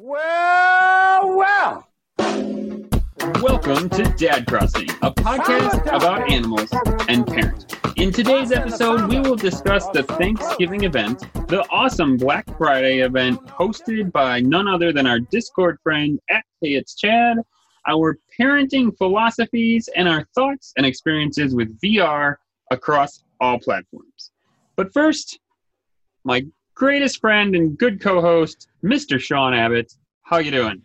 Well, well. Welcome to Dad Crossing, a podcast about animals and parenting. In today's episode, we will discuss the Thanksgiving event, the awesome Black Friday event hosted by none other than our Discord friend at Hey It's Chad, our parenting philosophies, and our thoughts and experiences with VR across all platforms. But first, my greatest friend and good co-host, Mr. Sean Abbott. How you doing?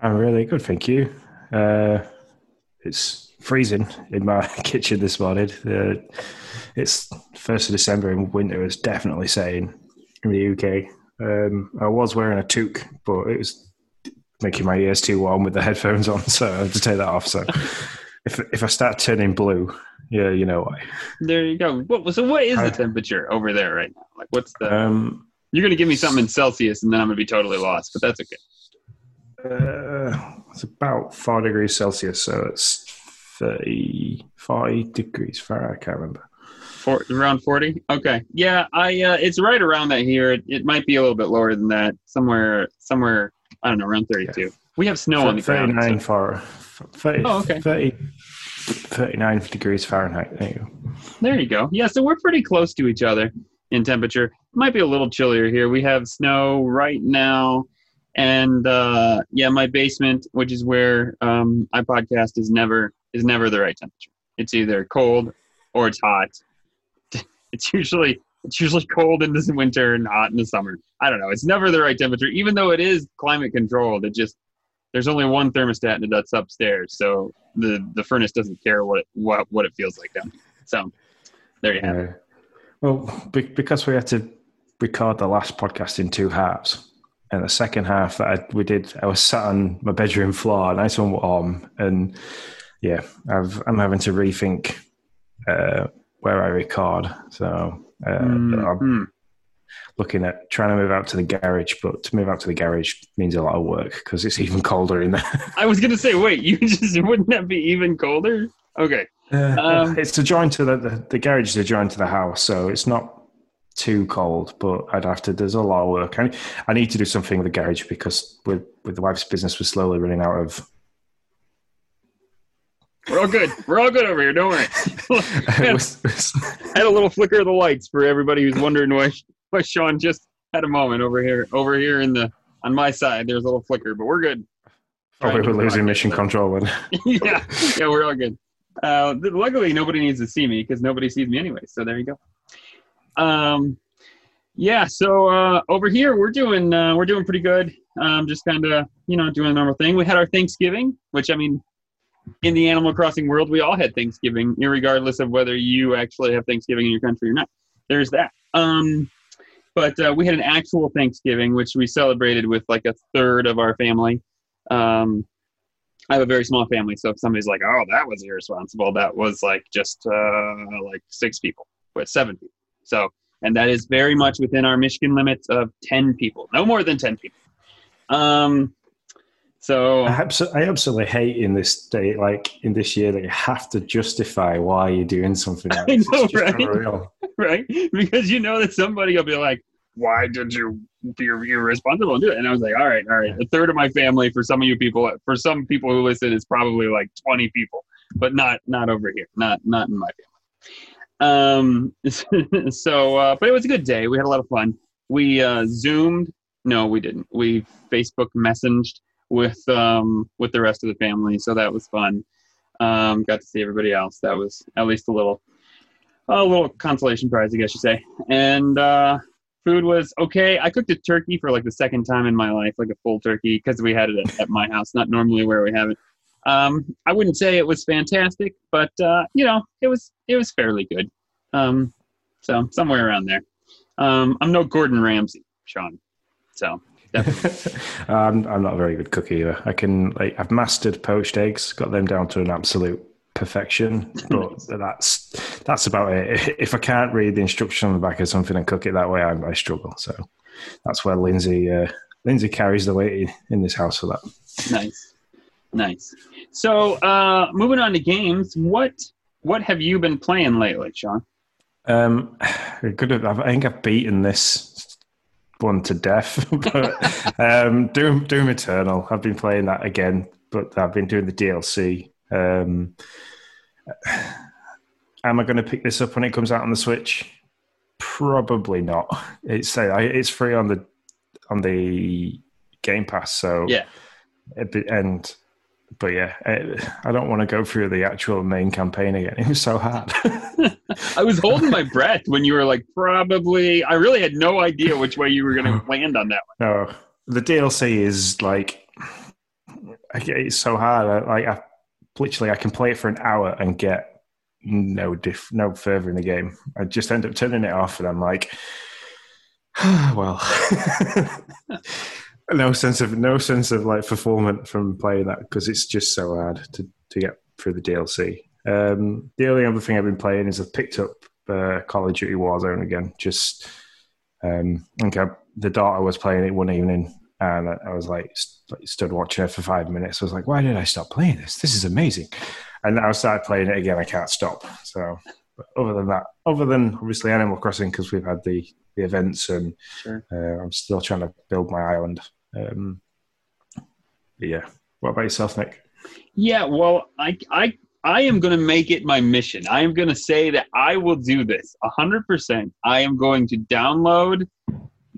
I'm really good, thank you. Uh, it's freezing in my kitchen this morning. Uh, it's first of December and winter is definitely saying in the UK. Um, I was wearing a toque, but it was making my ears too warm with the headphones on, so I had to take that off. So if if I start turning blue, yeah, you know why. There you go. What, so what is the temperature over there right now? Like, what's the? Um, you're gonna give me something in Celsius, and then I'm gonna be totally lost. But that's okay. uh, it's about five degrees Celsius, so it's thirty-five degrees Fahrenheit. I can't remember. For, around 40 okay yeah i uh, it's right around that here it, it might be a little bit lower than that somewhere somewhere i don't know around 32 yeah. we have snow on the ground 39 so. for 30, oh, okay. 30, 39 degrees Fahrenheit. There you go. There you go. Yeah, so we're pretty close to each other in temperature. Might be a little chillier here. We have snow right now. And uh, yeah, my basement, which is where um, I podcast, is never is never the right temperature. It's either cold or it's hot. It's usually it's usually cold in the winter and hot in the summer. I don't know. It's never the right temperature, even though it is climate controlled. It just there's only one thermostat and that's upstairs, so the the furnace doesn't care what it, what what it feels like down. So there you have yeah. it. Well, because we had to record the last podcast in two halves, and the second half that I, we did, I was sat on my bedroom floor, nice and warm, and yeah, I've, I'm having to rethink uh, where I record. So uh, mm-hmm looking at trying to move out to the garage, but to move out to the garage means a lot of work because it's even colder in there. I was going to say, wait, you just wouldn't that be even colder? Okay. Uh, um, it's adjoined to the, the, the garage is adjoined to the house, so it's not too cold, but I'd have to. There's a lot of work. I, I need to do something with the garage because with with the wife's business, we're slowly running out of. We're all good. We're all good over here. Don't worry. I had a little flicker of the lights for everybody who's wondering why but Sean just had a moment over here. Over here in the on my side, there's a little flicker, but we're good. Oh, we're losing mission control. Then. yeah, yeah, we're all good. Uh, luckily, nobody needs to see me because nobody sees me anyway. So there you go. Um, yeah. So uh, over here, we're doing uh, we're doing pretty good. Um, just kind of you know doing a normal thing. We had our Thanksgiving, which I mean, in the Animal Crossing world, we all had Thanksgiving, regardless of whether you actually have Thanksgiving in your country or not. There's that. Um, but uh, we had an actual Thanksgiving, which we celebrated with like a third of our family. Um, I have a very small family, so if somebody's like, "Oh, that was irresponsible," that was like just uh, like six people, but seven people. So, and that is very much within our Michigan limits of ten people, no more than ten people. Um, so I, absolutely, I absolutely hate in this day, like in this year, that you have to justify why you're doing something. Like I know, right? right? Because you know that somebody will be like, "Why did you? You're irresponsible and do it." And I was like, "All right, all right." A third of my family, for some of you people, for some people who listen, is probably like 20 people, but not not over here, not not in my family. Um. So, uh, but it was a good day. We had a lot of fun. We uh, zoomed. No, we didn't. We Facebook messaged with um, with the rest of the family, so that was fun. Um, got to see everybody else. That was at least a little a little consolation prize, I guess you say. And uh, food was okay. I cooked a turkey for like the second time in my life, like a full turkey, because we had it at, at, my house, not normally where we have it. Um, I wouldn't say it was fantastic, but uh, you know, it was it was fairly good. Um, so somewhere around there. Um, I'm no Gordon Ramsay, Sean. So I'm, I'm not a very good cook either. I can like I've mastered poached eggs, got them down to an absolute perfection, but that's that's about it. If I can't read the instruction on the back of something and cook it that way, I, I struggle. So that's where Lindsay uh, Lindsay carries the weight in this house for that. Nice, nice. So uh, moving on to games, what what have you been playing lately, Sean? Um, good. I think I've beaten this fun to death. but um, Doom Doom Eternal, I've been playing that again, but I've been doing the DLC. Um, am I going to pick this up when it comes out on the Switch? Probably not. It's uh, it's free on the on the Game Pass, so yeah, and but yeah, I don't want to go through the actual main campaign again. It was so hard. I was holding my breath when you were like, probably. I really had no idea which way you were going to land on that one. No, the DLC is like, it's so hard. Like, I, literally, I can play it for an hour and get no diff, no further in the game. I just end up turning it off, and I'm like, well no sense of no sense of like fulfillment from playing that because it's just so hard to to get through the DLC. Um, the only other thing I've been playing is I've picked up uh, Call of Duty Warzone again. Just um, okay, the daughter was playing it one evening, and I was like, st- stood watching her for five minutes. I was like, why did I stop playing this? This is amazing. And now I started playing it again. I can't stop. So, other than that, other than obviously Animal Crossing, because we've had the the events, and sure. uh, I'm still trying to build my island. Um, yeah. What about yourself, Nick? Yeah, well, I, I, I am going to make it my mission. I am going to say that I will do this 100%. I am going to download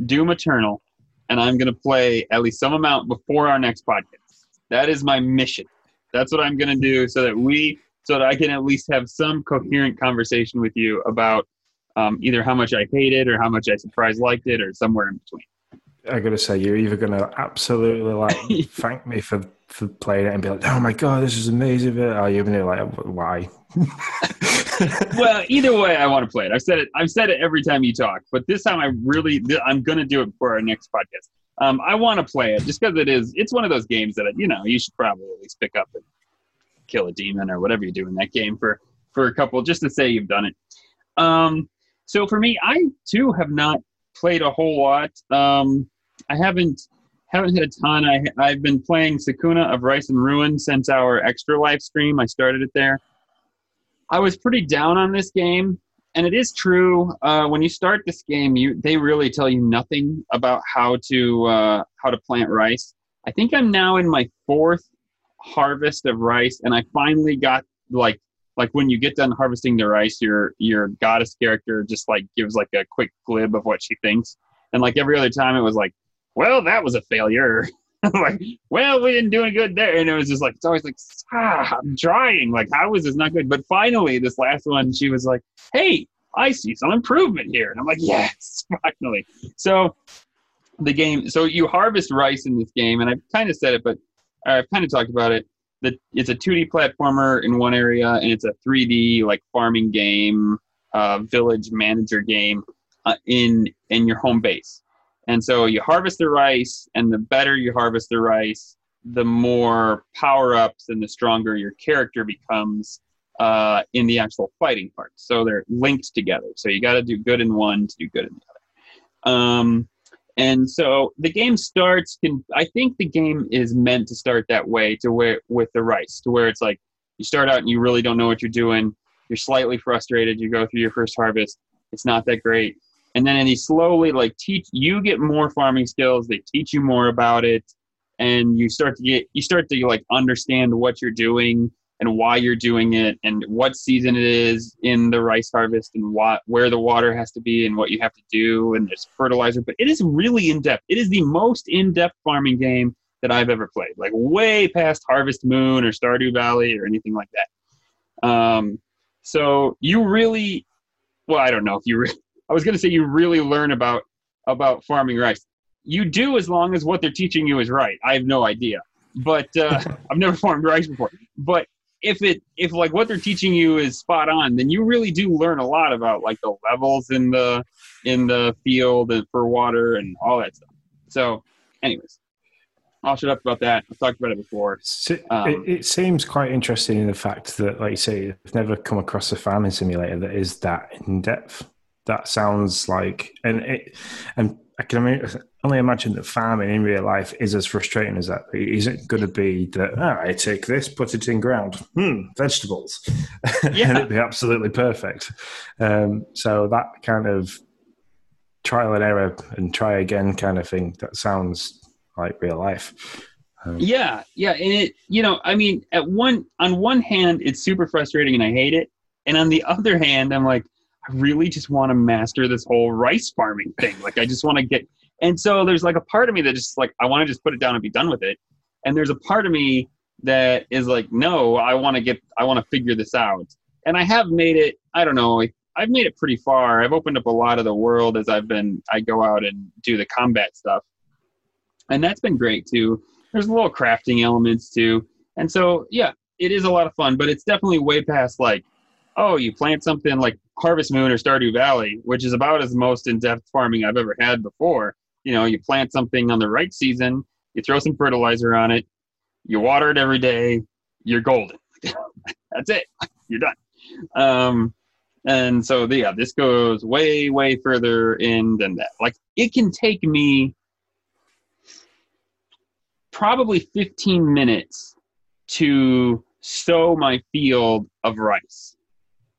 Doom Eternal and I'm going to play at least some amount before our next podcast. That is my mission. That's what I'm going to do so that we, so that I can at least have some coherent conversation with you about um, either how much I hated it or how much I surprise liked it or somewhere in between. I gotta say, you're either gonna absolutely like thank me for for playing it and be like, "Oh my god, this is amazing," or you're gonna be like, "Why?" well, either way, I want to play it. I've said it. I've said it every time you talk, but this time I really, I'm gonna do it for our next podcast. Um, I want to play it just because it is. It's one of those games that you know you should probably at least pick up and kill a demon or whatever you do in that game for for a couple, just to say you've done it. Um, so for me, I too have not played a whole lot. Um, I haven't haven't had a ton. I I've been playing Sakuna of Rice and Ruin since our Extra Life stream. I started it there. I was pretty down on this game, and it is true. Uh, when you start this game, you they really tell you nothing about how to uh, how to plant rice. I think I'm now in my fourth harvest of rice, and I finally got like like when you get done harvesting the rice, your your goddess character just like gives like a quick glib of what she thinks, and like every other time, it was like well, that was a failure. like, well, we didn't do any good there. And it was just like, it's always like, ah, I'm trying. Like, how is this not good? But finally, this last one, she was like, hey, I see some improvement here. And I'm like, yes, finally. So the game, so you harvest rice in this game, and I've kind of said it, but I've kind of talked about it. That it's a 2D platformer in one area, and it's a 3D like farming game, uh, village manager game uh, in in your home base. And so you harvest the rice, and the better you harvest the rice, the more power ups and the stronger your character becomes uh, in the actual fighting part. So they're linked together. So you got to do good in one to do good in the other. Um, and so the game starts. Can I think the game is meant to start that way to where with the rice to where it's like you start out and you really don't know what you're doing. You're slightly frustrated. You go through your first harvest. It's not that great and then they slowly like teach you get more farming skills they teach you more about it and you start to get you start to like understand what you're doing and why you're doing it and what season it is in the rice harvest and what where the water has to be and what you have to do and there's fertilizer. But it is really in depth it is the most in-depth farming game that I've ever played like way past Harvest Moon or Stardew Valley or anything like that. Um so you really well I don't know if you really I was going to say you really learn about about farming rice. You do as long as what they're teaching you is right. I have no idea, but uh, I've never farmed rice before. But if it if like what they're teaching you is spot on, then you really do learn a lot about like the levels in the in the field and for water and all that stuff. So, anyways, I'll shut up about that. I've talked about it before. Um, it, it, seems quite interesting in the fact that, like you say, I've never come across a farming simulator that is that in depth that sounds like and it and I can only imagine that farming in real life is as frustrating as that. Is it going to be that oh, I take this, put it in ground, hmm, vegetables, yeah. and it'd be absolutely perfect. Um, so that kind of trial and error and try again kind of thing. That sounds like real life. Um, yeah, yeah, and it you know I mean at one on one hand it's super frustrating and I hate it, and on the other hand I'm like I really just want to master this whole rice farming thing. Like I just want to get and so there's like a part of me that just like I want to just put it down and be done with it, and there's a part of me that is like no I want to get I want to figure this out, and I have made it I don't know I've made it pretty far. I've opened up a lot of the world as I've been I go out and do the combat stuff, and that's been great too there's a little crafting elements too. And so, yeah, it is a lot of fun, but it's definitely way past like, oh, you plant something like Harvest Moon or Stardew Valley, which is about as most in depth farming I've ever had before. You know, you plant something on the right season, you throw some fertilizer on it, you water it every day, you're golden. That's it. You're done. Um, and so, yeah, this goes way, way further in than that. Like, it can take me probably 15 minutes to sow my field of rice.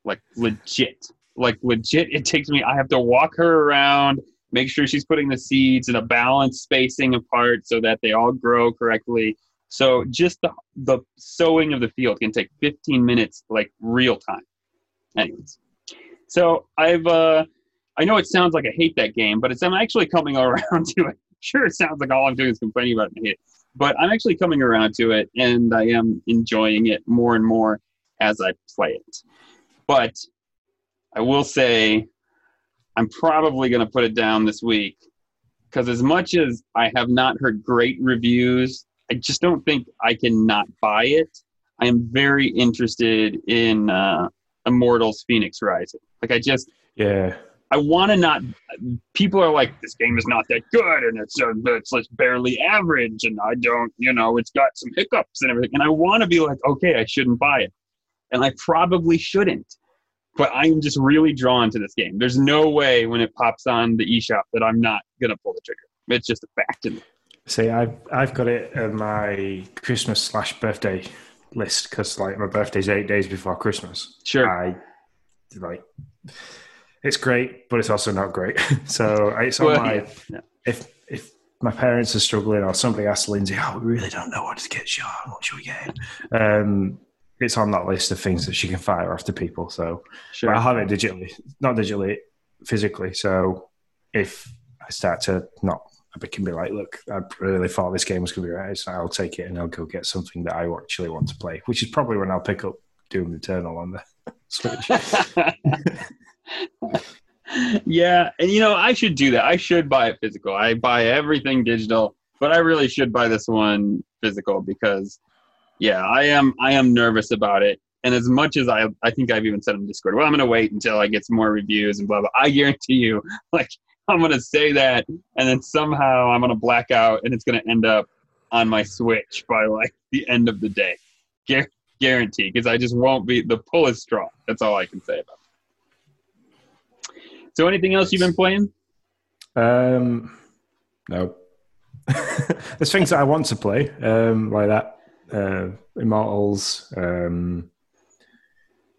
Like legit. Like legit, it takes me, I have to walk her around, make sure she's putting the seeds in a balanced spacing apart so that they all grow correctly. So just the, the sowing of the field can take 15 minutes, like real time. Anyways, so I've, uh, I know it sounds like I hate that game, but it's, I'm actually coming around to it. Sure, it sounds like all I'm doing is complaining about it but I'm actually coming around to it and I am enjoying it more and more as I play it. But I will say I'm probably going to put it down this week because as much as I have not heard great reviews, I just don't think I can not buy it. I am very interested in uh, Immortals Fenyx Rising. Like I just yeah I want to not. People are like, this game is not that good, and it's uh, it's like barely average, and I don't, you know, it's got some hiccups and everything. And I want to be like, okay, I shouldn't buy it, and I probably shouldn't, but I'm just really drawn to this game. There's no way when it pops on the eShop that I'm not gonna pull the trigger. It's just a fact. See, I've I've got it on my Christmas slash birthday list because like my birthday's eight days before Christmas. Sure. I like it's great, but it's also not great. so it's on well, my yeah. if if my parents are struggling or somebody asks Lindsay, "Oh, we really don't know what to get Sean. What should we get?" Um, it's on that list of things that she can fire off to people. So sure. I have it digitally, not digitally, physically. So if I start to not, I can be like, "Look, I really thought this game was going to be right. So I'll take it and I'll go get something that I actually want to play." Which is probably when I'll pick up Doom Eternal on the Switch. yeah, and you know, I should do that. I should buy it physical. I buy everything digital, but I really should buy this one physical because yeah, I am I am nervous about it. And as much as I I think I've even said on Discord, well, I'm gonna wait until I get some more reviews and blah blah. I guarantee you, like I'm gonna say that and then somehow I'm gonna black out and it's gonna end up on my Switch by like the end of the day. Guarantee, because I just won't be the pull is strong. That's all I can say about it. So, anything else you've been playing? Um, no. There's things that I want to play, um, like that. Uh, Immortals. Um,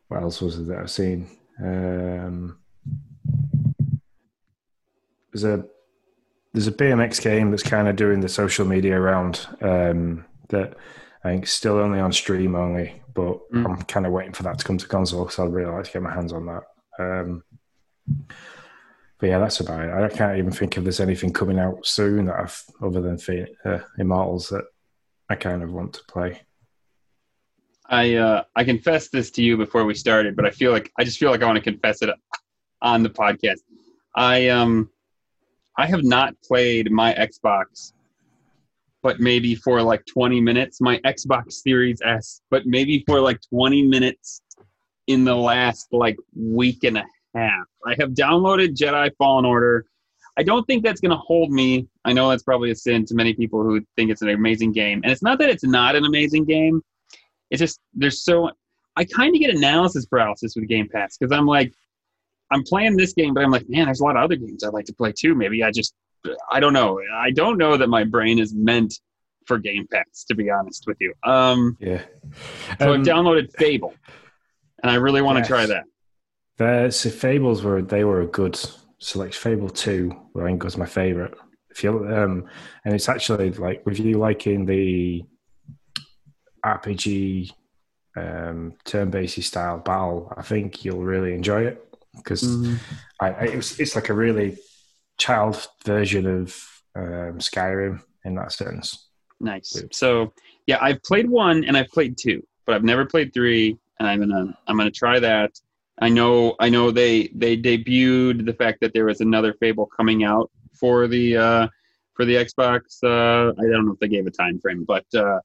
what else was it that I've seen? Um, there's a there's a BMX game that's kind of doing the social media around um, that I think still only on stream only, but mm. I'm kind of waiting for that to come to console because I'd really like to get my hands on that. Um, but yeah, that's about it. I can't even think if there's anything coming out soon that I've other than uh, Immortals that I kind of want to play. I uh, I confessed this to you before we started, but I feel like I just feel like I want to confess it on the podcast. I um I have not played my Xbox, but maybe for like 20 minutes. My Xbox Series S, but maybe for like 20 minutes in the last like week and a half. I have downloaded Jedi Fallen Order. I don't think that's going to hold me. I know that's probably a sin to many people who think it's an amazing game. And it's not that it's not an amazing game. It's just there's so I kind of get analysis paralysis with Game Pass because I'm like I'm playing this game, but I'm like, man, there's a lot of other games I'd like to play too. Maybe I just I don't know. I don't know that my brain is meant for Game Pass, to be honest with you. Um, yeah. So um, I've downloaded Fable, and I really want to yes. try that. The Fables were they were a good select Fable Two, which I think was my favorite. If you um, and it's actually like with you liking the RPG um, turn-based style battle, I think you'll really enjoy it because mm-hmm. I, I, it's it's like a really child version of um, Skyrim in that sense. Nice. So yeah, I've played one and I've played two, but I've never played three, and I'm gonna I'm gonna try that. I know I know they they debuted the fact that there was another Fable coming out for the uh, for the Xbox. Uh, I don't know if they gave a time frame, but uh,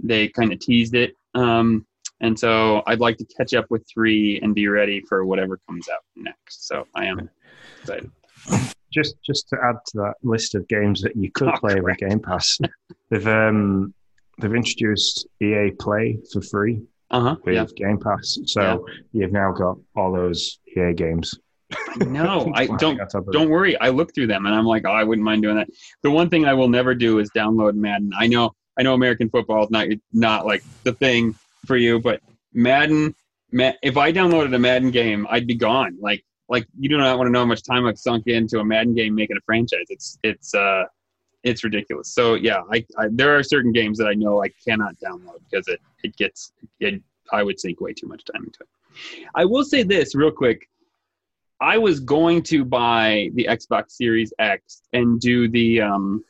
they kind of teased it. Um, and so I'd like to catch up with three and be ready for whatever comes out next. So I am excited. Just just to add to that list of games that you could oh, play correct. with Game Pass, they've um, they've introduced EA Play for free uh-huh, with yeah. Game Pass. So yeah. you've now got all those EA games. No, I don't. Don't worry. I look through them and I'm like, oh, I wouldn't mind doing that. The one thing I will never do is download Madden. I know, I know, American football is not not like the thing for you, but Madden. If I downloaded a Madden game, I'd be gone. Like, like you do not want to know how much time I've sunk into a Madden game making a franchise. It's it's uh it's ridiculous. So yeah, I, I, there are certain games that I know I cannot download because it it gets it, I would sink way too much time into it. I will say this real quick. I was going to buy the Xbox Series X and do the um,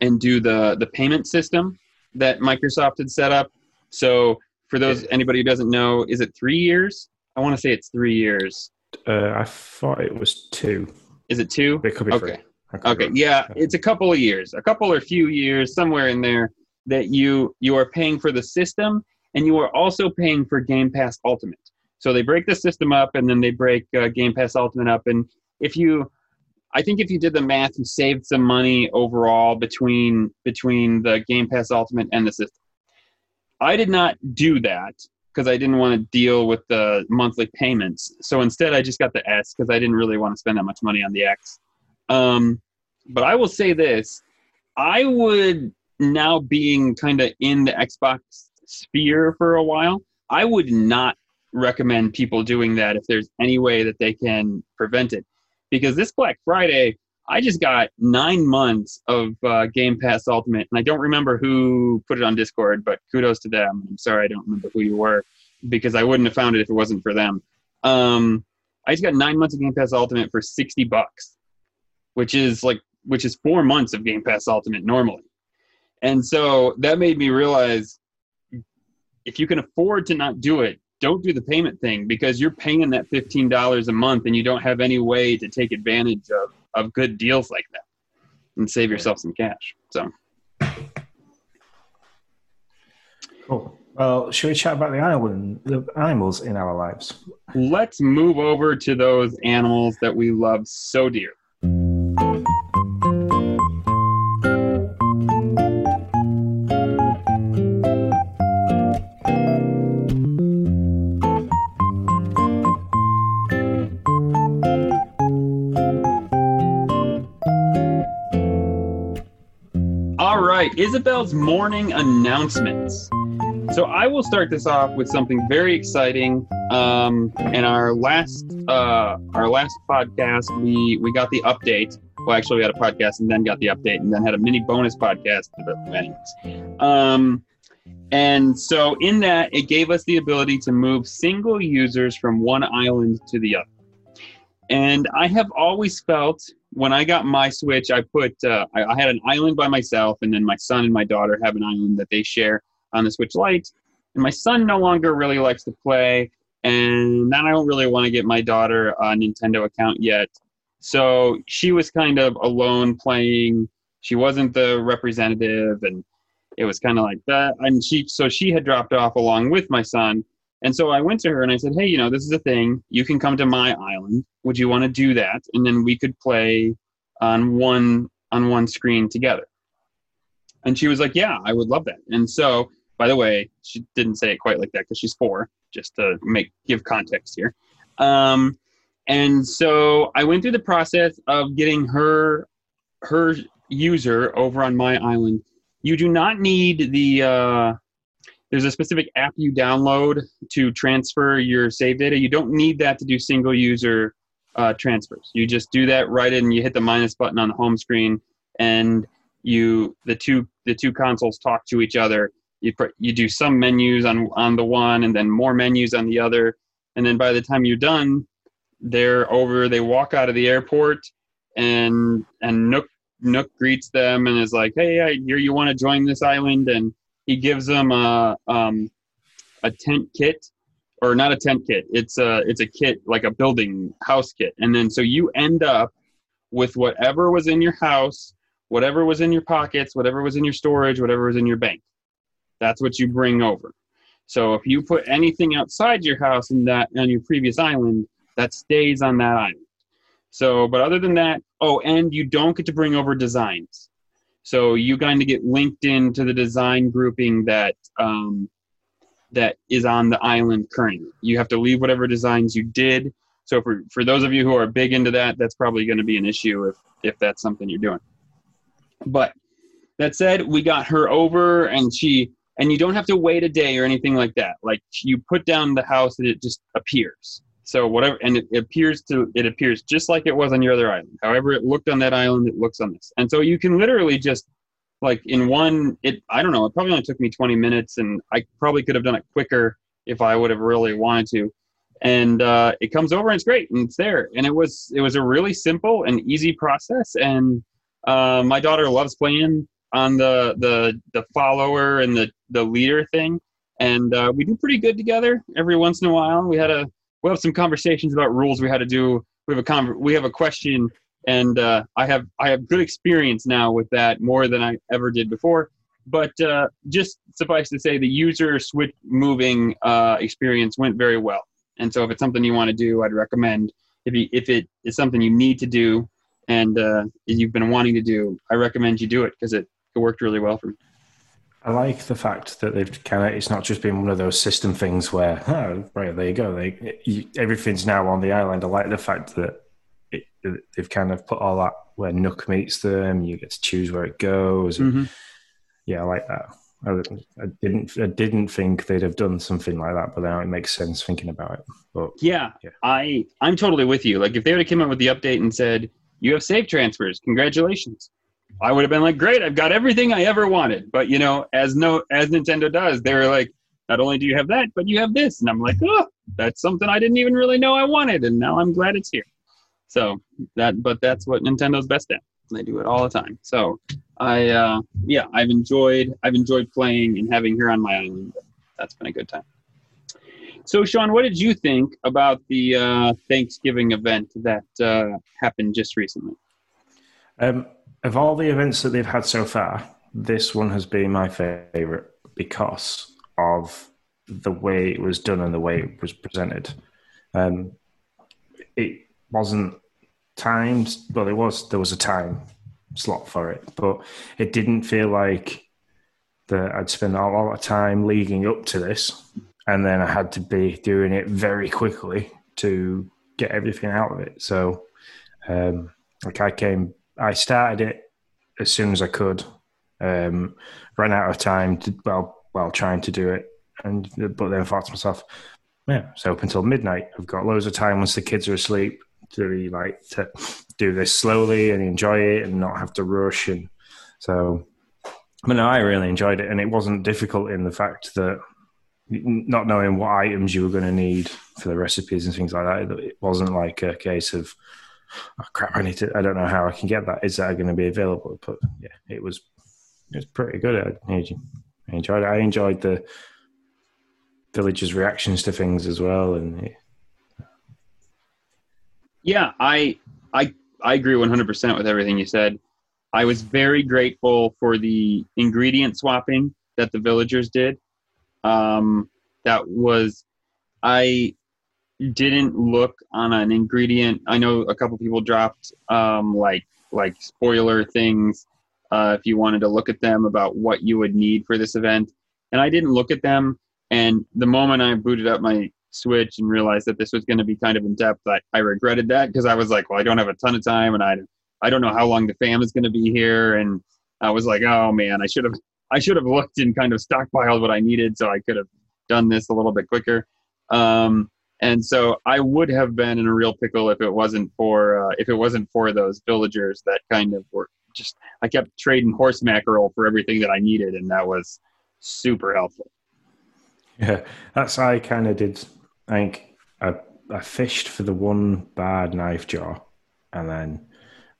and do the the payment system that Microsoft had set up. So for those anybody who doesn't know, is it three years? I want to say it's three years. Uh, I thought it was two. Is it two? It could be okay. Okay, yeah, it's a couple of years, a couple or few years, somewhere in there that you you are paying for the system, and you are also paying for Game Pass Ultimate. So they break the system up, and then they break uh, Game Pass Ultimate up, and if you, I think if you did the math, you saved some money overall between between the Game Pass Ultimate and the system. I did not do that because I didn't want to deal with the monthly payments. So instead, I just got the S because I didn't really want to spend that much money on the X. Um, but I will say this: I would now being kind of in the Xbox sphere for a while. I would not recommend people doing that if there's any way that they can prevent it, because this Black Friday. I just got nine months of uh, Game Pass Ultimate, and I don't remember who put it on Discord, but kudos to them. I'm sorry I don't remember who you were because I wouldn't have found it if it wasn't for them. Um, I just got nine months of Game Pass Ultimate for 60 bucks which is like which is four months of Game Pass Ultimate normally. And so that made me realize if you can afford to not do it, don't do the payment thing because you're paying that $15 a month and you don't have any way to take advantage of, of good deals like that and save yourself some cash. So cool. Well, should we chat about the island, the animals in our lives? Let's move over to those animals that we love so dear. Isabelle's morning announcements. So I will start this off with something very exciting. Um, in our last uh, our last podcast, we we got the update. Well, actually, we had a podcast and then got the update, and then had a mini bonus podcast. Anyways, um, and so in that, it gave us the ability to move single users from one island to the other. And I have always felt when I got my Switch, I put uh, I, I, had an island by myself, and then my son and my daughter have an island that they share on the Switch Lite. And my son no longer really likes to play, and then I don't really want to get my daughter a Nintendo account yet. So she was kind of alone playing. She wasn't the representative, and it was kind of like that. And she so she had dropped off along with my son. And so I went to her and I said, Hey, you know, this is a thing. You can come to my island. Would you want to do that? And then we could play on one on one screen together. And she was like, Yeah, I would love that. And so, by the way, she didn't say it quite like that because she's four, just to make give context here. Um, and so I went through the process of getting her her user over on my island. You do not need the uh, there's a specific app you download to transfer your save data. You don't need that to do single user uh, transfers. You just do that right in. You hit the minus button on the home screen, and you the two the two consoles talk to each other. You you do some menus on on the one, and then more menus on the other, and then by the time you're done, they're over. They walk out of the airport, and and Nook Nook greets them and is like, "Hey, I hear you want to join this island," and he gives them a um, a tent kit or not a tent kit. It's a it's a kit like a building house kit, and then so you end up with whatever was in your house, whatever was in your pockets, whatever was in your storage, whatever was in your bank. That's what you bring over. So if you put anything outside your house in that on your previous island, that stays on that island. So, but other than that, oh, and you don't get to bring over designs. So you kind of get linked into the design grouping that um, that is on the island currently. You have to leave whatever designs you did. So for, for those of you who are big into that, that's probably going to be an issue if, if that's something you're doing. But that said, we got her over and she, and you don't have to wait a day or anything like that. Like you put down the house and it just appears. So whatever, and it appears to, it appears just like it was on your other island. However it looked on that island, it looks on this. And so you can literally just like in one it i don't know it probably only took me 20 minutes and i probably could have done it quicker if i would have really wanted to and uh, it comes over and it's great and it's there and it was it was a really simple and easy process and uh, my daughter loves playing on the the the follower and the the leader thing and uh, we do pretty good together every once in a while we had a we have some conversations about rules we had to do we have a con- we have a question and uh, I have I have good experience now with that more than I ever did before. But uh, just suffice to say, the user switch moving uh, experience went very well. And so, if it's something you want to do, I'd recommend. If you, if it is something you need to do and uh, you've been wanting to do, I recommend you do it because it, it worked really well for me. I like the fact that they've kind of, it's not just been one of those system things where, oh, right, there you go. They, you, everything's now on the island. I like the fact that it, they've kind of put all that where Nook meets them. You get to choose where it goes. Mm-hmm. Yeah, I like that. I, I, didn't. I didn't think they'd have done something like that, but now it makes sense thinking about it. But yeah, yeah. I I'm totally with you. Like if they would have come out with the update and said you have safe transfers, congratulations. I would have been like, great, I've got everything I ever wanted. But you know, as no as Nintendo does, they were like, not only do you have that, but you have this, and I'm like, oh, that's something I didn't even really know I wanted, and now I'm glad it's here. So that, but that's what Nintendo's best at. They do it all the time. So I, uh, yeah, I've enjoyed, I've enjoyed playing and having here on my island. That's been a good time. So Sean, what did you think about the uh, Thanksgiving event that uh, happened just recently? Um, of all the events that they've had so far, this one has been my favorite because of the way it was done and the way it was presented. Um, it wasn't timed. Well, there was there was a time slot for it, but it didn't feel like that I'd spend a lot of time leading up to this, and then I had to be doing it very quickly to get everything out of it. So, um, like I came, I started it as soon as I could, um, ran out of time to, well while trying to do it, and but then thought to myself, yeah, so up until midnight, I've got loads of time once the kids are asleep to like to do this slowly and enjoy it and not have to rush. And so, but no, I really enjoyed it, and it wasn't difficult in the fact that not knowing what items you were going to need for the recipes and things like that. It wasn't like a case of oh crap, I need to. I don't know how I can get that. Is that going to be available? But yeah, it was. It was pretty good. I, enjoyed it. I enjoyed the villagers' reactions to things as well, and it, yeah, I I I agree 100% with everything you said. I was very grateful for the ingredient swapping that the villagers did. Um, that was I didn't look on an ingredient. I know a couple people dropped um, like like spoiler things uh, if you wanted to look at them about what you would need for this event, and I didn't look at them. And the moment I booted up my switch and realized that this was going to be kind of in depth, I, I regretted that because I was like, well, I don't have a ton of time and I, I don't know how long the fam is going to be here. And I was like, oh man, I should have, I should have looked and kind of stockpiled what I needed so I could have done this a little bit quicker. Um, and so I would have been in a real pickle if it wasn't for uh, if it wasn't for those villagers that kind of were just. I kept trading horse mackerel for everything that I needed, and that was super helpful. Yeah, that's how I kind of did. I think I, I fished for the one barred knifejaw, and then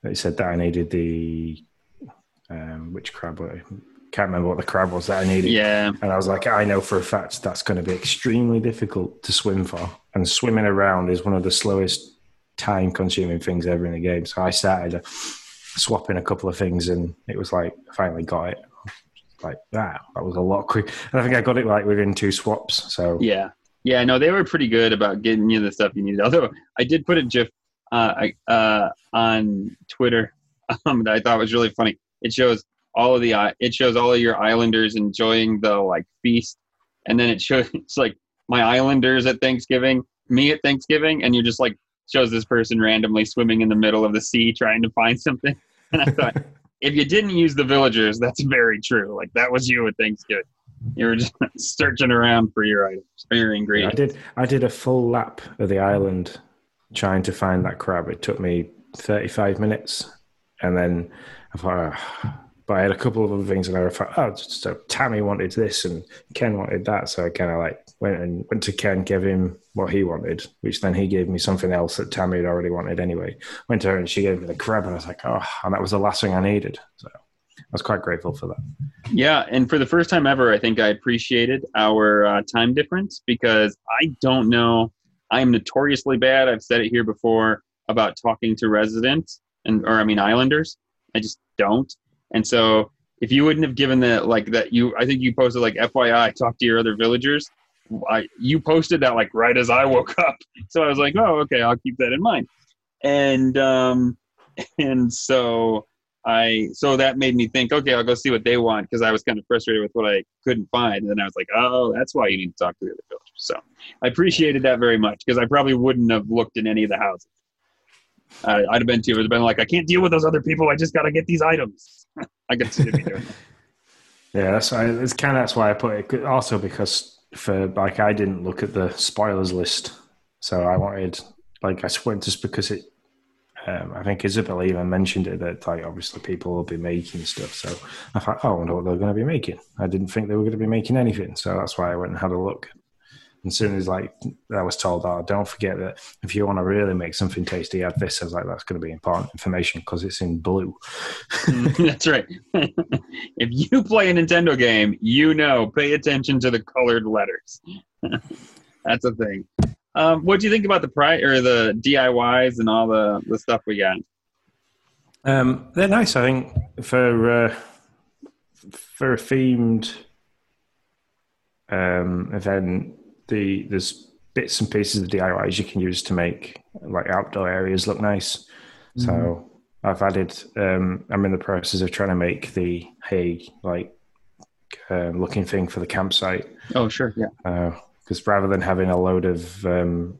they said that I needed the um, which crab can't remember what the crab was that I needed. Yeah. And I was like, I know for a fact that's going to be extremely difficult to swim for. And swimming around is one of the slowest time consuming things ever in the game. So I started swapping a couple of things and it was like, I finally got it. Like that. That was a lot quick. And I think I got it like within two swaps. So yeah. Yeah, no, they were pretty good about getting you the stuff you needed. Although I did put a GIF uh, uh, on Twitter um, that I thought was really funny. It shows all of the uh, it shows all of your islanders enjoying the like feast. And then it shows it's like my islanders at thanksgiving me at thanksgiving and you just like shows this person randomly swimming in the middle of the sea trying to find something. And i thought if you didn't use the villagers that's very true. Like that was you at thanksgiving. You were just searching around for your items or your ingredients i did i did a full lap of the island trying to find that crab. It took me 35 minutes. And then i thought oh, but I had a couple of other things, and I thought, oh, so Tammy wanted this, and Ken wanted that, so I kind of like went and went to Ken, gave him what he wanted, which then he gave me something else that Tammy had already wanted anyway. Went to her, and she gave me the crab, and I was like, oh, and that was the last thing I needed. So I was quite grateful for that. Yeah, and for the first time ever, I think I appreciated our uh, time difference because I don't know. I am notoriously bad. I've said it here before about talking to residents and, or I mean, islanders. I just don't. And so if you wouldn't have given that like that you I think you posted like FYI talk to your other villagers. I you posted that like right as I woke up. So I was like, "Oh, okay, I'll keep that in mind." And um and so I so that made me think, okay, I'll go see what they want because I was kind of frustrated with what I couldn't find. And then I was like, oh, that's why you need to talk to the other villagers. So I appreciated that very much because I probably wouldn't have looked in any of the houses. Uh, I'd have been too. It would have been like, I can't deal with those other people. I just got to get these items. I could see it doing. Yeah, that's it's kind of that's why I put it. Also because for like I didn't look at the spoilers list, so I wanted like I went just because it. Um, I think Isabelle even mentioned it that like obviously people will be making stuff. So I thought, oh, I wonder what they're going to be making. I didn't think they were going to be making anything, so that's why I went and had a look. And soon as like I was told, oh, don't forget that if you want to really make something tasty, add this. I was like, that's going to be important information because it's in blue. that's right. if you play a Nintendo game, you know, pay attention to the colored letters. that's a thing. Um, what do you think about the pri or the DIYs and all the the stuff we got? Um, they're nice. I think for uh, for a themed um, event the there's bits and pieces of DIYs you can use to make like outdoor areas look nice. Mm-hmm. So I've added. Um, I'm in the process of trying to make the hay like uh, looking thing for the campsite. Oh sure, yeah. Because uh, rather than having a load of um,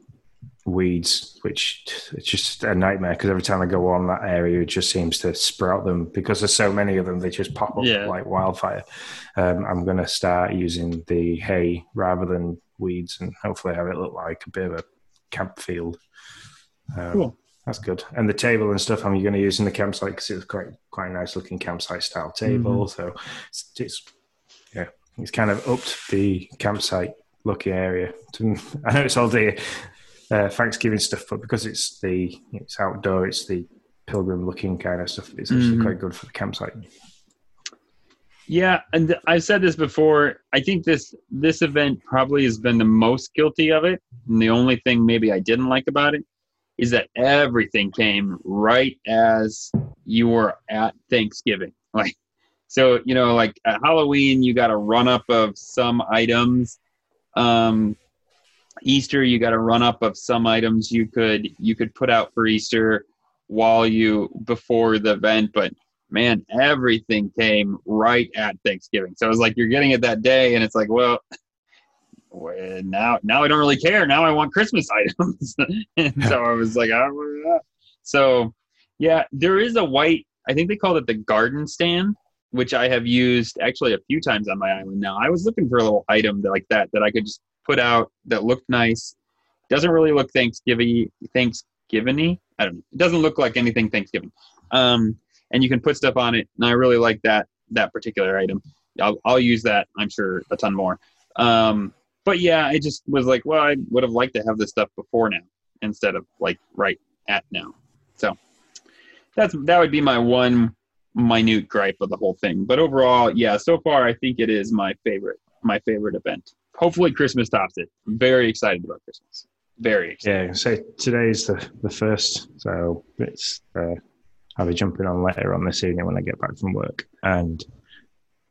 weeds, which it's just a nightmare. Because every time I go on that area, it just seems to sprout them. Because there's so many of them, they just pop up yeah. like wildfire. Um, I'm going to start using the hay rather than weeds and hopefully have it look like a bit of a camp field. Um, cool. That's good. And the table and stuff I'm going to use in the campsite because it's quite quite a nice looking campsite style table. Mm-hmm. So it's, it's, yeah, it's kind of upped the campsite looking area. I know it's all the uh, Thanksgiving stuff, but because it's the it's outdoor, it's the pilgrim looking kind of stuff. It's actually mm-hmm. quite good for the campsite. Yeah, and I've said this before. I think this this event probably has been the most guilty of it. And the only thing maybe I didn't like about it is that everything came right as you were at Thanksgiving. Like so, you know, like at Halloween you got a run up of some items. Um Easter you got a run up of some items you could you could put out for Easter while you before the event, but man, everything came right at Thanksgiving. So it was like you're getting it that day, and it's like, well, now now I don't really care. Now I want Christmas items, and so I was like, oh, so yeah, there is a white. I think they call it the garden stand, which I have used actually a few times on my island. Now I was looking for a little item that, like that that I could just put out that looked nice. Doesn't really look Thanksgiving Thanksgiving I don't know. It doesn't look like anything Thanksgiving. Um, and you can put stuff on it, and I really like that that particular item. I'll I'll use that. I'm sure a ton more. Um, but yeah, I just was like, well, I would have liked to have this stuff before now instead of like right at now. So that's that would be my one minute gripe of the whole thing. But overall, yeah, so far I think it is my favorite my favorite event. Hopefully Christmas tops it. I'm very excited about Christmas. Very excited. Yeah, so today's the, the first, so it's uh, I'll be jumping on later on this evening when I get back from work and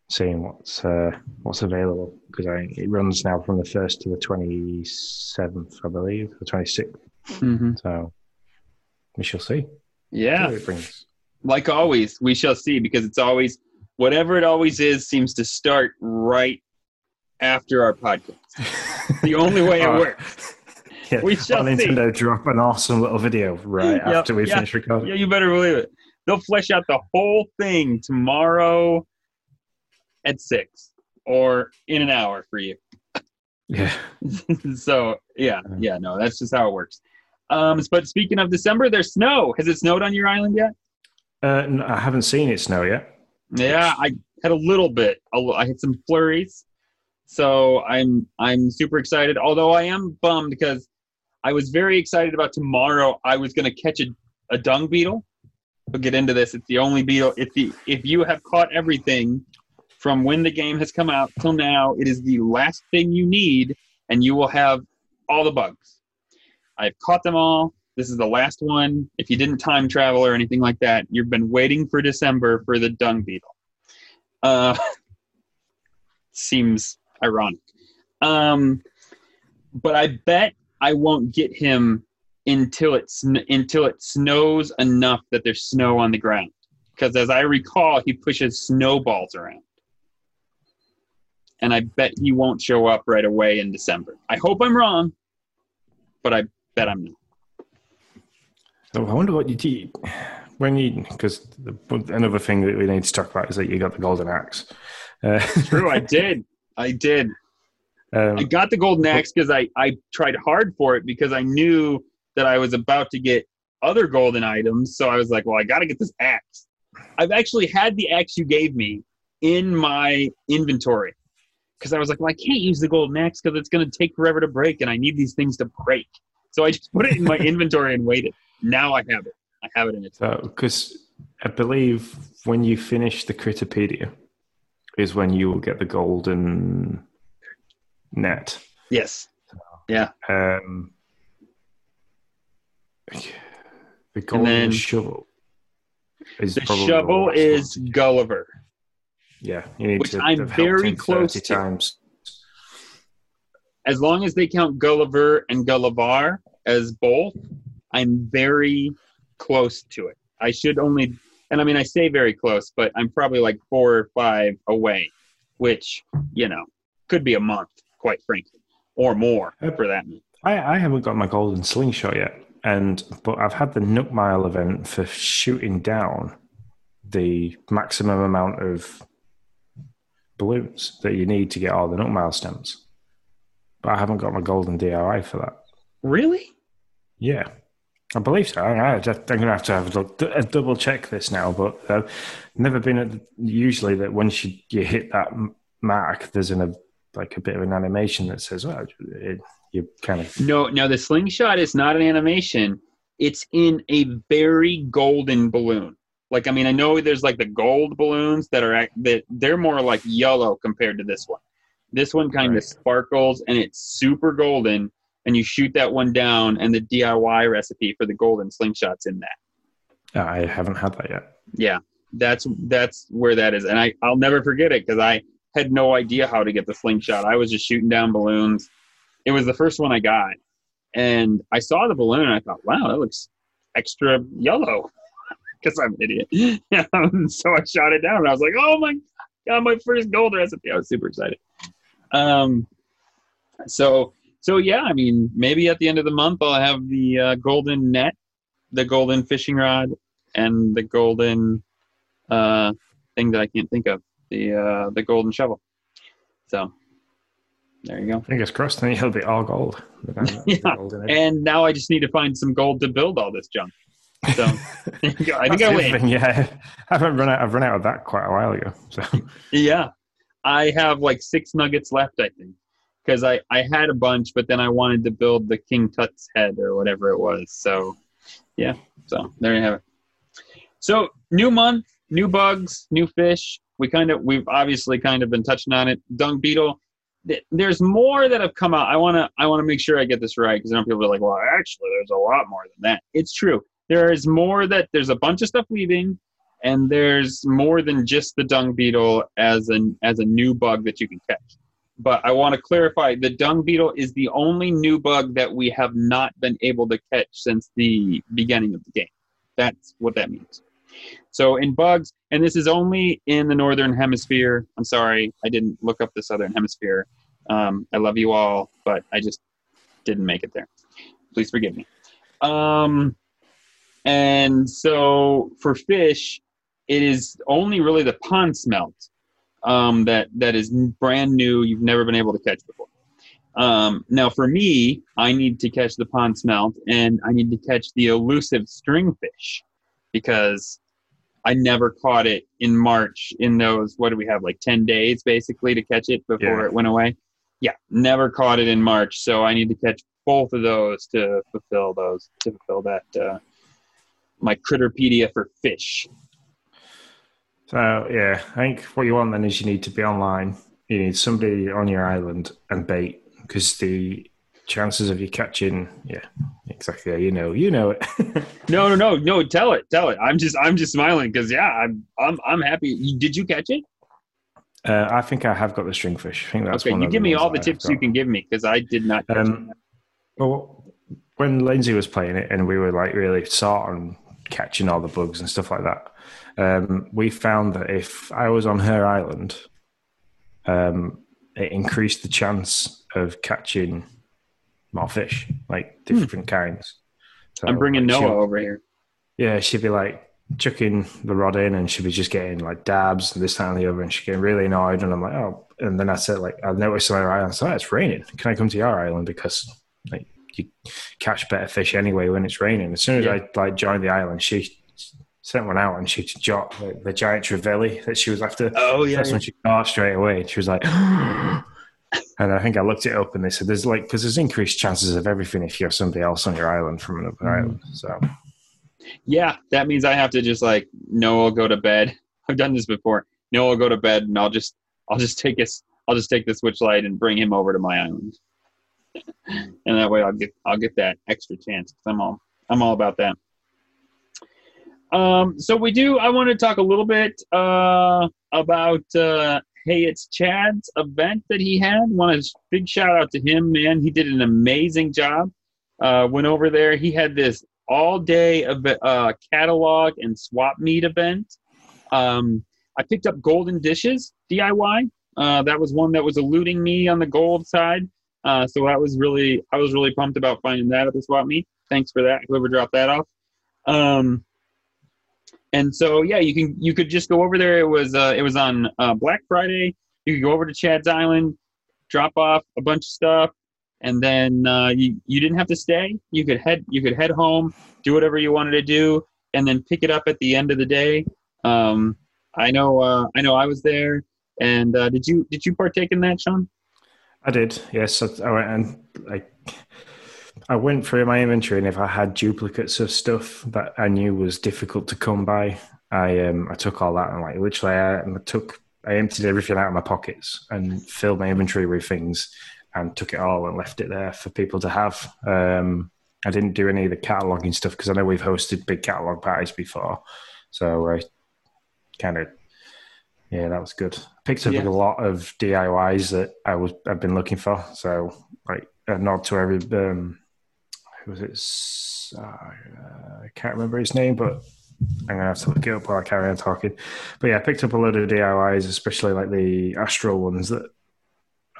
seeing what's uh, what's available because it runs now from the first to the twenty seventh, I believe, the twenty sixth. Mm-hmm. So we shall see. Yeah. What it brings. Like always, we shall see because it's always whatever it always is seems to start right after our podcast. the only way it works. Yeah, We shall on see. Nintendo drop an awesome little video right Yep, after we yeah. finish recording. Yeah, you better believe it. They'll flesh out the whole thing tomorrow at six or in an hour for you. Yeah. so yeah, yeah, no, that's just how it works. Um, but speaking of December, there's snow. Has it snowed on your island yet? Uh, I haven't seen it snow yet. Yeah, I had a little bit. I had some flurries, so I'm I'm super excited. Although I am bummed because I was very excited about tomorrow. I was going to catch a, a dung beetle. We'll get into this. It's the only beetle. If the if you have caught everything from when the game has come out till now, it is the last thing you need, and you will have all the bugs. I've caught them all. This is the last one. If you didn't time travel or anything like that, you've been waiting for December for the dung beetle. Uh, seems ironic. Um, but I bet I won't get him until it sn- until it snows enough that there's snow on the ground. Because as I recall, he pushes snowballs around, and I bet he won't show up right away in December. I hope I'm wrong, but I bet I'm not. So I wonder what you do when you because another thing that we need to talk about is that you got the golden axe. Uh, True, I did. I did. Um, I got the golden axe because I, I tried hard for it because I knew that I was about to get other golden items. So I was like, well, I got to get this axe. I've actually had the axe you gave me in my inventory because I was like, well, I can't use the golden axe because it's going to take forever to break and I need these things to break. So I just put it in my inventory and waited. Now I have it. I have it in. So, because I believe when you finish the Critterpedia is when you will get the golden net. Yes. Yeah. Um, the golden then- shovel is The shovel last is one. Gulliver. yeah. You need which to I'm very close to. times. as long as they count Gulliver and Gullivar as both, I'm very close to it. I should only, and I mean, I say very close, but I'm probably like four or five away, which, you know, could be a month, quite frankly, or more for that. I, I haven't got my golden slingshot yet, and but I've had the Nook Mile event for shooting down the maximum amount of balloons that you need to get all the Nook Mile stamps. But I haven't got my golden DIY for that. Really? Yeah, I believe so. I, I'm going to have to have a, a double check this now, but uh, never been at, usually that once you, you hit that mark, there's an, a like a bit of an animation that says, well, it, you kind of No, no, the slingshot is not an animation. It's in a very golden balloon. Like, I mean, I know there's like the gold balloons that are, that they're more like yellow compared to this one. This one kind Right. of sparkles and it's super golden. And you shoot that one down, and the DIY recipe for the golden slingshot's in that. Uh, I haven't had that yet. Yeah, that's that's where that is, and I I'll never forget it because I had no idea how to get the slingshot. I was just shooting down balloons. It was the first one I got, and I saw the balloon and I thought, wow, that looks extra yellow because I'm an idiot. So I shot it down, and I was like, oh my god, my first gold recipe! I was super excited. Um, so so yeah, I mean, maybe at the end of the month I'll have the uh, golden net, the golden fishing rod, and the golden uh, thing that I can't think of the uh, the golden shovel. So there you go. Fingers crossed, then you'll be all gold. yeah. And now I just need to find some gold to build all this junk. So I think I win. Yeah, I haven't run out. I've run out of that quite a while ago. So yeah, I have like six nuggets left. I think because I I had a bunch, but then I wanted to build the King Tut's head or whatever it was. So yeah, so there you have it. So new month, new bugs, new fish. We kind of we've obviously kind of been touching on it. Dung beetle. There's more that have come out. I wanna I wanna make sure I get this right because some people are like, well, actually, there's a lot more than that. It's true. There is more that there's a bunch of stuff leaving, and there's more than just the dung beetle as an as a new bug that you can catch. But I want to clarify: the dung beetle is the only new bug that we have not been able to catch since the beginning of the game. That's what that means. So in bugs, and this is only in the northern hemisphere. I'm sorry, I didn't look up the southern hemisphere. Um, I love you all, but I just didn't make it there. Please forgive me. Um, and so for fish, it is only really the pond smelt um, that that is brand new. You've never been able to catch before. Um, now, for me, I need to catch the pond smelt, and I need to catch the elusive stringfish because I never caught it in March in those, what do we have, like 10 days basically to catch it before yeah. it went away? Yeah, never caught it in March. So I need to catch both of those to fulfill those, to fulfill that, uh, my Critterpedia for fish. So, yeah, I think what you want then is you need to be online. You need somebody on your island and bait because the chances of you catching yeah exactly. Yeah, you know you know it. No no no no tell it tell it. I'm just i'm just smiling because yeah i'm i'm i'm happy. Did you catch it? Uh, i think i have got the stringfish. I think that's okay you give me all the tips you can give me because i did not um, well when lindsay was playing it and we were like really sort on catching all the bugs and stuff like that um, we found that if i was on her island um, it increased the chance of catching more fish, like hmm. different hmm. kinds. So, I'm bringing like, Noah over here. Yeah, she'd be like chucking the rod in, and she'd be just getting like dabs and this time and the other, and she's getting really annoyed. And I'm like, oh, and then I said like, I've noticed on our island, so oh, it's raining. Can I come to your island because like you catch better fish anyway when it's raining? As soon as yeah. I like joined the island, she sent one out and she shot the, the giant trevally that she was after. Oh yeah, that's yeah. when she caught straight away. And She was like. And I think I looked it up and they said there's like, because there's increased chances of everything if you're somebody else on your island from another mm. island. So, yeah, that means I have to just like, Noah, go to bed. I've done this before. Noah, go to bed and I'll just, I'll just take this, I'll just take the switch light and bring him over to my island. and that way I'll get, I'll get that extra chance. because I'm all, I'm all about that. Um, so we do. I want to talk a little bit uh, about uh, hey, it's Chad's event that he had. Want a big shout out to him, man. He did an amazing job. Uh, went over there. He had this all day of uh, catalog and swap meet event. Um, I picked up golden dishes DIY. Uh, that was one that was eluding me on the gold side. Uh, so that was really, I was really pumped about finding that at the swap meet. Thanks for that, whoever dropped that off. Um, and so yeah, you can you could just go over there. It was uh, it was on uh, Black Friday. You could go over to Chad's Island, drop off a bunch of stuff, and then uh, you you didn't have to stay. You could head you could head home, do whatever you wanted to do, and then pick it up at the end of the day. Um, I know uh, I know I was there. And uh, did you did you partake in that, Sean? I did. Yes, I, I went and like I went through my inventory, and if I had duplicates of stuff that I knew was difficult to come by, I um I took all that and like literally I, I took I emptied everything out of my pockets and filled my inventory with things and took it all and left it there for people to have. Um, I didn't do any of the cataloging stuff because I know we've hosted big catalog parties before, so I kind of yeah, that was good. Picked up yeah. a lot of DIYs that I was I've been looking for. So like a nod to every um, who was it? Uh, I can't remember his name, but I'm gonna have to look it up while I carry on talking. But yeah, I picked up a load of DIYs, especially like the Astro ones that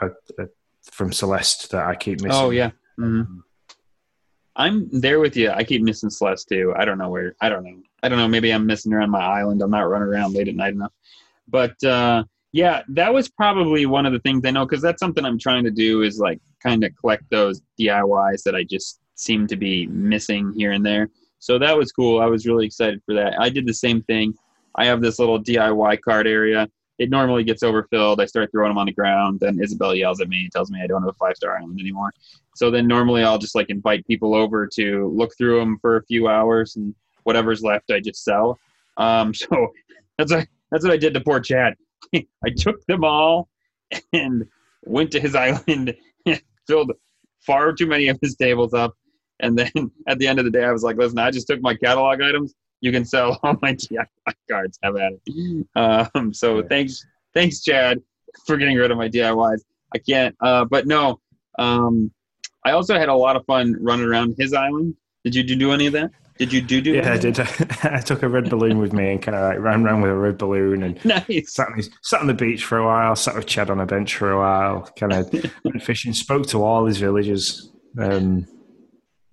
are, are from Celeste that I keep missing. Oh yeah. Mm-hmm. I'm there with you. I keep missing Celeste too. I don't know where. I don't know. I don't know. Maybe I'm missing her on my island. I'm not running around late at night enough. But uh, Yeah, that was probably one of the things I know because that's something I'm trying to do is like kind of collect those DIYs that I just seem to be missing here and there. So that was cool. I was really excited for that. I did the same thing. I have this little DIY card area. It normally gets overfilled. I start throwing them on the ground. Then Isabelle yells at me, and tells me I don't have a five star island anymore. So then normally I'll just like invite people over to look through them for a few hours, and whatever's left I just sell. Um, so that's what that's what I did to poor Chad. I took them all and went to his island, and filled far too many of his tables up, and then at the end of the day, I was like, "Listen, I just took my catalog items. You can sell all my DIY cards. Have at it." Um, so thanks, thanks, Chad, for getting rid of my DIYs. I can't, uh, but no. Um, I also had a lot of fun running around his island. Did you do any of that? Did you do do? Yeah, I did. I took a red balloon with me and kind of like ran around with a red balloon and nice. sat, on, sat on the beach for a while. Sat with Chad on a bench for a while. Kind of went fishing. Spoke to all his villagers. Um,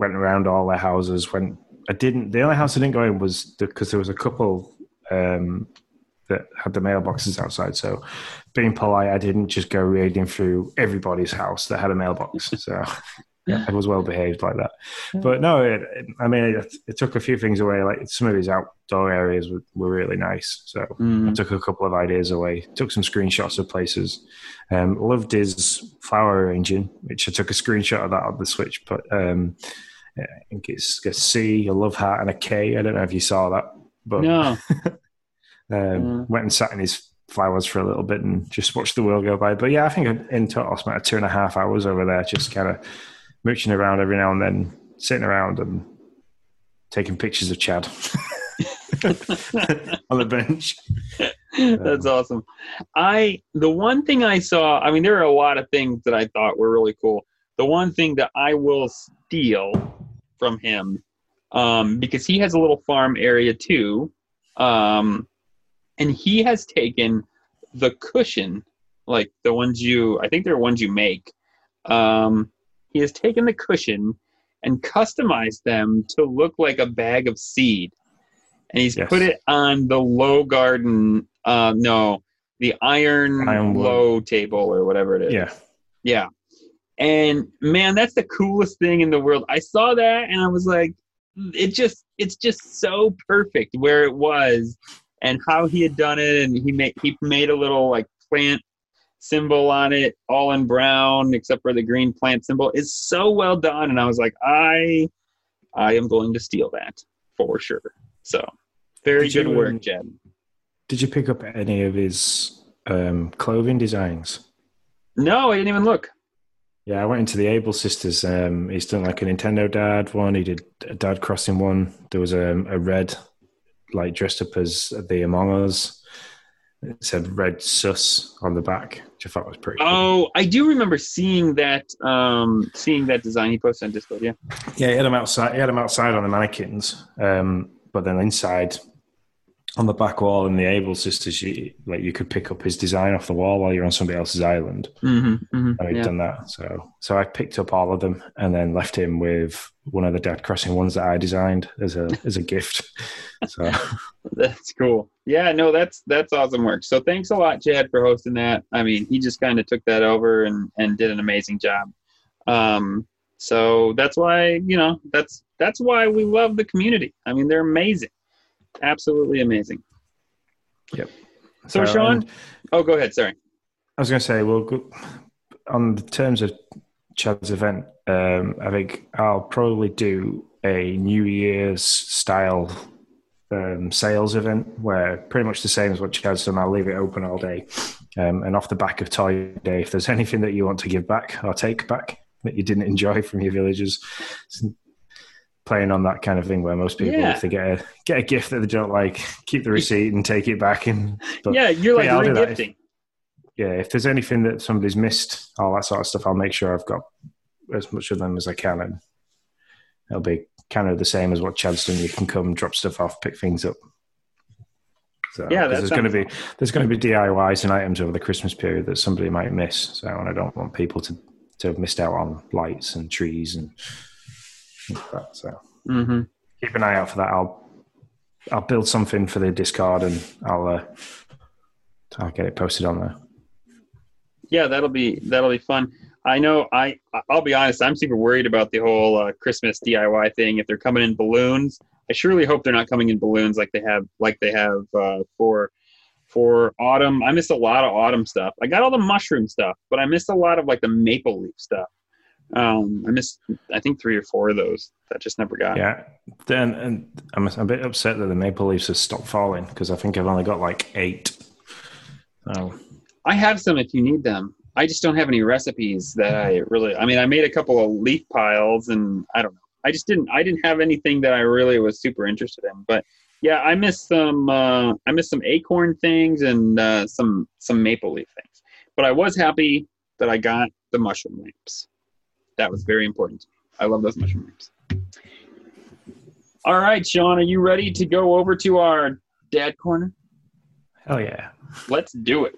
went around all their houses. Went. I didn't. The only house I didn't go in was because the, there was a couple um, that had the mailboxes outside. So, being polite, I didn't just go raiding through everybody's house that had a mailbox. So yeah, I was well behaved like that. But no, it, it, I mean, it, it, took a few things away. Like some of his outdoor areas were, were really nice. So mm. I took a couple of ideas away. Took some screenshots of places. Um, loved his flower arranging, which I took a screenshot of that on the Switch. But um, I think it's a C, a love heart, and a K. I don't know if you saw that. But no. um, mm. Went and sat in his flowers for a little bit and just watched the world go by. But yeah, I think in total I spent two and a half hours over there, just kind of mooching around every now and then, sitting around and taking pictures of Chad on the bench. That's um, awesome. I the one thing I saw, I mean, there are a lot of things that I thought were really cool. The one thing that I will steal from him, um, because he has a little farm area too, um, and he has taken the cushion, like the ones you, I think they're ones you make, um, he has taken the cushion and customized them to look like a bag of seed. And he's yes. put it on the low garden, uh, no, the iron, iron low table or whatever it is. Yeah. Yeah. And man, that's the coolest thing in the world. I saw that and I was like, it just, it's just so perfect where it was and how he had done it. And he made, he made a little like plant symbol on it, all in brown except for the green plant symbol, is so well done. And I was like, I, I am going to steal that for sure. So, very did good you, work, Jen. Did you pick up any of his um, clothing designs? No, I didn't even look. Yeah, I went into the Able Sisters. Um, he's done like a Nintendo Dad one. He did a Dad Crossing one. There was a, a red, like dressed up as the Among Us it said red sus on the back, which I thought was pretty. Oh, I do remember seeing that. Um, seeing that design he posted on Discord. Yeah. Yeah, he had them outside. He had them outside on the mannequins, um, but then inside on the back wall in the Able Sisters, you, like you could pick up his design off the wall while you're on somebody else's island. Mm-hmm, mm-hmm, and he'd yeah. done that. So, so I picked up all of them and then left him with one of the Dad Crossing ones that I designed as a as a gift. So that's cool. Yeah, no, that's that's awesome work. So thanks a lot, Chad, for hosting that. I mean, he just kind of took that over and and did an amazing job. Um, so that's why you know that's that's why we love the community. I mean, they're amazing absolutely amazing. Yep. So, so Sean, oh, go ahead. Sorry. I was going to say, well, on the terms of Chad's event, um, I think I'll probably do a New Year's style um, sales event where pretty much the same as what Chad's done. I'll leave it open all day. Um, and off the back of Toy Day, if there's anything that you want to give back or take back that you didn't enjoy from your villagers, playing on that kind of thing where most people yeah. if they get a get a gift that they don't like keep the receipt and take it back and but, yeah you're like yeah, gifting if, yeah if there's anything that somebody's missed all that sort of stuff i'll make sure i've got as much of them as i can and it'll be kind of the same as what chad's done you can come drop stuff off pick things up so, yeah, there's going to be there's going to be DIYs and items over the Christmas period that somebody might miss. So, and I don't want people to to have missed out on lights and trees and that. So mm-hmm. keep an eye out for that. I'll I'll build something for the Discord and I'll uh, I'll get it posted on there. Yeah, that'll be that'll be fun. I know. I I'll be honest. I'm super worried about the whole uh, Christmas DIY thing. If they're coming in balloons, I surely hope they're not coming in balloons like they have like they have uh, for for autumn. I missed a lot of autumn stuff. I got all the mushroom stuff, but I missed a lot of like the maple leaf stuff. Um, I missed I think three or four of those that just never got. Yeah, then and I'm a bit upset that the maple leaves have stopped falling because I think I've only got like eight. Oh, I have some if you need them. I just don't have any recipes that I really. I mean, I made a couple of leaf piles, and I don't know. I just didn't. I didn't have anything that I really was super interested in. But yeah, I missed some. Uh, I missed some acorn things and uh, some some maple leaf things. But I was happy that I got the mushroom lamps. That was very important. I love those mushroom lamps. All right, Sean, are you ready to go over to our dad corner? Hell yeah! Let's do it.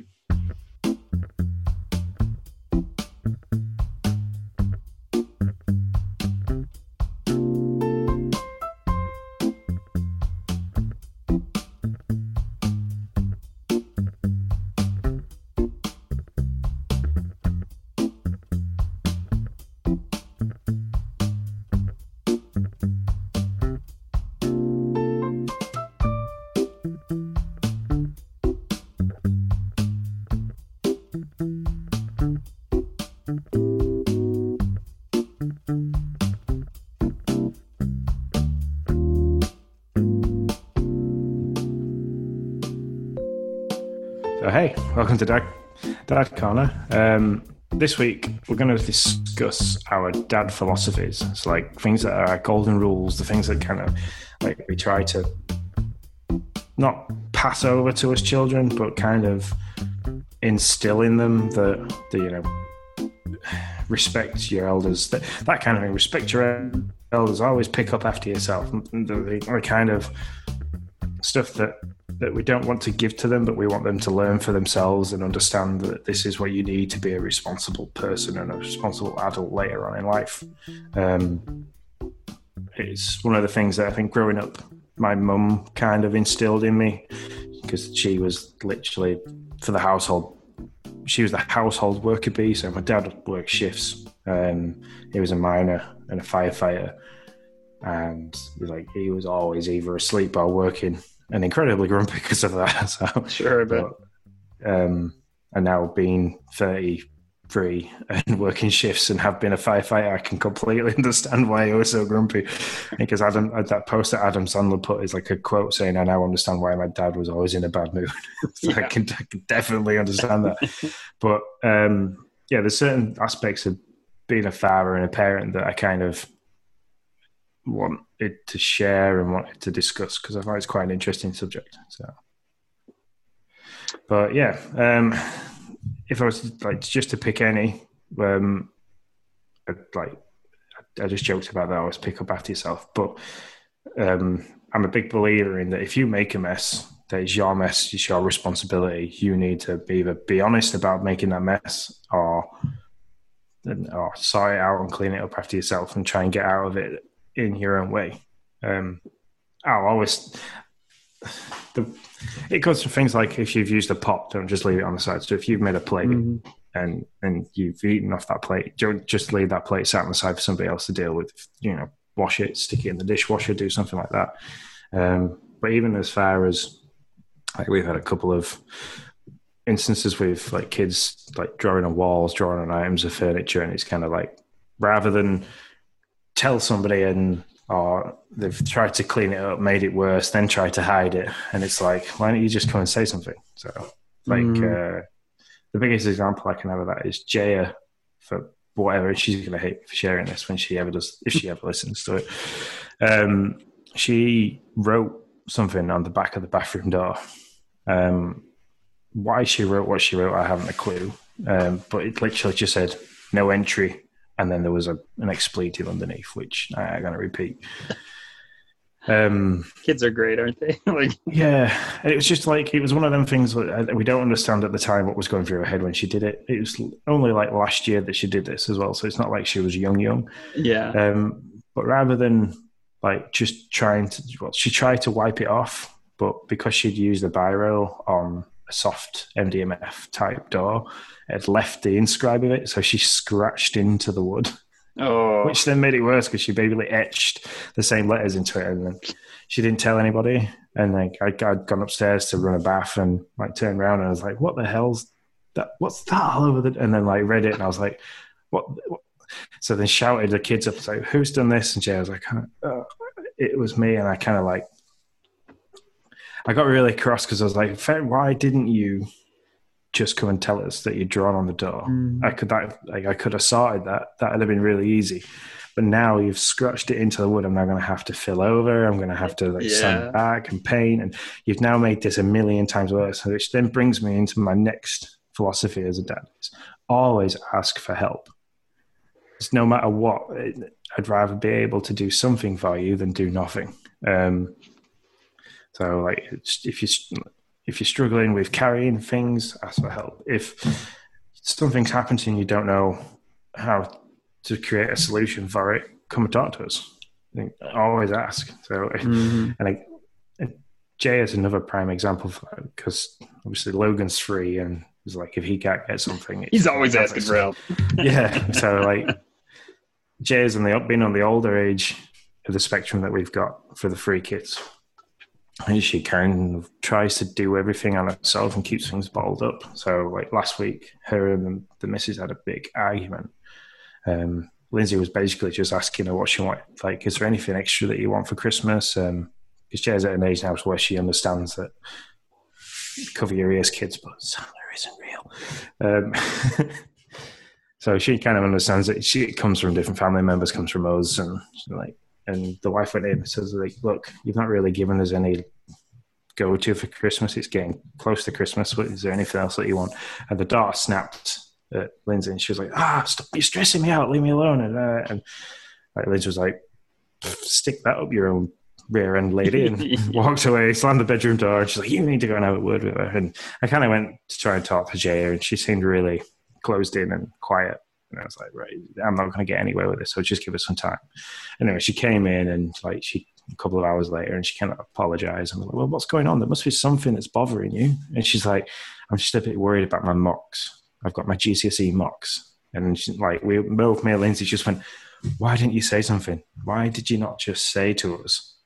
Welcome to Dad, Dad Corner. Um, this week, we're going to discuss our dad philosophies. It's like things that are our golden rules, the things that kind of like we try to not pass over to us children, but kind of instill in them that, the you know, respect your elders, that, that kind of thing. Respect your elders, always pick up after yourself. The, the kind of stuff that that we don't want to give to them, but we want them to learn for themselves and understand that this is what you need to be a responsible person and a responsible adult later on in life. Um, it's one of the things that I think growing up, my mum kind of instilled in me because she was literally for the household. She was the household worker bee, so my dad worked shifts. Um, he was a miner and a firefighter, and like he was always either asleep or working and incredibly grumpy because of that. So sure, but, um, and now being thirty three and working shifts and have been a firefighter, I can completely understand why he was so grumpy. Because Adam, uh, that post that Adam Sandler put is like a quote saying, "I now understand why my dad was always in a bad mood." so yeah. I, can, I, can, definitely understand that. but um, yeah, there's certain aspects of being a father and a parent that I kind of wanted to share and wanted to discuss because I thought it's quite an interesting subject. So, but yeah, um, if I was like just to pick any, um, I'd, like I just joked about that. I always pick up after yourself, but um, I'm a big believer in that if you make a mess, that is your mess, it's your responsibility. You need to either be honest about making that mess or or sort it out and clean it up after yourself and try and get out of it in your own way. Um, I'll always the it goes to things like if you've used a pot, don't just leave it on the side. So if you've made a plate mm-hmm. and and you've eaten off that plate, don't just leave that plate sat on the side for somebody else to deal with. You know, wash it, stick it in the dishwasher, do something like that. Um, but even as far as like we've had a couple of instances with like kids like drawing on walls, drawing on items of furniture, and it's kind of like rather than tell somebody and or they've tried to clean it up, made it worse, then tried to hide it, and it's like, why don't you just come and say something? So, like, mm. uh, the biggest example I can have of that is Jaya for whatever she's going to hate for sharing this when she ever does, if she ever listens to it. Um, she wrote something on the back of the bathroom door. Um, why she wrote what she wrote, I haven't a clue. Um, but it literally just said no entry and then there was a, an expletive underneath, which I, I'm going to repeat. Um, Kids are great, aren't they? like, yeah, it was just like it was one of them things that we don't understand at the time what was going through her head when she did it. It was only like last year that she did this as well, so it's not like she was young, young. Yeah. Um, but rather than like just trying to, well, she tried to wipe it off, but because she'd used the biro on a soft MDMF type door. It had left the inscribe of it, so she scratched into the wood. Oh, which then made it worse because she basically etched the same letters into it, and then she didn't tell anybody. And like I, I'd gone upstairs to run a bath, and like turned around and I was like, "What the hell's that? What's that all over the?" And then like read it, and I was like, "What?" what? So then shouted the kids up, like, "Who's done this?" And Jay was like, uh, "It was me," and I kind of like. I got really cross because I was like, "Why didn't you just come and tell us that you'd drawn on the door. Mm. I could that like I could have sorted that. That would have been really easy. But now you've scratched it into the wood. I'm now going to have to fill over. I'm going to have to like yeah. sand back and paint. And you've now made this a million times worse. Which then brings me into my next philosophy as a dad: is always ask for help. It's no matter what. I'd rather be able to do something for you than do nothing. Um, so like if you if you're struggling with carrying things, ask for help. If something's happened to you and you don't know how to create a solution for it, come and talk to us. I think always ask. So, mm-hmm. and I, Jay is another prime example because obviously Logan's free and he's like, if he can't get something, he's always asking for help. yeah. So, like, Jay is on the been on the older age of the spectrum that we've got for the free kids she kind of tries to do everything on herself and keeps things bottled up. So, like last week, her and the, missus had a big argument. Um, Lindsay was basically just asking her what she wanted. Like, is there anything extra that you want for Christmas? Because um, she's at an age now where she understands that cover your ears, kids, but Santa isn't real. Um, so she kind of understands that she comes from different family members, comes from us, and like and the wife went in and says like look you've not really given us any go to for christmas. It's getting close to christmas is there anything else that you want? And the daughter snapped at lindsay and she was like ah stop you're stressing me out. Leave me alone. And, uh, and like, lindsay was like stick that up your own rear end lady and walked away slammed the bedroom door and she's like you need to go and have a word with her. And i kind of went to try and talk to jay and she seemed really closed in and quiet and I was like, right, I'm not going to get anywhere with this. So just give us some time. Anyway, she came in and like she a couple of hours later and she kind of apologized. and was like, well, what's going on? There must be something that's bothering you. And she's like, I'm just a bit worried about my mocks. I've got my GCSE mocks. And she, like we both, me and Lindsay just went, why didn't you say something? Why did you not just say to us,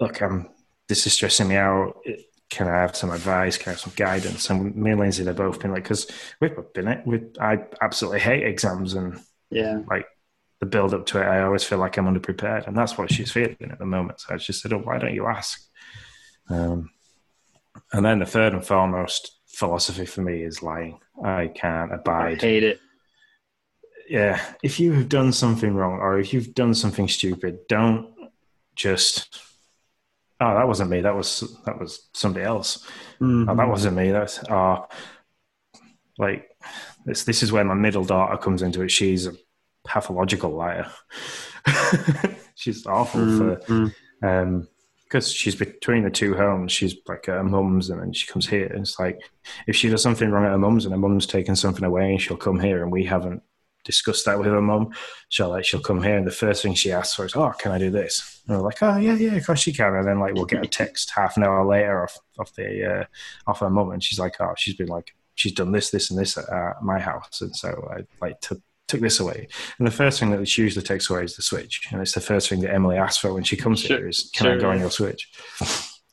look, I'm, this is stressing me out can I have some advice? Can I have some guidance? And me and Lindsay, they've both been like, because we've been it. We, I absolutely hate exams and yeah, like the build up to it. I always feel like I'm underprepared, and that's what she's feeling at the moment. So I just said, oh, why don't you ask? Um, and then the third and foremost philosophy for me is lying. I can't abide. I hate it. Yeah, if you have done something wrong or if you've done something stupid, don't just oh, that wasn't me. That was that was somebody else. Mm-hmm. Oh, that wasn't me. That's uh, like this. This is where my middle daughter comes into it. She's a pathological liar. she's awful mm-hmm. for um because she's between the two homes. She's like her mum's, and then she comes here. And it's like if she does something wrong at her mum's, and her mum's taken something away, and she'll come here, and we haven't discuss that with her mum. She'll like she'll come here and the first thing she asks for is, "Oh, can I do this?" And we're like, "Oh yeah, yeah, of course you can." And then like we'll get a text half an hour later off off the uh, off her mum, and she's like, "Oh, she's been like she's done this, this, and this at uh, my house," and so I like took took this away. And the first thing that she usually takes away is the switch, and it's the first thing that Emily asks for when she comes sure, here is, "Can sure, I go on your switch?"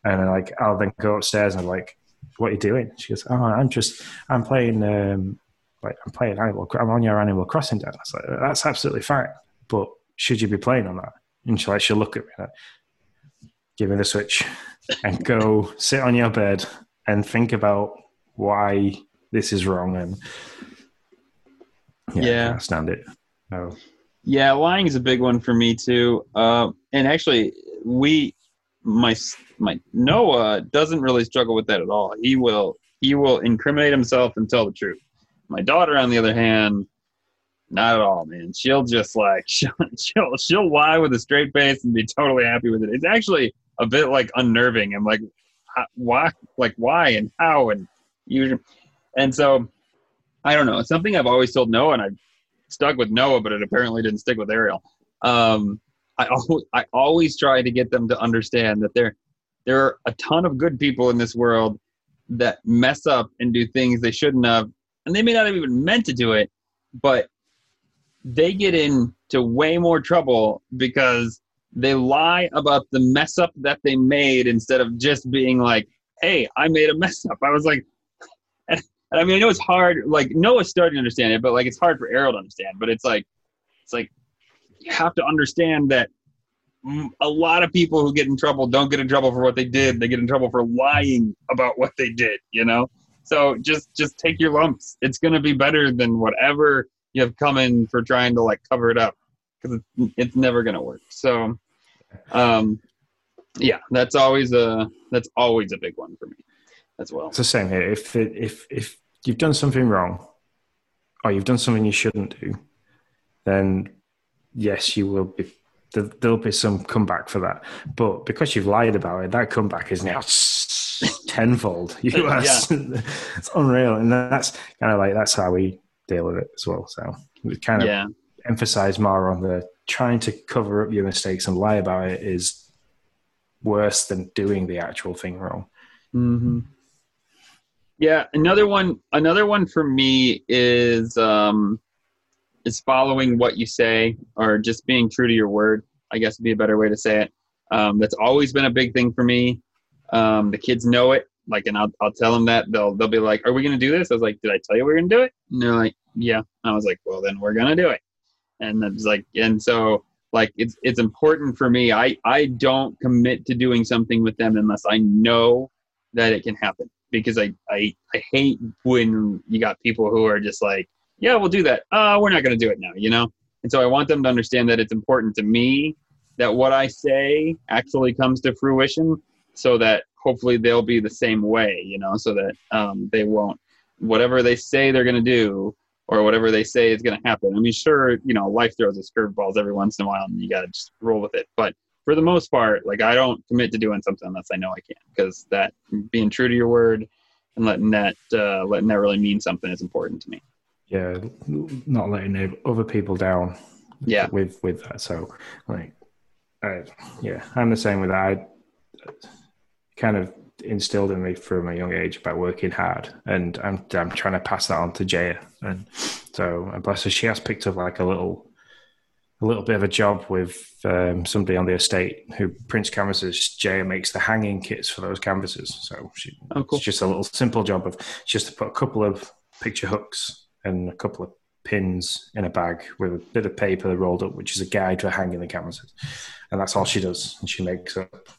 And then, like I'll then go upstairs and I'm like, "What are you doing?" She goes, "Oh, I'm just I'm playing." Um, like I'm playing Animal, I'm on your Animal Crossing. I was like, that's absolutely fine, but should you be playing on that? And she like, she'll look at me, like, give me the switch, and go sit on your bed and think about why this is wrong. And yeah, yeah. I stand it. No. Yeah, lying is a big one for me too. Uh, and actually, we, my my Noah doesn't really struggle with that at all. He will he will incriminate himself and tell the truth. My daughter, on the other hand, not at all, man. She'll just like she'll she'll, she'll lie with a straight face and be totally happy with it. It's actually a bit like unnerving. I'm like, why, like why and how and you, and so I don't know. It's something I've always told Noah, and I stuck with Noah, but it apparently didn't stick with Ariel. Um, I always, I always try to get them to understand that there there are a ton of good people in this world that mess up and do things they shouldn't have, and they may not have even meant to do it, but they get into way more trouble because they lie about the mess up that they made instead of just being like, "Hey, I made a mess up." I was like, and, and I mean, I know it's hard. Like Noah's starting to understand it, but like it's hard for Ariel to understand. But it's like, it's like you have to understand that a lot of people who get in trouble don't get in trouble for what they did. They get in trouble for lying about what they did. You know, so just just take your lumps. It's gonna be better than whatever you have coming for trying to like cover it up because it's, it's never gonna work. So, um, yeah, that's always a that's always a big one for me as well. It's the same here. If it, if if you've done something wrong, or you've done something you shouldn't do, then yes, you will be there'll be some comeback for that. But because you've lied about it, that comeback is now tenfold. Are, yeah. it's unreal, and that's kind of like that's how we deal with it as well. So we kind of yeah. emphasize more on the trying to cover up your mistakes and lie about it is worse than doing the actual thing wrong. Mm-hmm. Yeah, another one. Another one for me is um, is following what you say or just being true to your word. I guess would be a better way to say it. Um, that's always been a big thing for me. Um, the kids know it. Like, and I'll, I'll tell them that they'll, they'll be like, are we going to do this? I was like, did I tell you we are going to do it? And they're like, yeah. I was like, well, then we're going to do it. And it's like, and so like, it's, it's important for me. I, I don't commit to doing something with them unless I know that it can happen because I, I, I hate when you got people who are just like, yeah, we'll do that. Uh, we're not going to do it now, you know? And so I want them to understand that it's important to me that what I say actually comes to fruition so that hopefully they'll be the same way, you know, so that um, they won't, whatever they say they're going to do or whatever they say is going to happen. I mean, sure, you know, life throws us curveballs every once in a while and you got to just roll with it. But for the most part, like I don't commit to doing something unless I know I can because that being true to your word and letting that, uh, letting that really mean something is important to me yeah, not letting other people down. Yeah, with with that. So like, I, yeah, I'm the same with that. I kind of instilled in me from a young age about working hard, and I'm I'm trying to pass that on to Jaya. And so, and bless her, she has picked up like a little a little bit of a job with um, somebody on the estate who prints canvases. Jaya makes the hanging kits for those canvases. So she, oh, cool. it's just a little simple job of just to put a couple of picture hooks and a couple of pins in a bag with a bit of paper rolled up, which is a guide for hanging the canvases. And that's all she does. And she makes up,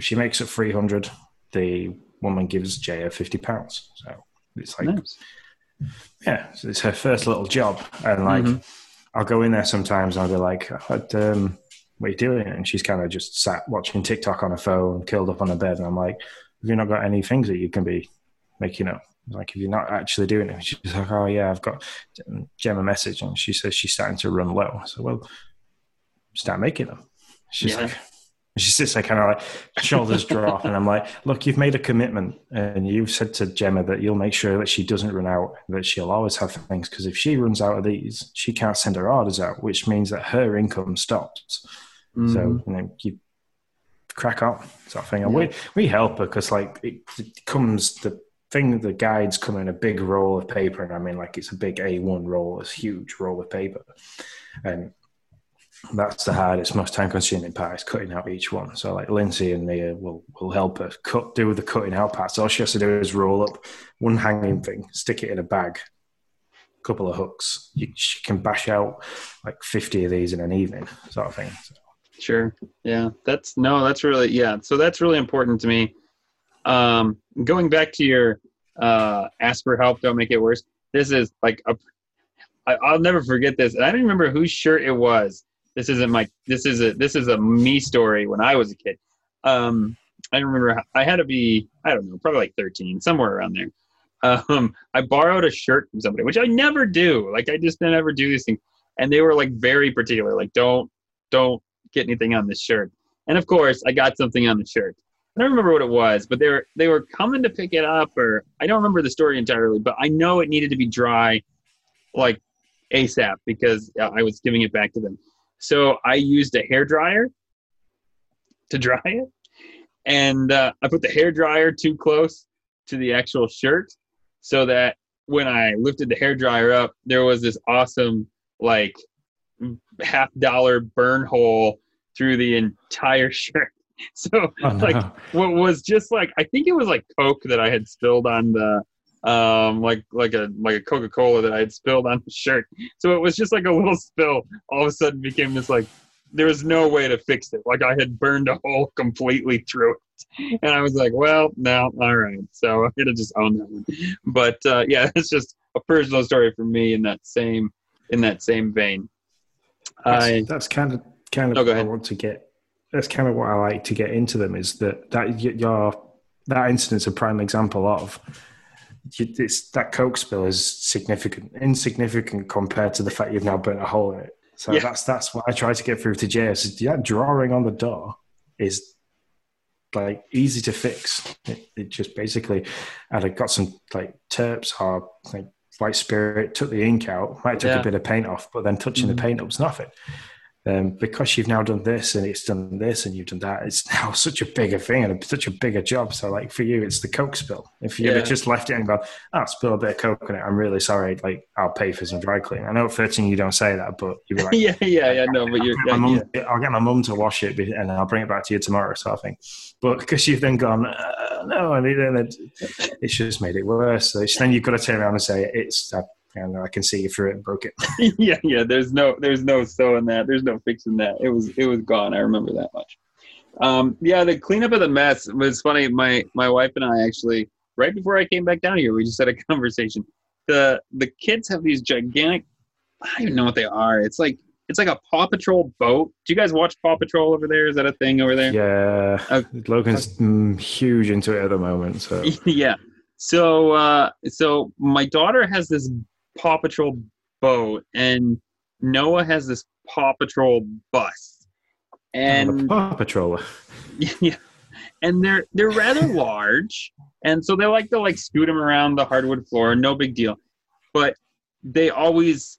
if she makes it 300, the woman gives Jaya 50 pounds. So it's like, nice. yeah, so it's her first little job. And like, mm-hmm. I'll go in there sometimes and I'll be like, um, what are you doing? And she's kind of just sat watching TikTok on her phone, curled up on her bed. And I'm like, have you not got any things that you can be making up? Like if you're not actually doing it, she's like, "Oh yeah, I've got Gemma message," and she says she's starting to run low. So well, start making them. She's yeah. like, she sits there kind of like shoulders drop, and I'm like, "Look, you've made a commitment, and you've said to Gemma that you'll make sure that she doesn't run out, that she'll always have things. Because if she runs out of these, she can't send her orders out, which means that her income stops. Mm. So you know, you crack up sort of thing. And yeah. we we help her because like it, it comes the thing the guides come in a big roll of paper, and I mean like it's a big A1 roll, it's a huge roll of paper, and that's the hardest, most time-consuming part is cutting out each one. So like Lindsay and Mia will will help her cut, do the cutting out parts. All she has to do is roll up one hanging thing, stick it in a bag, couple of hooks. You, she can bash out like fifty of these in an evening, sort of thing. So. Sure. Yeah. That's no. That's really yeah. So that's really important to me. Um, going back to your uh, ask for help, don't make it worse. This is like a. I, I'll never forget this. And I don't remember whose shirt it was. This isn't my. This is a. This is a me story when I was a kid. Um, I remember I had to be. I don't know, probably like thirteen, somewhere around there. Um, I borrowed a shirt from somebody, which I never do. Like I just never do these things. And they were like very particular, like don't don't get anything on this shirt. And of course, I got something on the shirt. I don't remember what it was, but they were they were coming to pick it up, or I don't remember the story entirely, but I know it needed to be dry, like ASAP, because I was giving it back to them. So I used a hair dryer to dry it, and uh, I put the hair dryer too close to the actual shirt so that when I lifted the hair dryer up, there was this awesome like half dollar burn hole through the entire shirt. So Oh, no. like what was just like I think it was like Coke that I had spilled on the um like like a like a Coca-Cola that I had spilled on the shirt. So it was just like a little spill all of a sudden became this like there was no way to fix it. Like I had burned a hole completely through it. And I was like, well, no, all right. So I had to just own that one. But uh, yeah, it's just a personal story for me in that same in that same vein. that's, I that's kind of kind of what I want to get. That's kind of what I like to get into them is that that your that incident's a prime example of that coke spill is significant, insignificant compared to the fact you've now burnt a hole in it. So Yeah. that's that's what I try to get through to. Is that drawing on the door is like easy to fix. It, it just basically, and I'd got some like turps or like white spirit, took the ink out, might took Yeah. a bit of paint off, but then touching Mhm. the paint up was nothing. Um, because you've now done this and it's done this and you've done that, it's now such a bigger thing and such a bigger job. So, like for you, it's the Coke spill. If you'd Yeah. just left it and gone, oh, spill a bit of Coke on it, I'm really sorry. Like, I'll pay for some dry cleaning. I know at 13 you don't say that, but you'd be like, yeah, yeah, yeah, no, but you're I'll get, my yeah, mum, I'll get my mum to wash it and I'll bring it back to you tomorrow, sort of thing. But because you've then gone, uh, no, I need it, it's just made it worse. So it's, then you've got to turn around and say, it's, uh, and I can see you through it and broke it. yeah, yeah. There's no, there's no sewing that. There's no fixing that. It was, it was gone. I remember that much. Um, yeah, the cleanup of the mess was funny. My my wife and I actually, right before I came back down here, we just had a conversation. The the kids have these gigantic. I don't even know what they are. It's like it's like a Paw Patrol boat. Do you guys watch Paw Patrol over there? Is that a thing over there? Yeah. Uh, Logan's mm, huge into it at the moment. So yeah. So uh so my daughter has this Paw Patrol boat and Noah has this Paw Patrol bus. and And Paw Patrol. yeah. And they're they're rather large. And so they like to like scoot them around the hardwood floor, no big deal. But they always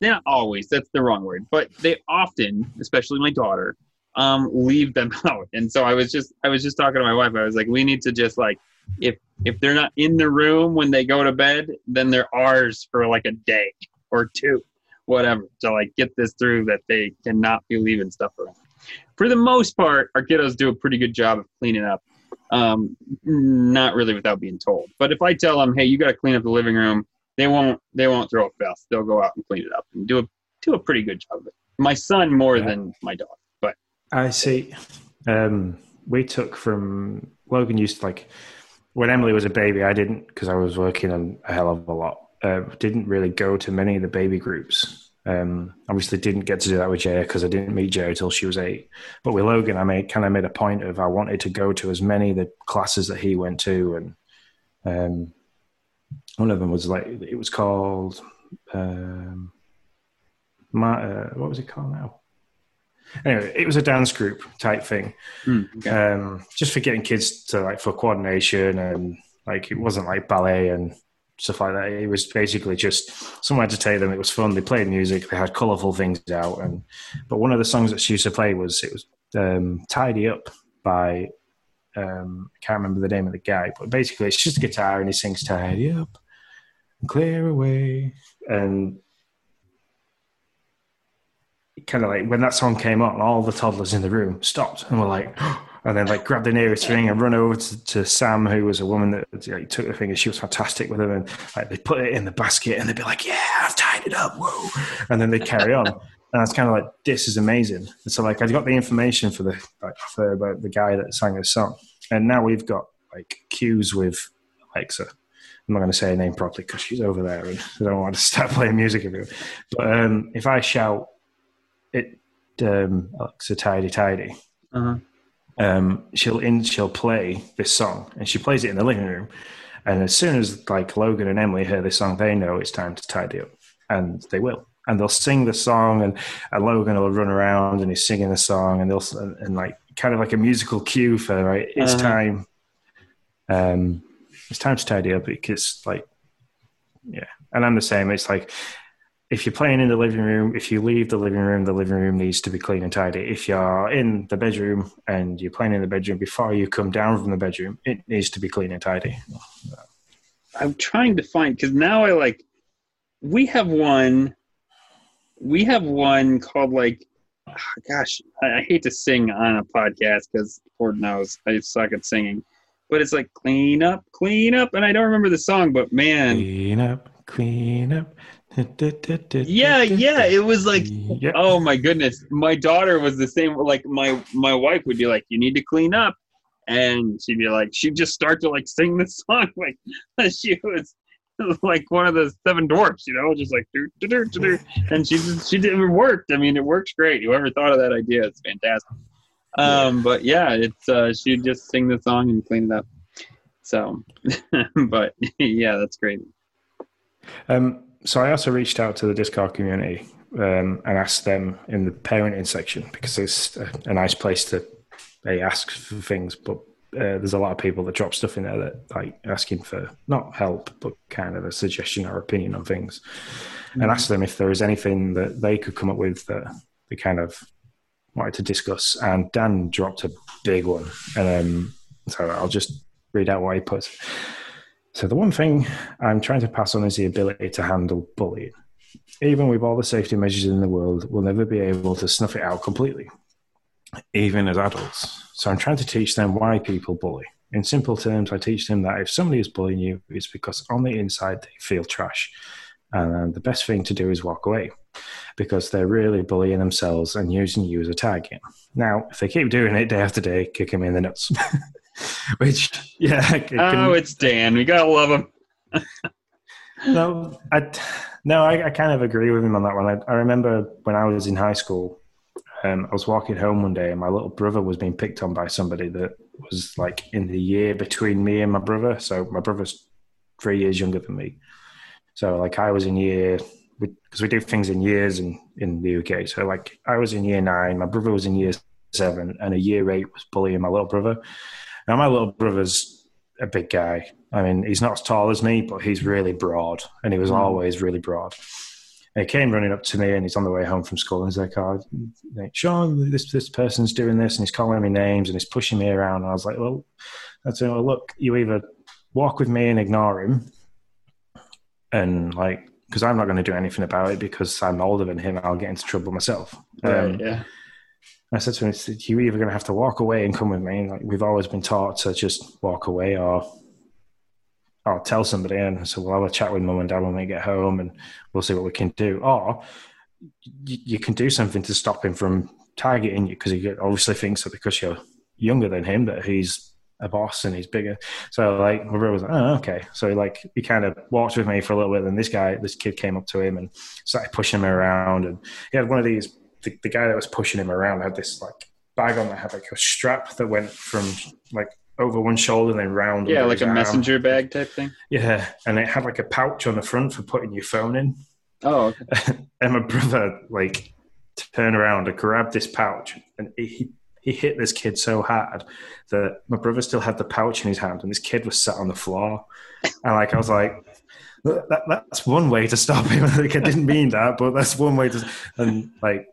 not always, that's the wrong word, but they often, especially my daughter, um, leave them out. And so I was just I was just talking to my wife. I was like, we need to just like if if they're not in the room when they go to bed, then they're ours for like a day or two, whatever, to like get this through that they cannot be leaving stuff around. For the most part, our kiddos do a pretty good job of cleaning up. Um, not really without being told. But if I tell them, hey, you got to clean up the living room, they won't. They won't throw a fuss. They'll go out and clean it up and do a do a pretty good job of it. My son more Yeah. than my daughter, but I see. Um, we took from Logan used to like when Emily was a baby. I didn't because I was working on a hell of a lot. Uh, didn't really go to many of the baby groups. Um, obviously, didn't get to do that with Jaya because I didn't meet Jaya until she was eight. But with Logan, I made kind of made a point of I wanted to go to as many of the classes that he went to, and um, one of them was like it was called um, my, uh, what was it called now? Anyway, it was a dance group type thing, mm, okay. um, just for getting kids to like for coordination and like it wasn't like ballet and stuff like that. It was basically just somewhere to take them. It was fun. They played music. They had colourful things out, and but one of the songs that she used to play was it was um, "Tidy Up" by um, I can't remember the name of the guy, but basically it's just a guitar and he sings "Tidy Up, and Clear Away," and kind of like when that song came on, all the toddlers in the room stopped and were like, and then like grabbed the nearest thing and run over to, to Sam, who was a woman that like, took the thing and she was fantastic with them. And like they put it in the basket and they'd be like, yeah, I've tied it up. Whoa. And then they'd carry on. And I was kind of like, this is amazing. And so like I got the information for the like for about the guy that sang the song, and now we've got like cues with Alexa. I'm not going to say her name properly because she's over there and I don't want to start playing music everywhere. But um, if I shout it, um, Alexa, tidy, tidy, Uh-huh. um, she'll in she'll play this song and she plays it in the living room. And as soon as like Logan and Emily hear this song, they know it's time to tidy up, and they will. And they'll sing the song, and, and Logan will run around and he's singing the song, and they'll and, and like kind of like a musical cue for right. It's Uh-huh. time. Um, it's time to tidy up because like, yeah. And I'm the same. It's like if you're playing in the living room, if you leave the living room, the living room needs to be clean and tidy. If you're in the bedroom and you're playing in the bedroom before you come down from the bedroom, it needs to be clean and tidy. I'm trying to find because now I like we have one we have one called like oh, gosh I, I, hate to sing on a podcast because Lord knows I suck at singing but it's like clean up clean up and I don't remember the song but man clean up clean up yeah yeah it was like oh my goodness my daughter was the same like my my wife would be like you need to clean up and she'd be like she'd just start to like sing this song like she was like one of the seven dwarfs, you know, just like do do do do, and she just, she did it worked. I mean, it works great. Whoever thought of that idea, it's fantastic. Um, but yeah, it's uh, she'd just sing the song and clean it up. So, but yeah, that's great. Um, so I also reached out to the Discord community um, and asked them in the parenting section because it's a, a nice place to they ask for things, but uh, there's a lot of people that drop stuff in there that like asking for not help but kind of a suggestion or opinion on things. Mm-hmm. and asked them if there is anything that they could come up with that they kind of wanted to discuss. And dan dropped a big one. And um, so i'll just read out what he put so the one thing i'm trying to pass on is the ability to handle bullying even with all the safety measures in the world we'll never be able to snuff it out completely even as adults. So I'm trying to teach them why people bully. In simple terms, I teach them that if somebody is bullying you, it's because on the inside they feel trash. And uh, the best thing to do is walk away because they're really bullying themselves and using you as a target. Now, if they keep doing it day after day, kick them in the nuts. Which, yeah. Can, oh, it's Dan. We gotta love him. no, I, no, I, I, kind of agree with him on that one. I, I remember when I was in high school, um, I was walking home one day and my little brother was being picked on by somebody that was like in the year between me and my brother. So my brother's three years younger than me. So like I was in year because we, we, do things in years in, in the UK. So like I was in year nine, my brother was in year seven, and a year eight was bullying my little brother. Now my little brother's a big guy. I mean, he's not as tall as me, but he's really broad, and he was mm. always really broad. And he came running up to me and he's on the way home from school and he's like, oh, Sean, this, this person's doing this and he's calling me names and he's pushing me around. And I was like, well, that's it. Well, look, you either walk with me and ignore him and like, because I'm not going to do anything about it because I'm older than him. I'll get into trouble myself. Right, um, yeah. I said to him, "You're either going to have to walk away and come with me. Like we've always been taught to just walk away, or I'll tell somebody and so we'll have a chat with mum and dad when we get home and we'll see what we can do. Or you, you can do something to stop him from targeting you because he obviously thinks that because you're younger than him that he's a boss and he's bigger. So like my brother was like, oh, okay. So like he kind of walked with me for a little bit and this guy, this kid came up to him and started pushing him around and he had one of these, the, the guy that was pushing him around had this like bag on that had like a strap that went from like over one shoulder and then round. Yeah, like a arm. messenger bag type thing. Yeah, and it had like a pouch on the front for putting your phone in. Oh. Okay. and my brother like turned around and grabbed this pouch, and he he hit this kid so hard that my brother still had the pouch in his hand, and this kid was sat on the floor. And like I was like. That, that's one way to stop him. like I didn't mean that, but that's one way to. And like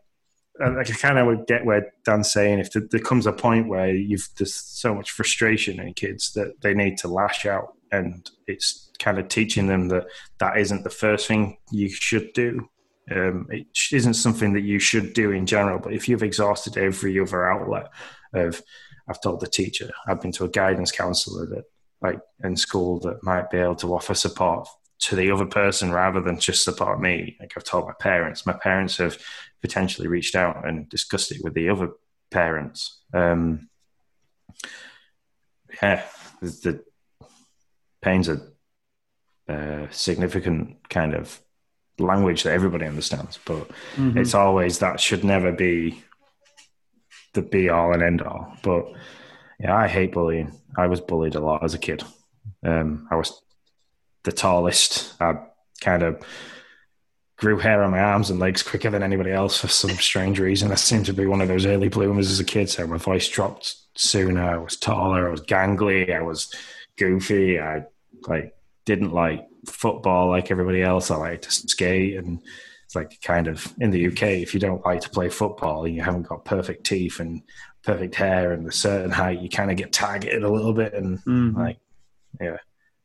I kind of get where Dan's saying if there comes a point where you've there's so much frustration in kids that they need to lash out, and it's kind of teaching them that that isn't the first thing you should do. Um, it isn't something that you should do in general, but if you've exhausted every other outlet of, I've told the teacher, I've been to a guidance counselor that, like in school, that might be able to offer support to the other person rather than just support me. Like I've told my parents, my parents have potentially reached out and discussed it with the other parents. Um, yeah, the pain's a, a significant kind of language that everybody understands, but mm-hmm. it's always that should never be the be all and end all. But yeah, I hate bullying. I was bullied a lot as a kid. Um, I was the tallest. I kind of grew hair on my arms and legs quicker than anybody else for some strange reason. I seemed to be one of those early bloomers as a kid. So my voice dropped sooner. I was taller. I was gangly. I was goofy. I like didn't like football like everybody else. I liked to skate and It's like kind of in the UK, if you don't like to play football and you haven't got perfect teeth and perfect hair and a certain height, you kind of get targeted a little bit. And mm-hmm. like, yeah,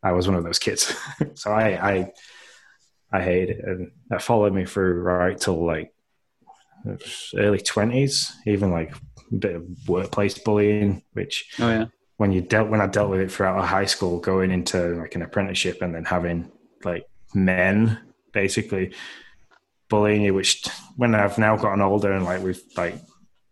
I was one of those kids. so I, I, I hate it. And that followed me through right till like early 20s, even like a bit of workplace bullying, which oh, yeah. when you dealt, when I dealt with it throughout high school, going into like an apprenticeship and then having like men basically bullying you, which when I've now gotten older and like we've like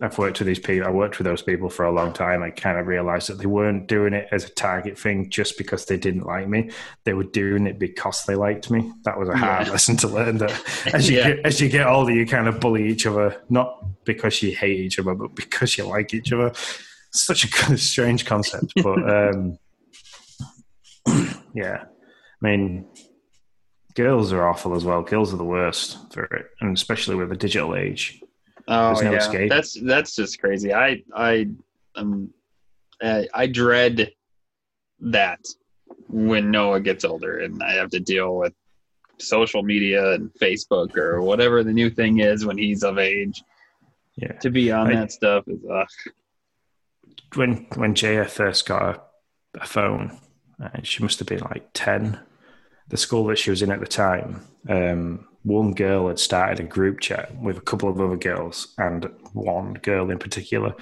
I've worked with these people, I worked with those people for a long time. I kind of realized that they weren't doing it as a target thing just because they didn't like me. They were doing it because they liked me. That was a hard yeah. lesson to learn. That as you yeah. get, as you get older, you kind of bully each other, not because you hate each other, but because you like each other. Such a kind of strange concept, but um, yeah. I mean, girls are awful as well. Girls are the worst for it, and especially with the digital age. Oh no yeah, escape. that's that's just crazy. I I um I, I dread that when Noah gets older and I have to deal with social media and Facebook or whatever the new thing is when he's of age. Yeah, to be on I, that stuff is ugh. When when Jaya first got a, a phone, uh, she must have been like ten. The school that she was in at the time, um, one girl had started a group chat with a couple of other girls and one girl in particular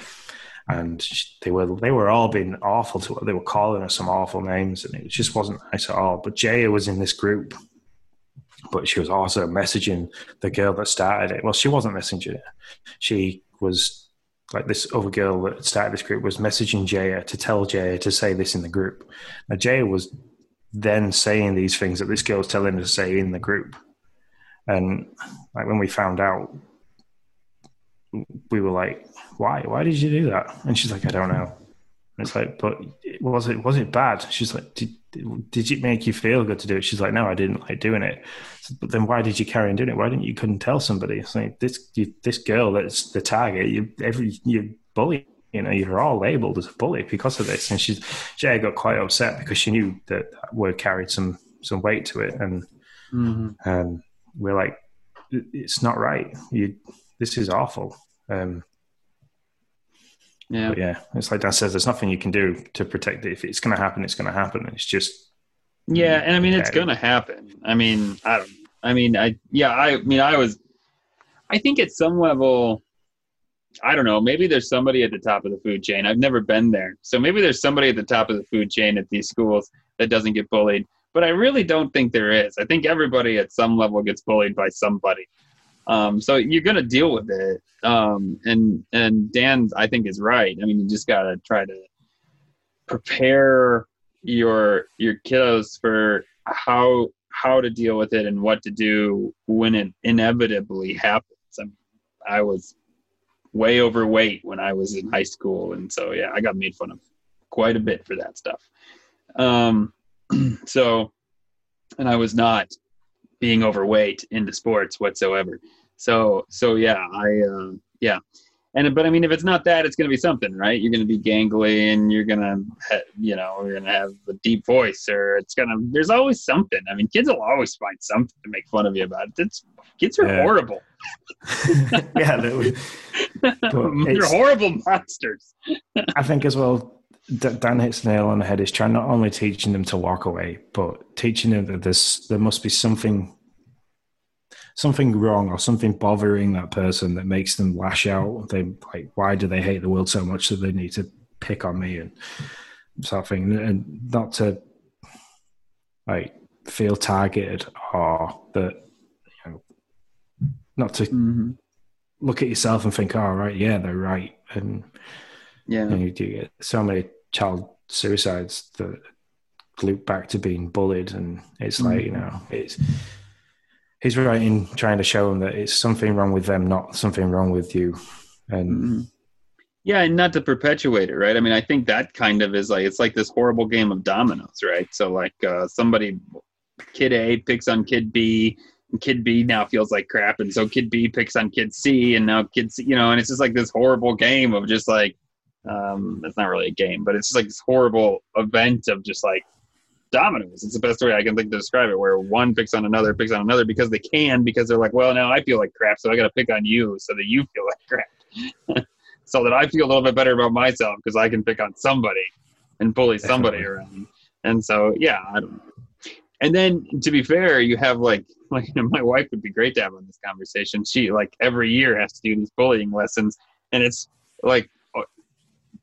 and they were they were all being awful to her. They were calling her some awful names, and it just wasn't nice at all. But Jaya was in this group, but she was also messaging the girl that started it. Well, she wasn't messaging it. She was like this other girl that started this group was messaging Jaya to tell Jaya to say this in the group. Now Jaya was then saying these things that this girl was telling her to say in the group. And like when we found out, we were like, "Why? Why did you do that?" And she's like, "I don't know." And it's like, "But was it was it bad?" She's like, "Did did it make you feel good to do it?" She's like, "No, I didn't like doing it." but then why did you carry on doing it? Why didn't you couldn't tell somebody? It's like this you, this girl that's the target. You every you bully. You know, you're all labelled as a bully because of this. And she's Jay got quite upset because she knew that word carried some some weight to it, and mm-hmm. and we're like, it's not right. You, this is awful. Um, yeah, yeah. It's like Dan says, there's nothing you can do to protect it. If it's going to happen, it's going to happen. It's just yeah, and I mean, it's going to happen. I mean, I don't. I mean, I yeah, I mean, I was. I think at some level, I don't know. Maybe there's somebody at the top of the food chain. I've never been there, so maybe there's somebody at the top of the food chain at these schools that doesn't get bullied but I really don't think there is. I think everybody at some level gets bullied by somebody. Um, so you're going to deal with it. Um, and and Dan, I think, is right. I mean, you just got to try to prepare your your kiddos for how how to deal with it and what to do when it inevitably happens. I, mean, I was way overweight when I was in high school, and so yeah, I got made fun of quite a bit for that stuff. Um, so, and I was not being overweight into sports whatsoever. So, so yeah, I, uh, yeah. And, but I mean, if it's not that, it's going to be something, right? You're going to be gangly and you're going to, you know, you're going to have a deep voice or it's going to, there's always something. I mean, kids will always find something to make fun of you about. It's, kids are yeah. horrible. yeah, they are horrible monsters. I think as well, Dan hits the nail on the head. Is trying not only teaching them to walk away, but teaching them that there's there must be something something wrong or something bothering that person that makes them lash out. They like, why do they hate the world so much that they need to pick on me and sort of thing, and not to like feel targeted or that you know, not to mm-hmm. look at yourself and think, "Oh, right, yeah, they're right," and yeah, and you do get so many child suicides that loop back to being bullied, and it's mm-hmm. like you know, it's he's right in trying to show them that it's something wrong with them, not something wrong with you, and. Mm-hmm. Yeah, and not to perpetuate it, right? I mean, I think that kind of is like it's like this horrible game of dominoes, right? So like uh, somebody, kid A picks on kid B, and kid B now feels like crap, and so kid B picks on kid C, and now kid C, you know, and it's just like this horrible game of just like um, it's not really a game, but it's just like this horrible event of just like dominoes. It's the best way I can think to describe it, where one picks on another, picks on another because they can, because they're like, well, now I feel like crap, so I got to pick on you so that you feel like crap, so that I feel a little bit better about myself because I can pick on somebody and bully somebody around. And so, yeah, I don't. And then, to be fair, you have like like my wife would be great to have on this conversation. She like every year has to do these bullying lessons, and it's like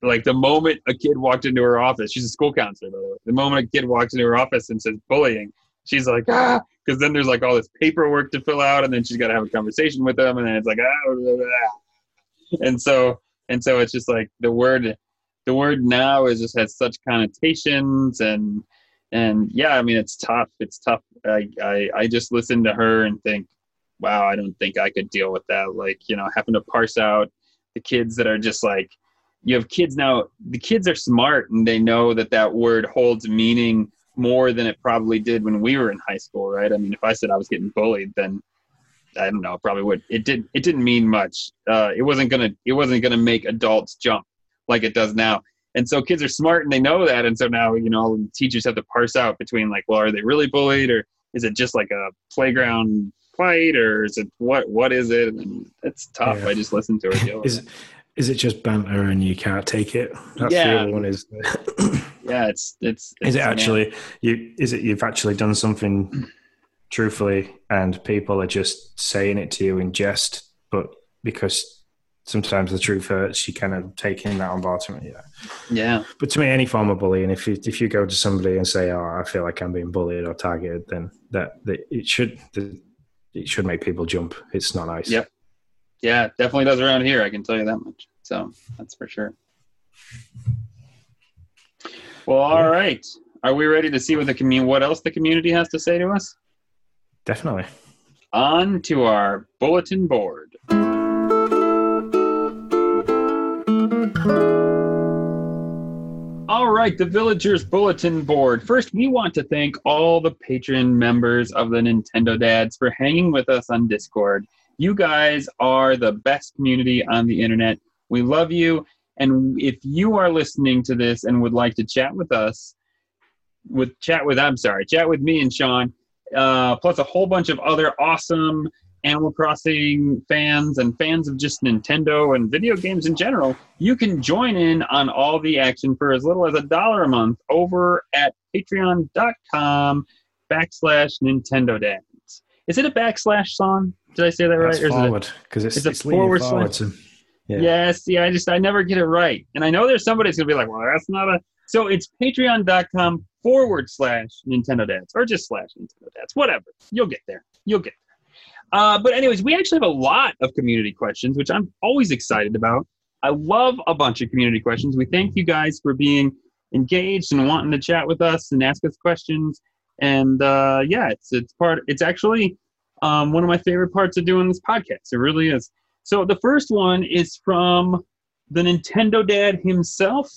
like the moment a kid walked into her office, she's a school counselor, by the way. The moment a kid walks into her office and says bullying, she's like, ah, because then there's like all this paperwork to fill out, and then she's got to have a conversation with them, and then it's like, ah, blah, blah, blah. and so and so it's just like the word, the word now is just has such connotations, and and yeah, I mean it's tough. It's tough. I I, I just listen to her and think, wow, I don't think I could deal with that. Like you know, having to parse out the kids that are just like you have kids now the kids are smart and they know that that word holds meaning more than it probably did when we were in high school right? I mean if i said i was getting bullied then i don't know probably would it did it didn't mean much. Uh, it wasn't gonna it wasn't gonna make adults jump like it does now. And so kids are smart and they know that. And so now you know teachers have to parse out between like well are they really bullied or is it just like a playground fight or is it what what is it? And it's tough. Yeah. i just listen to is, is it just banter and you can't take it? That's yeah. the other one. Is yeah, it's, it's, it's is it actually you? Is it you've actually done something truthfully, and people are just saying it to you in jest, but because sometimes the truth hurts, you kind of taking that on board. Yeah, yeah. But to me, any form of bullying, if you if you go to somebody and say, "Oh, I feel like I'm being bullied or targeted," then that, that it should it should make people jump. It's not nice. Yep. Yeah, definitely does around here. I can tell you that much. So that's for sure. Well, all right. Are we ready to see what the community, what else the community has to say to us? Definitely. On to our bulletin board. All right, the Villagers Bulletin Board. First, we want to thank all the patron members of the Nintendo Dads for hanging with us on Discord. You guys are the best community on the internet. We love you. And if you are listening to this and would like to chat with us, with chat with I'm sorry, chat with me and Sean, uh, plus a whole bunch of other awesome Animal Crossing fans and fans of just Nintendo and video games in general, you can join in on all the action for as little as a dollar a month over at patreon.com backslash Nintendo Dads. Is it a backslash song? Did I say that right? That's forward because it's, it's, it's, a forward, forward slash. Yeah. Yes, yeah. I just I never get it right, and I know there's somebody that's gonna be like, well, that's not a. So it's Patreon.com forward slash Nintendo Dads or just slash Nintendo Dads, whatever. You'll get there. You'll get there. Uh, but anyways, we actually have a lot of community questions, which I'm always excited about. I love a bunch of community questions. We thank you guys for being engaged and wanting to chat with us and ask us questions. And uh, yeah, it's it's part. It's actually um, one of my favorite parts of doing this podcast. It really is. So the first one is from the Nintendo Dad himself,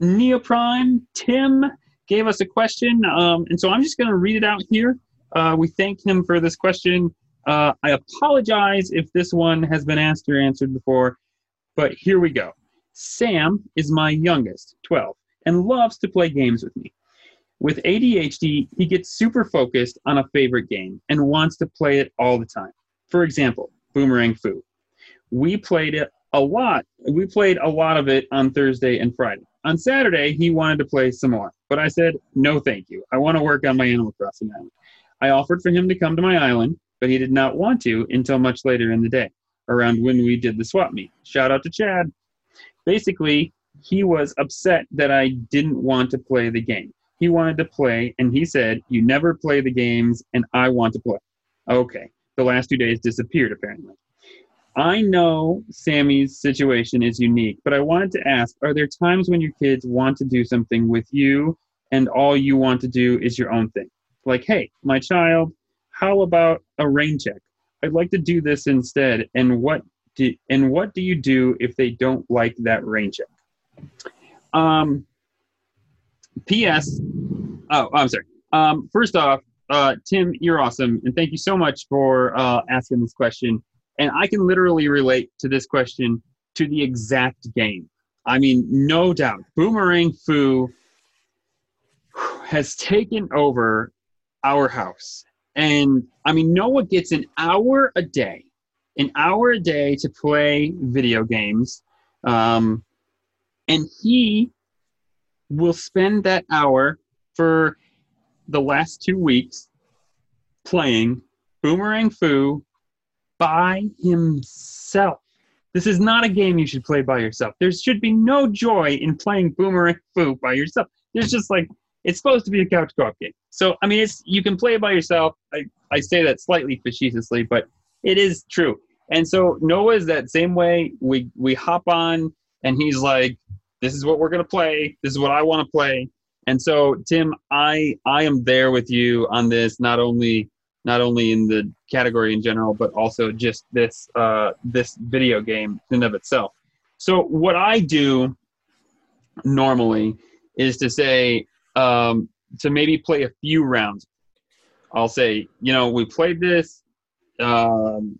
Neoprime. Tim gave us a question, um, and so I'm just going to read it out here. Uh, we thank him for this question. Uh, I apologize if this one has been asked or answered before, but here we go. Sam is my youngest, 12, and loves to play games with me. With ADHD, he gets super focused on a favorite game and wants to play it all the time. For example, Boomerang Fu. We played it a lot. We played a lot of it on Thursday and Friday. On Saturday, he wanted to play some more, but I said, no, thank you. I want to work on my Animal Crossing island. I offered for him to come to my island, but he did not want to until much later in the day, around when we did the swap meet. Shout out to Chad. Basically, he was upset that I didn't want to play the game he wanted to play, and he said, You never play the games, and I want to play. Okay. The last two days disappeared, apparently. I know Sammy's situation is unique, but I wanted to ask Are there times when your kids want to do something with you, and all you want to do is your own thing? Like, hey, my child, how about a rain check? I'd like to do this instead. And what do, and what do you do if they don't like that rain check? Um, P.S. Oh, I'm sorry. Um, first off, uh, Tim, you're awesome, and thank you so much for uh, asking this question. And I can literally relate to this question to the exact game. I mean, no doubt. Boomerang Fu. has taken over our house. And I mean, Noah gets an hour a day, an hour a day to play video games. Um, and he will spend that hour for the last two weeks playing Boomerang Fu by himself. This is not a game you should play by yourself. There should be no joy in playing Boomerang Fu by yourself. There's just like it's supposed to be a couch co-op game. So I mean, it's you can play it by yourself. I I say that slightly facetiously, but it is true. And so Noah is that same way. We we hop on, and he's like, "This is what we're gonna play. This is what I want to play." And so Tim, I I am there with you on this. Not only not only in the category in general, but also just this uh, this video game in of itself. So what I do normally is to say um, to maybe play a few rounds. I'll say, you know, we played this um,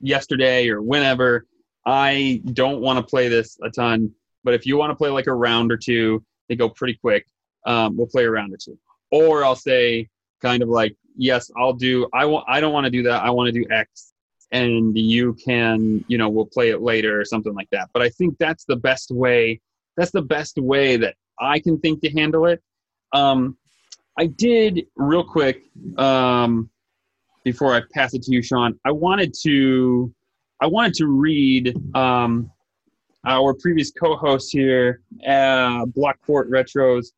yesterday or whenever. I don't want to play this a ton, but if you want to play like a round or two, they go pretty quick. Um, we'll play a round or two. Or I'll say, kind of like, yes, I'll do. I want. I don't want to do that. I want to do X, and you can, you know, we'll play it later or something like that. But I think that's the best way. That's the best way that I can think to handle it. Um, I did real quick um, before I pass it to you, Sean. I wanted to I wanted to read um, our previous co-host here, uh, Blockport Retros,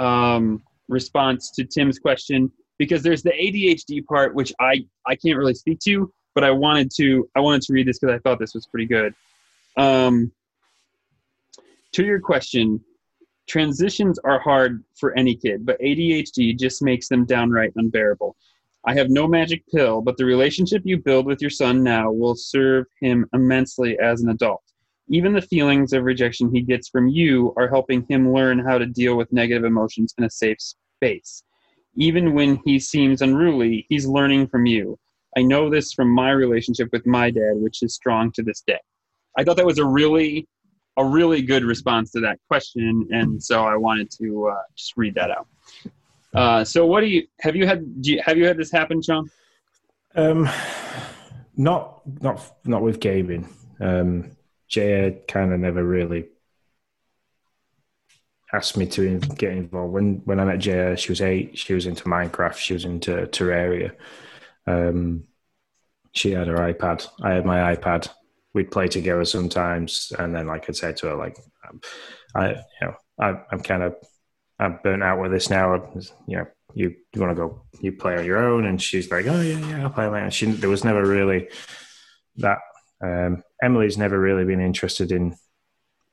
um, response to Tim's question because there's the ADHD part which I I can't really speak to, but I wanted to I wanted to read this because I thought this was pretty good. Um, to your question, Transitions are hard for any kid, but ADHD just makes them downright unbearable. I have no magic pill, but the relationship you build with your son now will serve him immensely as an adult. Even the feelings of rejection he gets from you are helping him learn how to deal with negative emotions in a safe space. Even when he seems unruly, he's learning from you. I know this from my relationship with my dad, which is strong to this day. I thought that was a really a really good response to that question, and so I wanted to uh, just read that out. Uh, so, what do you have you had? You, have you had this happen, Sean? Um, not not not with gaming. Um, Jay kind of never really asked me to get involved. When when I met Jay, she was eight. She was into Minecraft. She was into Terraria. Um, she had her iPad. I had my iPad we'd play together sometimes, and then like I'd say to her, like, um, I, you know, I, I'm kind of, I'm burnt out with this now. You know, you, you want to go, you play on your own, and she's like, oh yeah, yeah, I'll play on She, there was never really that. Um, Emily's never really been interested in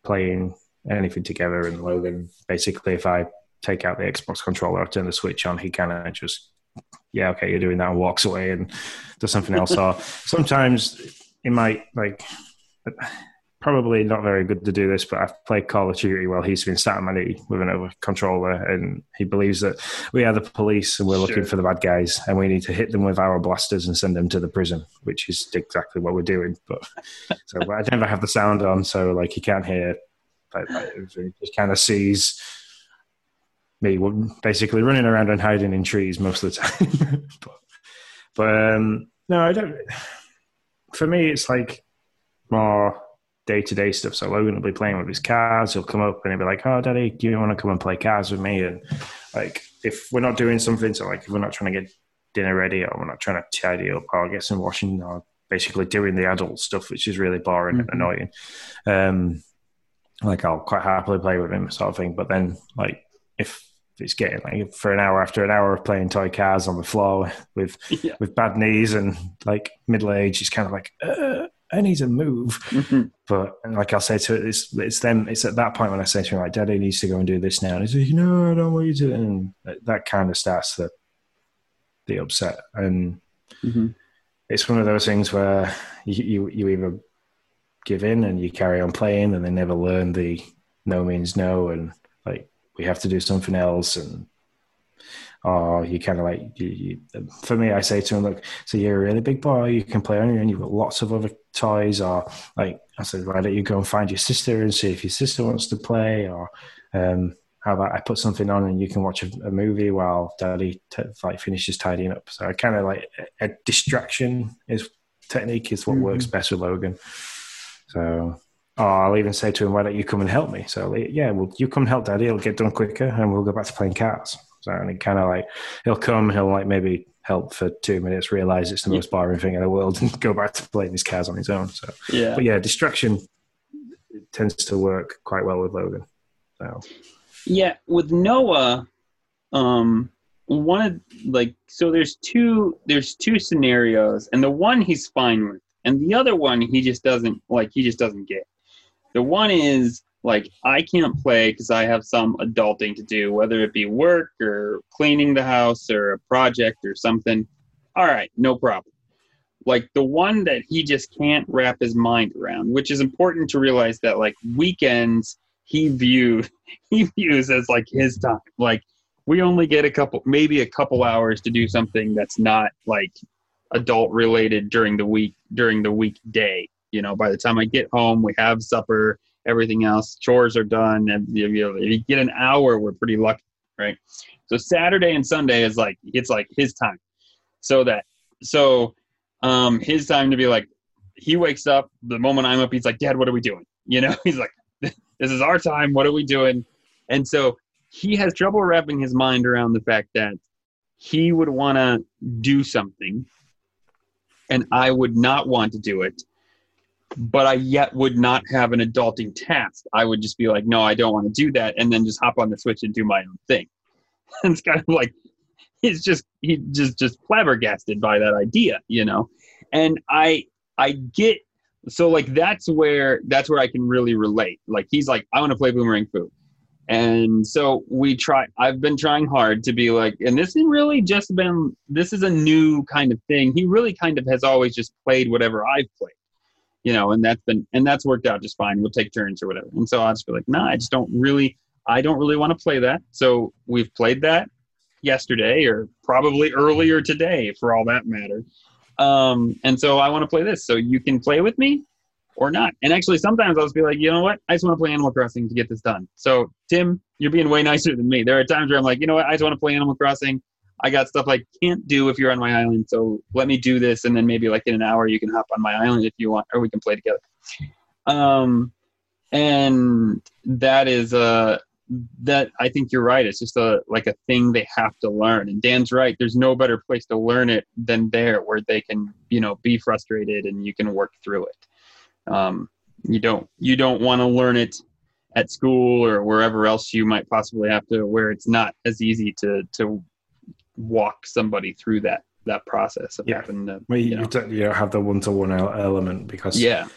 playing anything together, and Logan, basically, if I take out the Xbox controller, I turn the switch on, he kind of just, yeah, okay, you're doing that, and walks away and does something else. or sometimes it might like probably not very good to do this, but I've played Call of Duty while he's been sat on my knee with another controller, and he believes that we are the police and we're sure. looking for the bad guys, and we need to hit them with our blasters and send them to the prison, which is exactly what we're doing. But so I never have the sound on, so like he can't hear. Like, like, he just kind of sees me basically running around and hiding in trees most of the time. but, but um, no, I don't for me, it's like more day to day stuff. So Logan will be playing with his cars. He'll come up and he'll be like, "Oh, Daddy, do you want to come and play cars with me?" And like, if we're not doing something, so like if we're not trying to get dinner ready or we're not trying to tidy up or get some washing or basically doing the adult stuff, which is really boring mm-hmm. and annoying. Um, like I'll quite happily play with him, sort of thing. But then, like, if it's getting like for an hour after an hour of playing toy cars on the floor with yeah. with bad knees and like middle age, it's kind of like uh, I need to move. Mm-hmm. But like I'll say to it, it's it's then it's at that point when I say to him like, Daddy needs to go and do this now. And he's like, No, I don't want you to. And that kind of starts the the upset. And mm-hmm. it's one of those things where you, you you either give in and you carry on playing, and they never learn the no means no and like we have to do something else and or you kind of like you, you, for me i say to him look so you're a really big boy you can play on your own you've got lots of other toys or like i said why don't you go and find your sister and see if your sister wants to play or um, how about I put something on and you can watch a, a movie while Daddy t- like finishes tidying up. So I kind of like a, a, distraction is technique is what mm-hmm. works best with Logan. So oh, I'll even say to him, "Why don't you come and help me?" So yeah, well, you come help Daddy. It'll get done quicker, and we'll go back to playing cards. So and it kind of like he'll come, he'll like maybe help for two minutes, realize it's the most boring thing in the world, and go back to playing his cards on his own. So yeah, but yeah, distraction tends to work quite well with Logan. So yeah, with Noah, um, one of like so there's two there's two scenarios, and the one he's fine with, and the other one he just doesn't like. He just doesn't get. The one is like I can't play because I have some adulting to do, whether it be work or cleaning the house or a project or something. All right, no problem. Like the one that he just can't wrap his mind around, which is important to realize that like weekends he viewed he views as like his time. Like we only get a couple maybe a couple hours to do something that's not like adult related during the week during the weekday. You know, by the time I get home, we have supper, everything else, chores are done, and you know, if you get an hour, we're pretty lucky, right? So Saturday and Sunday is like it's like his time. So that so um his time to be like he wakes up the moment I'm up, he's like, Dad, what are we doing? You know, he's like, this is our time. What are we doing? And so he has trouble wrapping his mind around the fact that he would want to do something and I would not want to do it, but I yet would not have an adulting task. I would just be like, no, I don't want to do that, and then just hop on the switch and do my own thing. It's kind of like he's just he just just flabbergasted by that idea, you know. And I I get so like that's where that's where I can really relate. Like he's like, I want to play Boomerang Fu. And so we try I've been trying hard to be like and this has really just been this is a new kind of thing. He really kind of has always just played whatever I've played. You know, and that's been and that's worked out just fine. We'll take turns or whatever. And so I'll just be like, nah, I just don't really I don't really want to play that. So we've played that yesterday or probably earlier today for all that matter. Um, and so I want to play this. So you can play with me or not. And actually, sometimes I'll just be like, you know what? I just want to play Animal Crossing to get this done. So, Tim, you're being way nicer than me. There are times where I'm like, you know what? I just want to play Animal Crossing. I got stuff I can't do if you're on my island. So let me do this. And then maybe like in an hour, you can hop on my island if you want, or we can play together. Um, and that is, uh, that I think you're right. It's just a like a thing they have to learn. And Dan's right. There's no better place to learn it than there, where they can you know be frustrated and you can work through it. Um, you don't you don't want to learn it at school or wherever else you might possibly have to, where it's not as easy to to walk somebody through that that process of yeah. having to. Well, you, you, don't, you don't have the one to one element because yeah,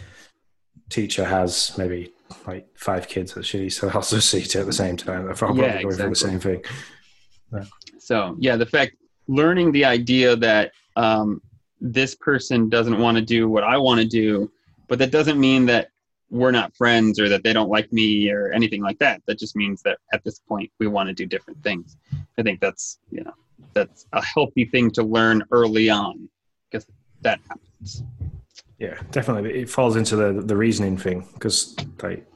teacher has maybe like five kids that she needs to also see to at the same time. They're probably yeah, going exactly. for the same thing. Yeah. So yeah, the fact learning the idea that um, this person doesn't want to do what I want to do, but that doesn't mean that we're not friends or that they don't like me or anything like that. That just means that at this point we want to do different things. I think that's you know that's a healthy thing to learn early on because that happens. Yeah, definitely. It falls into the the reasoning thing because like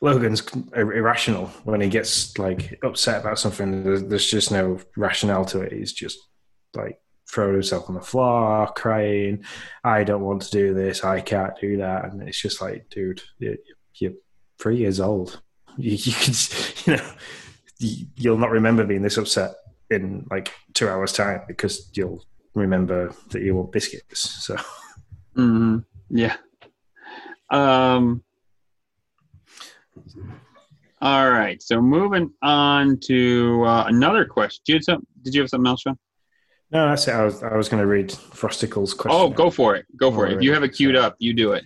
Logan's irrational when he gets like upset about something. There's, just no rationale to it. He's just like throwing himself on the floor, crying. I don't want to do this. I can't do that. And it's just like, dude, you're three years old. You, you can, you know, you'll not remember being this upset in like two hours time because you'll remember that you want biscuits. So. Mm-hmm. Yeah. Um, all right. So moving on to uh, another question. Did you, have some, did you have something else, Sean? No, that's it. I was I was going to read Frosticle's question. Oh, go for it. Go for it. If you have it queued up, you do it.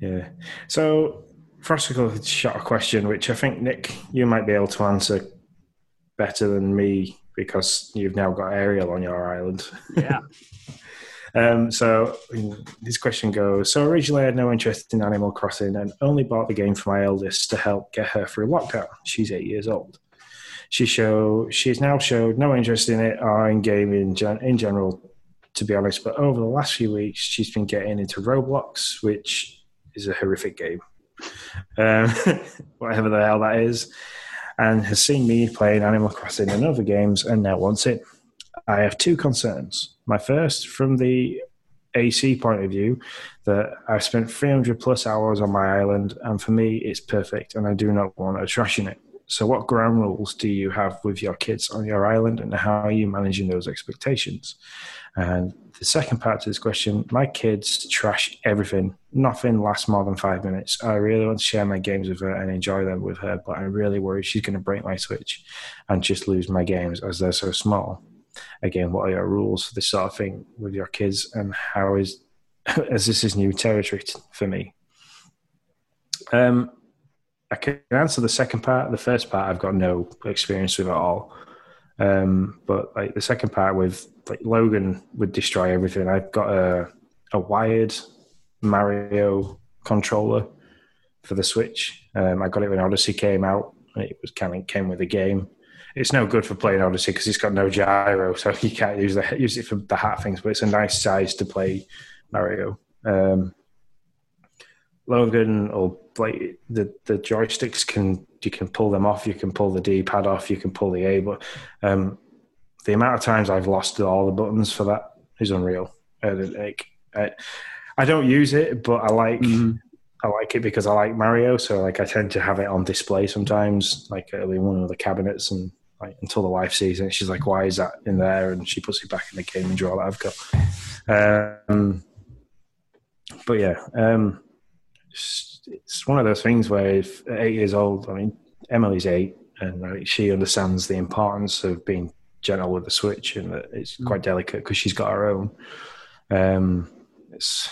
Yeah. So Frosticle shot a question, which I think Nick, you might be able to answer better than me because you've now got Ariel on your island. Yeah. Um, so this question goes: So originally I had no interest in Animal Crossing and only bought the game for my eldest to help get her through lockdown. She's eight years old. She show she's now showed no interest in it or in gaming in general, to be honest. But over the last few weeks, she's been getting into Roblox, which is a horrific game. Um, whatever the hell that is. and has seen me playing Animal Crossing and other games and now wants it. I have two concerns. My first, from the AC point of view, that I've spent 300 plus hours on my island, and for me, it's perfect, and I do not want to trash in it. So, what ground rules do you have with your kids on your island, and how are you managing those expectations? And the second part to this question my kids trash everything. Nothing lasts more than five minutes. I really want to share my games with her and enjoy them with her, but I'm really worried she's going to break my Switch and just lose my games as they're so small. Again, what are your rules for this sort of thing with your kids, and how is as this is new territory for me? Um, I can answer the second part. The first part, I've got no experience with at all. Um, but like the second part with like Logan would destroy everything. I've got a a wired Mario controller for the Switch. Um, I got it when Odyssey came out. It was kind of came with the game. It's no good for playing Odyssey because it's got no gyro, so you can't use the use it for the hat things. But it's a nice size to play Mario. Um, Logan or like the the joysticks can you can pull them off, you can pull the D pad off, you can pull the A, but um, the amount of times I've lost all the buttons for that is unreal. Uh, like, I, I, don't use it, but I like mm-hmm. I like it because I like Mario, so like I tend to have it on display sometimes, like in one of the cabinets, and like until the wife sees it, she's like, "Why is that in there?" And she puts it back in the gaming drawer that I've got. Um, but yeah, um, it's one of those things where if eight years old, I mean, Emily's eight, and she understands the importance of being gentle with the switch, and that it's mm. quite delicate because she's got her own. Um, it's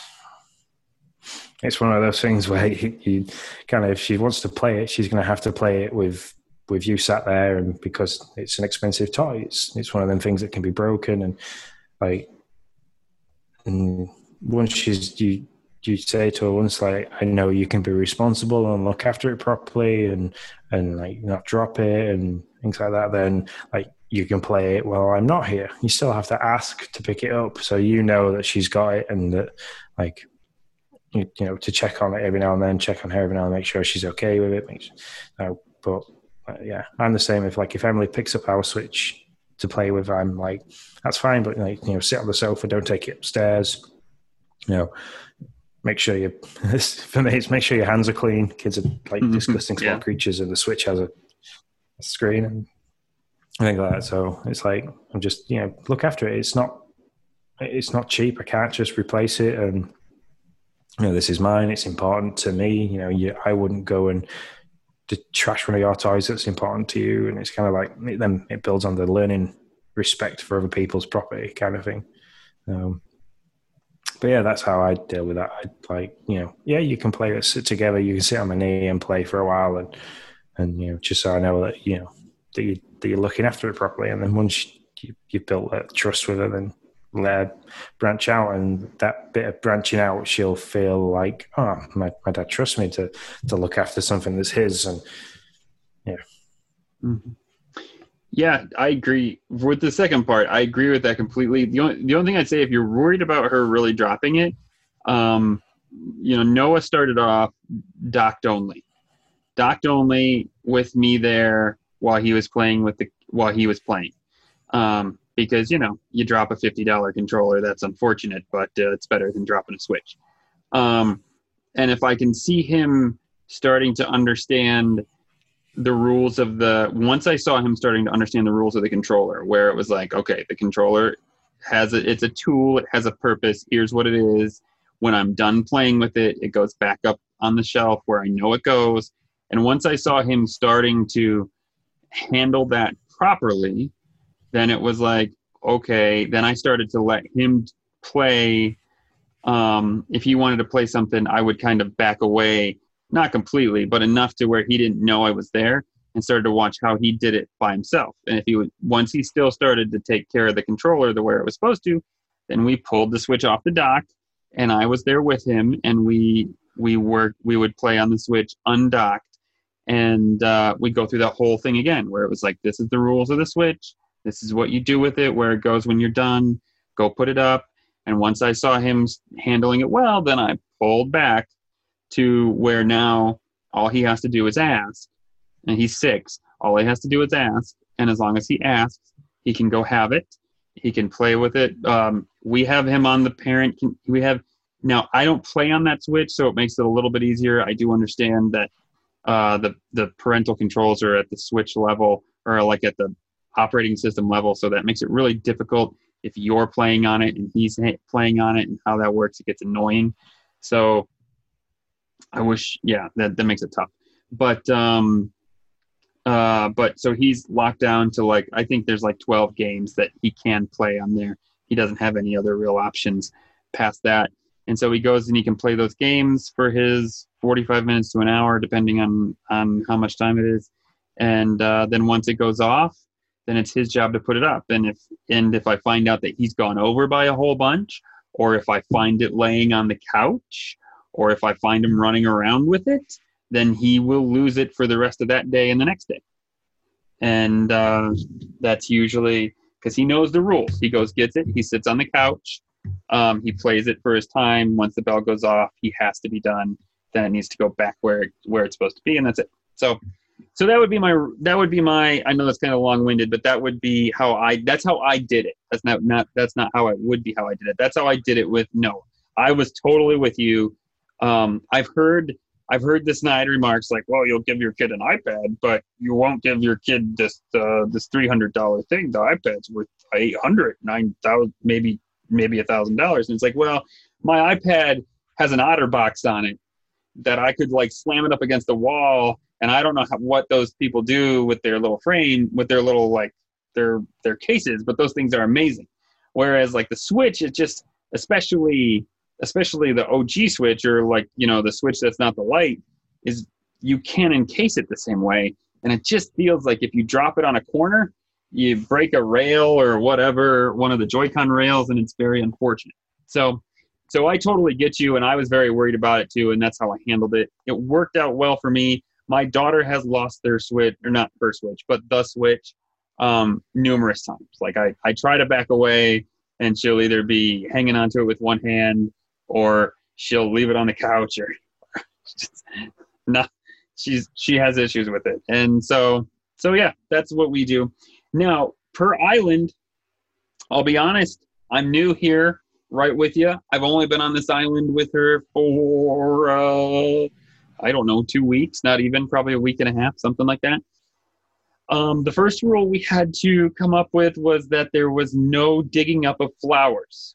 it's one of those things where you, you, kind of if she wants to play it, she's going to have to play it with with you sat there, and because it's an expensive toy, it's it's one of them things that can be broken, and like and once she's you you say to her once like I know you can be responsible and look after it properly and and like not drop it and things like that, then like you can play it while I'm not here. You still have to ask to pick it up, so you know that she's got it and that like you, you know to check on it every now and then, check on her every now and then, make sure she's okay with it. Make sure, but uh, yeah, I'm the same. If like if Emily picks up our Switch to play with, I'm like that's fine, but like you know sit on the sofa, don't take it upstairs. You know, make sure you for me it's make sure your hands are clean. Kids are like mm-hmm. disgusting small yeah. creatures and the switch has a, screen and things like that. So it's like i'm just you know look after it. It's not it's not cheap. I can't just replace it and you know this is mine. It's important to me. You know you, i wouldn't go and trash one of your toys that's important to you. And it's kind of like then it builds on the learning respect for other people's property kind of thing. Um, but yeah, that's how I deal with that. I like, you know, yeah, you can play it sit together. You can sit on my knee and play for a while, and and you know, just so I know that you know that, you, that you're looking after it properly. And then once you, you built that trust with her, then let her branch out, and that bit of branching out, she'll feel like, oh, my my dad trusts me to to look after something that's his, and yeah. Mm-hmm. Yeah, I agree with the second part. I agree with that completely. The only the only thing I'd say, if you're worried about her really dropping it, um, you know, Noah started off docked only, docked only with me there while he was playing with the while he was playing, um, because you know you drop a fifty dollar controller, that's unfortunate, but uh, it's better than dropping a Switch. Um, and if I can see him starting to understand the rules of the once I saw him starting to understand the rules of the controller, where it was like, okay, the controller has a it's a tool, it has a purpose. Here's what it is. When I'm done playing with it, it goes back up on the shelf where I know it goes. And once I saw him starting to handle that properly, then it was like, okay, then I started to let him play. Um, if he wanted to play something, I would kind of back away not completely, but enough to where he didn't know I was there and started to watch how he did it by himself. And if he would, once he still started to take care of the controller the way it was supposed to, then we pulled the switch off the dock and I was there with him and we, we worked, we would play on the switch undocked and uh, we go through that whole thing again where it was like, this is the rules of the switch. This is what you do with it, where it goes when you're done. Go put it up. And once I saw him handling it well, then I pulled back to where now all he has to do is ask, and he's six. All he has to do is ask, and as long as he asks, he can go have it. He can play with it. Um, we have him on the parent. We have now. I don't play on that switch, so it makes it a little bit easier. I do understand that uh, the the parental controls are at the switch level or like at the operating system level, so that makes it really difficult if you're playing on it and he's playing on it and how that works. It gets annoying. So I wish, yeah, that that makes it tough. But um, uh, but so he's locked down to like I think there's like 12 games that he can play on there. He doesn't have any other real options past that. And so he goes and he can play those games for his 45 minutes to an hour, depending on on how much time it is. And uh, then once it goes off, then it's his job to put it up. And if and if I find out that he's gone over by a whole bunch, or if I find it laying on the couch, or if I find him running around with it, then he will lose it for the rest of that day and the next day. And uh, that's usually because he knows the rules. He goes, gets it, he sits on the couch, um, he plays it for his time. Once the bell goes off, he has to be done. Then it needs to go back where where it's supposed to be, and that's it. So, so that would be my that would be my. I know that's kind of long winded, but that would be how I. That's how I did it. That's not not that's not how it would be how I did it. That's how I did it with Noah. I was totally with you. Um, I've heard I've heard the snide remarks like, "Well, you'll give your kid an iPad, but you won't give your kid this uh, this three hundred dollar thing. The iPad's worth eight hundred, nine thousand, maybe maybe a thousand dollars." And it's like, well, my iPad has an OtterBox on it that I could like slam it up against the wall, and I don't know how, what those people do with their little frame, with their little like their their cases, but those things are amazing. Whereas like the Switch, it just especially especially the OG switch or like you know the switch that's not the light is you can't encase it the same way. And it just feels like if you drop it on a corner you break a rail or whatever one of the joy-con rails and it's very unfortunate. So so i totally get you and i was very worried about it too and that's how i handled it. It worked out well for me. My daughter has lost their switch or not her switch but the switch um, numerous times. Like I, I try to back away and she'll either be hanging onto it with one hand or she'll leave it on the couch or not she's she has issues with it. And so so yeah that's what we do. Now per island i'll be honest i'm new here right with you i've only been on this island with her for uh i don't know two weeks not even probably a week and a half something like that. Um, the first rule we had to come up with was that there was no digging up of flowers.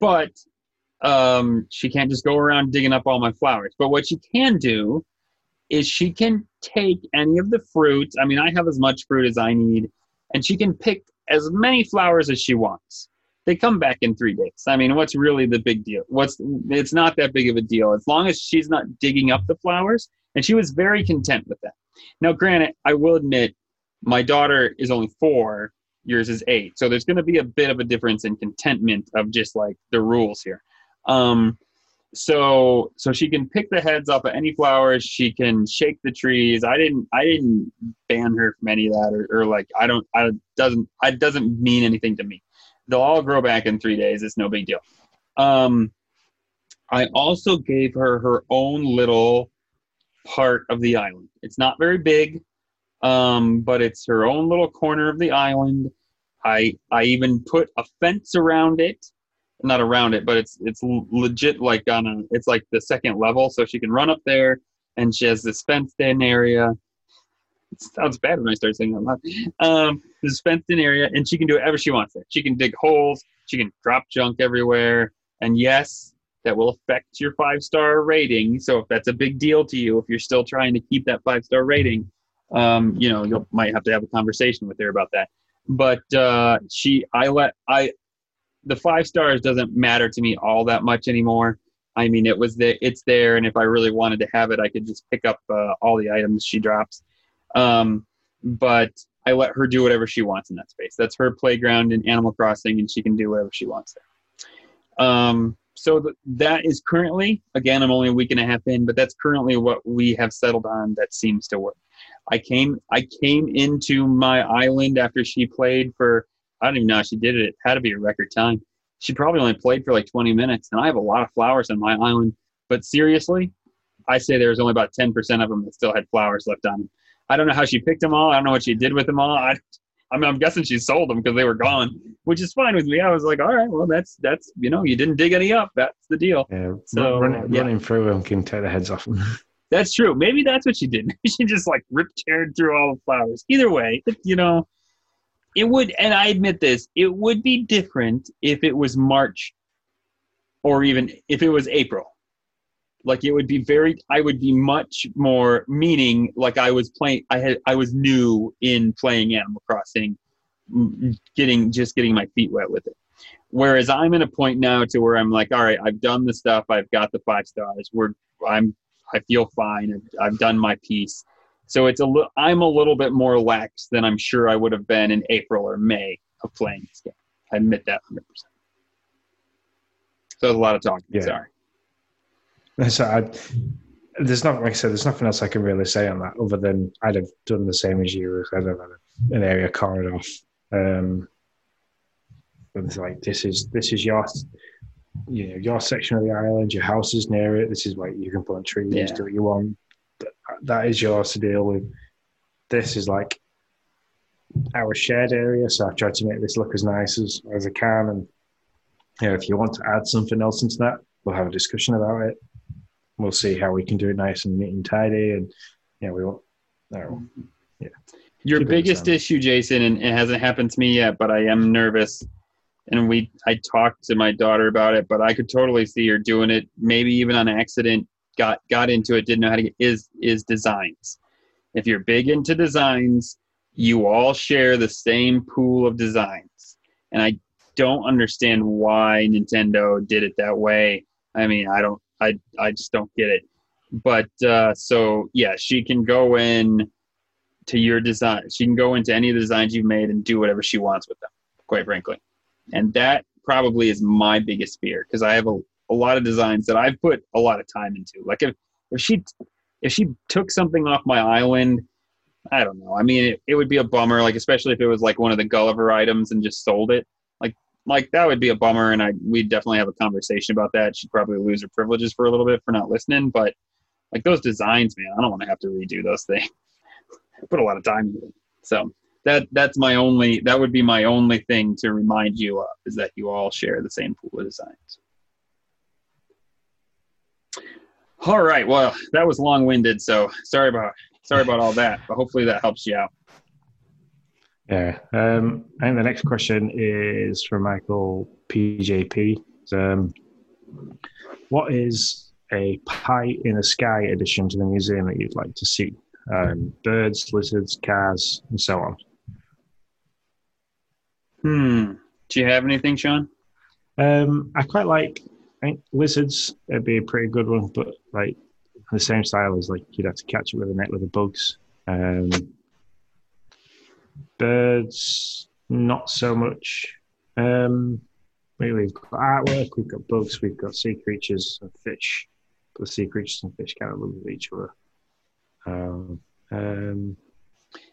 But um, she can't just go around digging up all my flowers. But what she can do is she can take any of the fruits. I mean, I have as much fruit as I need, and she can pick as many flowers as she wants. They come back in three days. I mean, what's really the big deal? What's it's not that big of a deal as long as she's not digging up the flowers. And she was very content with that. Now, granted, I will admit, my daughter is only four, yours is eight, so there's going to be a bit of a difference in contentment of just like the rules here. Um, so so she can pick the heads off of any flowers. She can shake the trees. I didn't I didn't ban her from any of that or, or like I don't I doesn't I doesn't mean anything to me. They'll all grow back in three days. It's no big deal. Um, I also gave her her own little part of the island. It's not very big, um, but it's her own little corner of the island. I I even put a fence around it not around it, but it's it's legit like on a it's like the second level, so she can run up there, and she has this fenced in area. It sounds bad when I start saying that loud. Um, this fenced in area, and she can do whatever she wants there. She can dig holes, she can drop junk everywhere, and yes, that will affect your five star rating. So if that's a big deal to you, if you're still trying to keep that five star rating, um, you know, you might have to have a conversation with her about that. But uh, she, I let I the five stars doesn't matter to me all that much anymore. I mean, it was the it's there, and if I really wanted to have it, I could just pick up uh, all the items she drops. Um, but I let her do whatever she wants in that space. That's her playground in Animal Crossing, and she can do whatever she wants there. Um, so th- that is currently, again, I'm only a week and a half in, but that's currently what we have settled on. That seems to work. I came I came into my island after she played for I don't even know how she did it. It had to be a record time. She probably only played for like 20 minutes, and I have a lot of flowers on my island. But seriously, I say there was only about 10% of them that still had flowers left on them. I don't know how she picked them all. I don't know what she did with them all. I, I mean, I'm guessing she sold them because they were gone, which is fine with me. I was like, all right, well, that's that's you know, you didn't dig any up. That's the deal. Yeah, so run, yeah. running through them can take the heads off them. That's true. Maybe that's what she did. Maybe she just like ripped teared through all the flowers. Either way, you know, it would. And I admit this, it would be different if it was March, or even if it was April like it would be very i would be much more meaning like i was playing i had i was new in playing animal crossing getting just getting my feet wet with it whereas i'm in a point now to where i'm like all right i've done the stuff i've got the five stars we're i'm i feel fine i've, I've done my piece so it's a little i'm a little bit more lax than i'm sure i would have been in april or may of playing this game i admit that 100% so there's a lot of talking yeah. sorry so I, there's not, like I said, there's nothing else I can really say on that other than I'd have done the same as you. I'd have had an area corded off. Um, it's like this is this is your, you know, your section of the island. Your house is near it. This is where you can plant trees, yeah. do what you want. That is yours to deal with. This is like our shared area, so I've tried to make this look as nice as, as I can. And you know, if you want to add something else into that, we'll have a discussion about it we'll see how we can do it nice and neat and tidy. And yeah, we won't. No, yeah. Your biggest issue, Jason, and it hasn't happened to me yet, but I am nervous. And we, I talked to my daughter about it, but I could totally see her doing it. Maybe even on accident, got got into it, didn't know how to get is is designs. If you're big into designs, you all share the same pool of designs, and I don't understand why Nintendo did it that way. I mean, I don't I I just don't get it. But uh, so yeah, she can go in to your design. She can go into any of the designs you've made and do whatever she wants with them. Quite frankly, and that probably is my biggest fear because I have a, a lot of designs that I've put a lot of time into. Like if if she if she took something off my island, I don't know. I mean, it, it would be a bummer. Like especially if it was like one of the Gulliver items and just sold it like that would be a bummer, and I we'd definitely have a conversation about that. She'd probably lose her privileges for a little bit for not listening, but like those designs, man, I don't want to have to redo those things. Put a lot of time into it, so that that's my only that would be my only thing to remind you of is that you all share the same pool of designs. All right, well, that was long-winded, so sorry about sorry about all that, but hopefully that helps you out. Yeah. Um, I think the next question is from Michael PJP. Um, what is a pie in the sky addition to the museum that you'd like to see? Um, birds, lizards, cars, and so on. Hmm. Do you have anything, Sean? Um, I quite like. I think lizards. It'd be a pretty good one, but like the same style as like you'd have to catch it with a net with the bugs. Um, Birds, not so much. Um, we've got artwork, we've got bugs, we've got sea creatures and fish. The sea creatures and fish kind of live with each other. Um, um,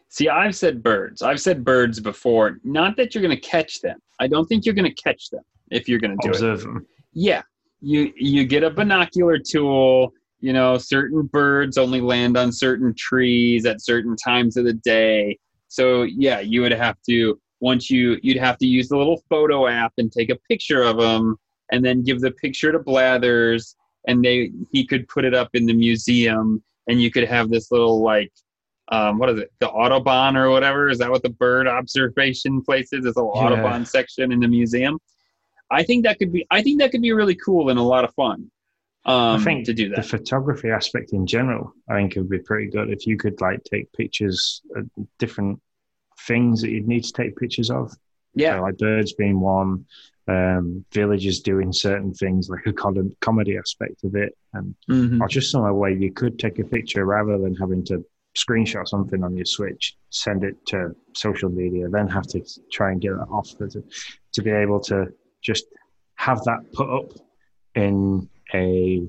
See, I've said birds. I've said birds before. Not that you're going to catch them. I don't think you're going to catch them if you're going to do observe it. them. Yeah, you you get a binocular tool. You know, certain birds only land on certain trees at certain times of the day. So yeah, you would have to once you you'd have to use the little photo app and take a picture of them and then give the picture to Blathers and they he could put it up in the museum and you could have this little like um, what is it the Audubon or whatever is that what the bird observation place is? A yeah. Audubon section in the museum. I think that could be I think that could be really cool and a lot of fun. Um, I think to do that. The photography aspect in general, I think it would be pretty good if you could like take pictures of different things that you'd need to take pictures of. Yeah, so, like birds being one, um, villages doing certain things, like a comedy aspect of it, and mm-hmm. or just somewhere where you could take a picture rather than having to screenshot something on your Switch, send it to social media, then have to try and get it off to, to be able to just have that put up in a,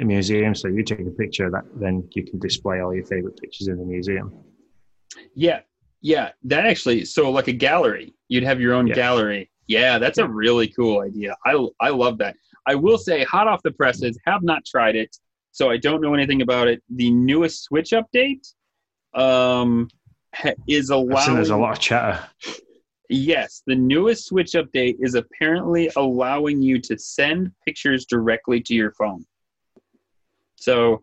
a museum. So you take a picture that then you can display all your favorite pictures in the museum. Yeah, yeah, that actually. So like a gallery, you'd have your own yeah. gallery. Yeah, that's a really cool idea. I I love that. I will say, hot off the presses, have not tried it, so I don't know anything about it. The newest Switch update um, is allowing. there's a lot of chatter. Yes, the newest Switch update is apparently allowing you to send pictures directly to your phone. So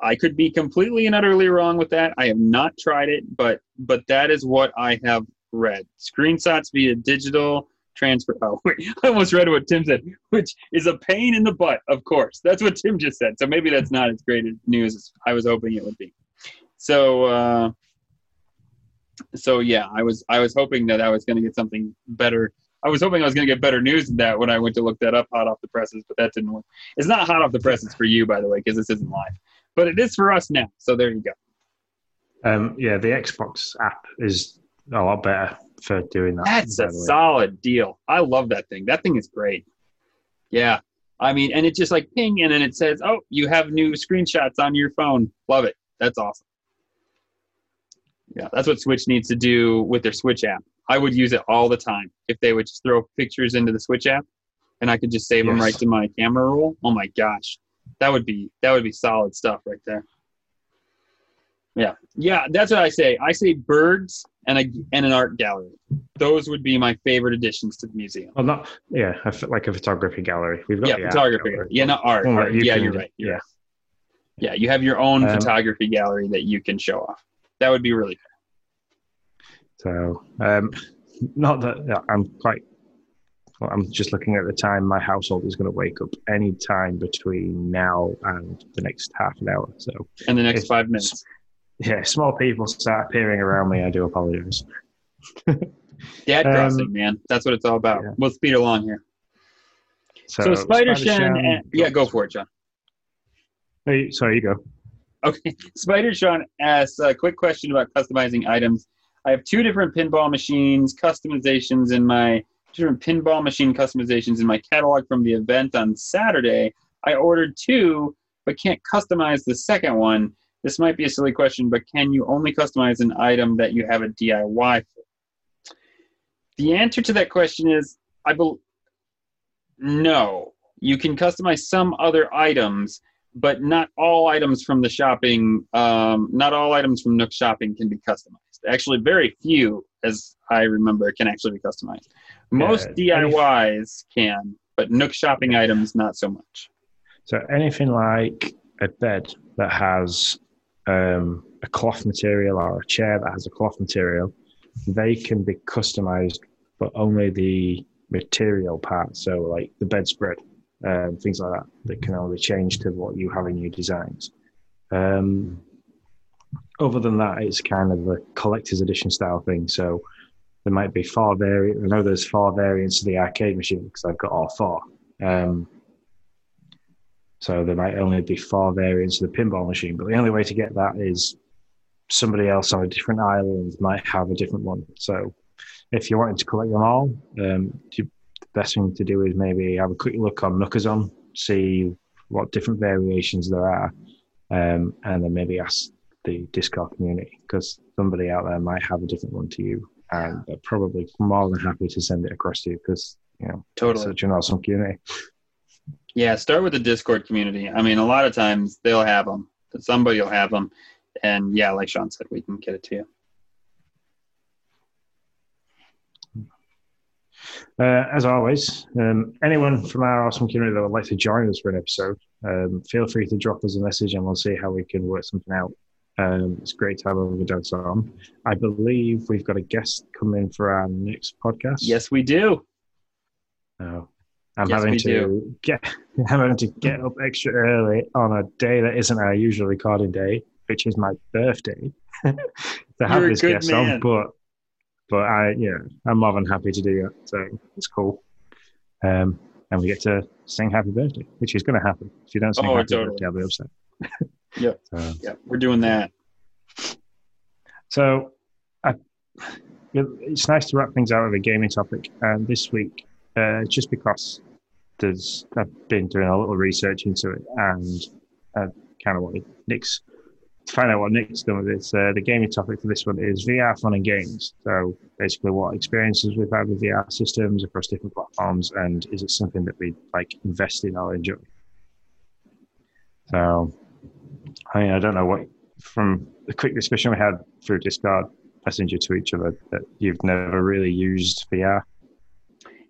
I could be completely and utterly wrong with that. I have not tried it, but but that is what I have read. Screenshots via digital transfer. Oh wait, I almost read what Tim said, which is a pain in the butt. Of course, that's what Tim just said. So maybe that's not as great news as I was hoping it would be. So. uh so yeah, I was I was hoping that I was going to get something better. I was hoping I was going to get better news than that when I went to look that up hot off the presses, but that didn't work. It's not hot off the presses for you, by the way, because this isn't live, but it is for us now. So there you go. Um, yeah, the Xbox app is a lot better for doing that. That's a solid deal. I love that thing. That thing is great. Yeah, I mean, and it just like ping, and then it says, "Oh, you have new screenshots on your phone." Love it. That's awesome. Yeah, that's what Switch needs to do with their Switch app. I would use it all the time if they would just throw pictures into the Switch app, and I could just save them right to my camera roll. Oh my gosh, that would be that would be solid stuff right there. Yeah, yeah, that's what I say. I say birds and a and an art gallery. Those would be my favorite additions to the museum. Well, not yeah, like a photography gallery. We've got Yeah, photography. gallery. Yeah, not art. Well, art. you Yeah, can- you're right. You're yeah. right. Yeah, you have your own Um, photography gallery that you can show off. That would be really good. So, um, not that I'm quite. Well, I'm just looking at the time. My household is going to wake up any time between now and the next half an hour. So, cool. In the next If- five minutes. yeah, small people start appearing around me. I do apologize. Dad um, crossing, man. That's what it's all about. yeah. We'll speed along here. So, So, Spider Shen, Shen- yeah, go for it, John. Hey, sorry, you go. Okay, Spider Sean asks a quick question about customizing items. I have two different pinball machines customizations in my different pinball machine customizations in my catalog from the event on Saturday. I ordered two, but can't customize the second one. This might be a silly question, but can you only customize an item that you have a DIY for? The answer to that question is I believe no. You can customize some other items, but not all items from the shopping, um, not all items from Nook Shopping can be customized. Actually, very few, as I remember, can actually be customized. Most Yeah, any- DIYs can, but Nook Shopping items not so much. So anything like a bed that has um, a cloth material or a chair that has a cloth material, they can be customized, but only the material part. So like the bedspread, um, things like that, that can only change to what you have in your designs. Um, other than that, it's kind of a collector's edition style thing. So there might be four variants. I know there's four variants of the arcade machine because I've got all four. Um, so there might only be four variants of the pinball machine, but the only way to get that is somebody else on a different island might have a different one. So if you're wanting to collect them all, um, you, best thing to do is maybe have a quick look on Nookazon, see what different variations there are, um, and then maybe ask the Discord community because somebody out there might have a different one to you, and they're probably more than happy to send it across to you because you know Totally. such an awesome community. Yeah, start with the Discord community. I mean, a lot of times they'll have them. Somebody will have them. And yeah, like Sean said, we can get it to you. Uh, as always, um, anyone from our awesome community that would like to join us for an episode, um, feel free to drop us a message and we'll see how we can work something out. Um, it's great to have dads on. I believe we've got a guest coming for our next podcast. Yes, we do. So I'm Yes, having to do. get I'm having to get up extra early on a day that isn't our usual recording day, which is my birthday, to have You're this guest man. on. But but I yeah, I'm more than happy to do that. So it's cool. Um, and we get to sing happy birthday, which is going to happen. If you don't sing Oh, happy totally. birthday, I'll be upset. yeah. So, Yeah, we're doing that. So, I, it's nice to wrap things out with a gaming topic. And this week, uh, just because there's, I've been doing a little research into it, and I kind of wanted Nick's to find out what Nick's done with this. Uh, the gaming topic for this one is VR fun and games. So, basically, what experiences we've had with VR systems across different platforms, and is it something that we like invest in or enjoy? So, I mean, I don't know what from the quick discussion we had through Discord messenger to each other that you've never really used VR.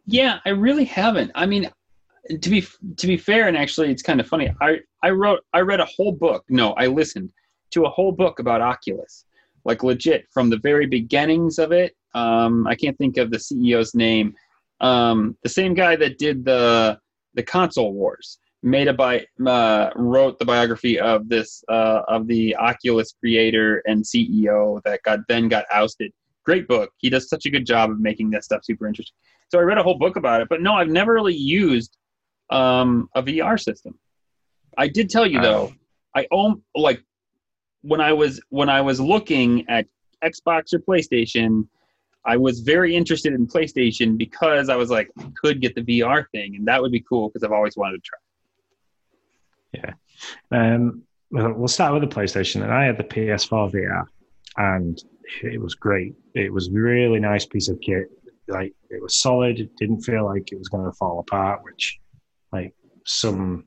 Yeah, I really haven't. I mean, to be to be fair, and actually, it's kind of funny. I I wrote I read a whole book. No, I listened to a whole book about Oculus, like legit from the very beginnings of it. Um, I can't think of the CEO's name. Um, the same guy that did the the console wars made a by uh, wrote the biography of this uh, of the Oculus creator and CEO that got then got ousted. Great book. He does such a good job of making that stuff super interesting. So I read a whole book about it, but no, I've never really used um, a VR system. I did tell you though, I own like when I was when I was looking at Xbox or PlayStation, I was very interested in PlayStation because I was like, I could get the VR thing, and that would be cool because I've always wanted to try. Yeah. Um, we'll start with the PlayStation, and I had the PS4 VR, and it was great. It was really nice piece of kit. Like it was solid. It didn't feel like it was going to fall apart, which like some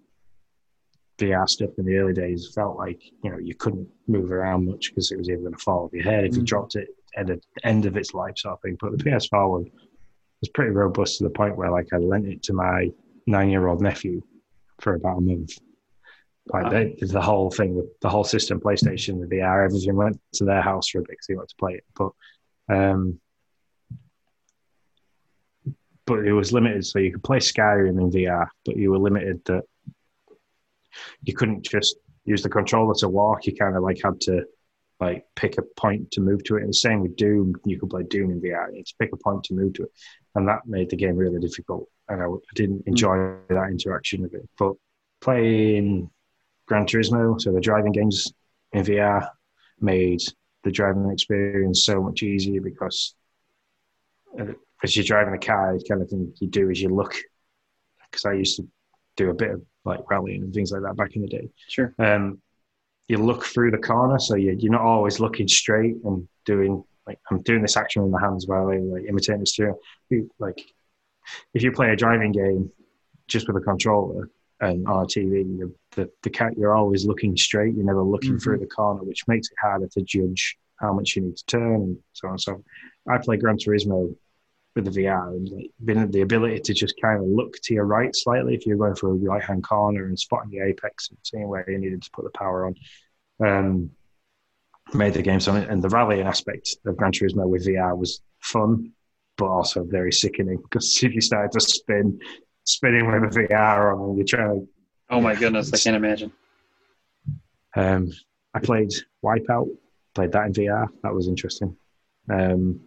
VR stuff in the early days felt like you know you couldn't move around much because it was either going to fall off your head if you mm. dropped it at the end of its life sort of thing. But the PS4 one was pretty robust to the point where like I lent it to my nine year old nephew for about a month. Like wow. they, the whole thing with the whole system, PlayStation, the VR, everything went to their house for a bit because he wanted to play it. But um, but it was limited, so you could play Skyrim in VR, but you were limited that you couldn't just use the controller to walk. You kind of like had to like pick a point to move to it. And the same with Doom, you could play Doom in VR. You had to pick a point to move to it, and that made the game really difficult. And I, I didn't enjoy mm. that interaction of it. But playing Gran Turismo, so the driving games in VR, made the driving experience so much easier because uh, as you're driving a car, the kind of thing you do is you look. Because I used to do a bit of like rallying and things like that back in the day. Sure. Um, you look through the corner, so you, you're not always looking straight and doing like I'm doing this action with my hands while I like imitating the steering. Like if you play a driving game just with a controller and on a TV, the the, the cat you're always looking straight. You're never looking mm-hmm. through the corner, which makes it harder to judge how much you need to turn and so on. So I play Gran Turismo with the VR and like being the ability to just kind of look to your right slightly if you're going for a right hand corner and spotting the apex and seeing where you needed to put the power on. Um, made the game so and the rallying aspect of Gran Turismo with VR was fun, but also very sickening because if you started to spin, spinning with a VR on and you're trying to. Oh my goodness, I can't imagine. Um, I played Wipeout, played that in VR. That was interesting. Um,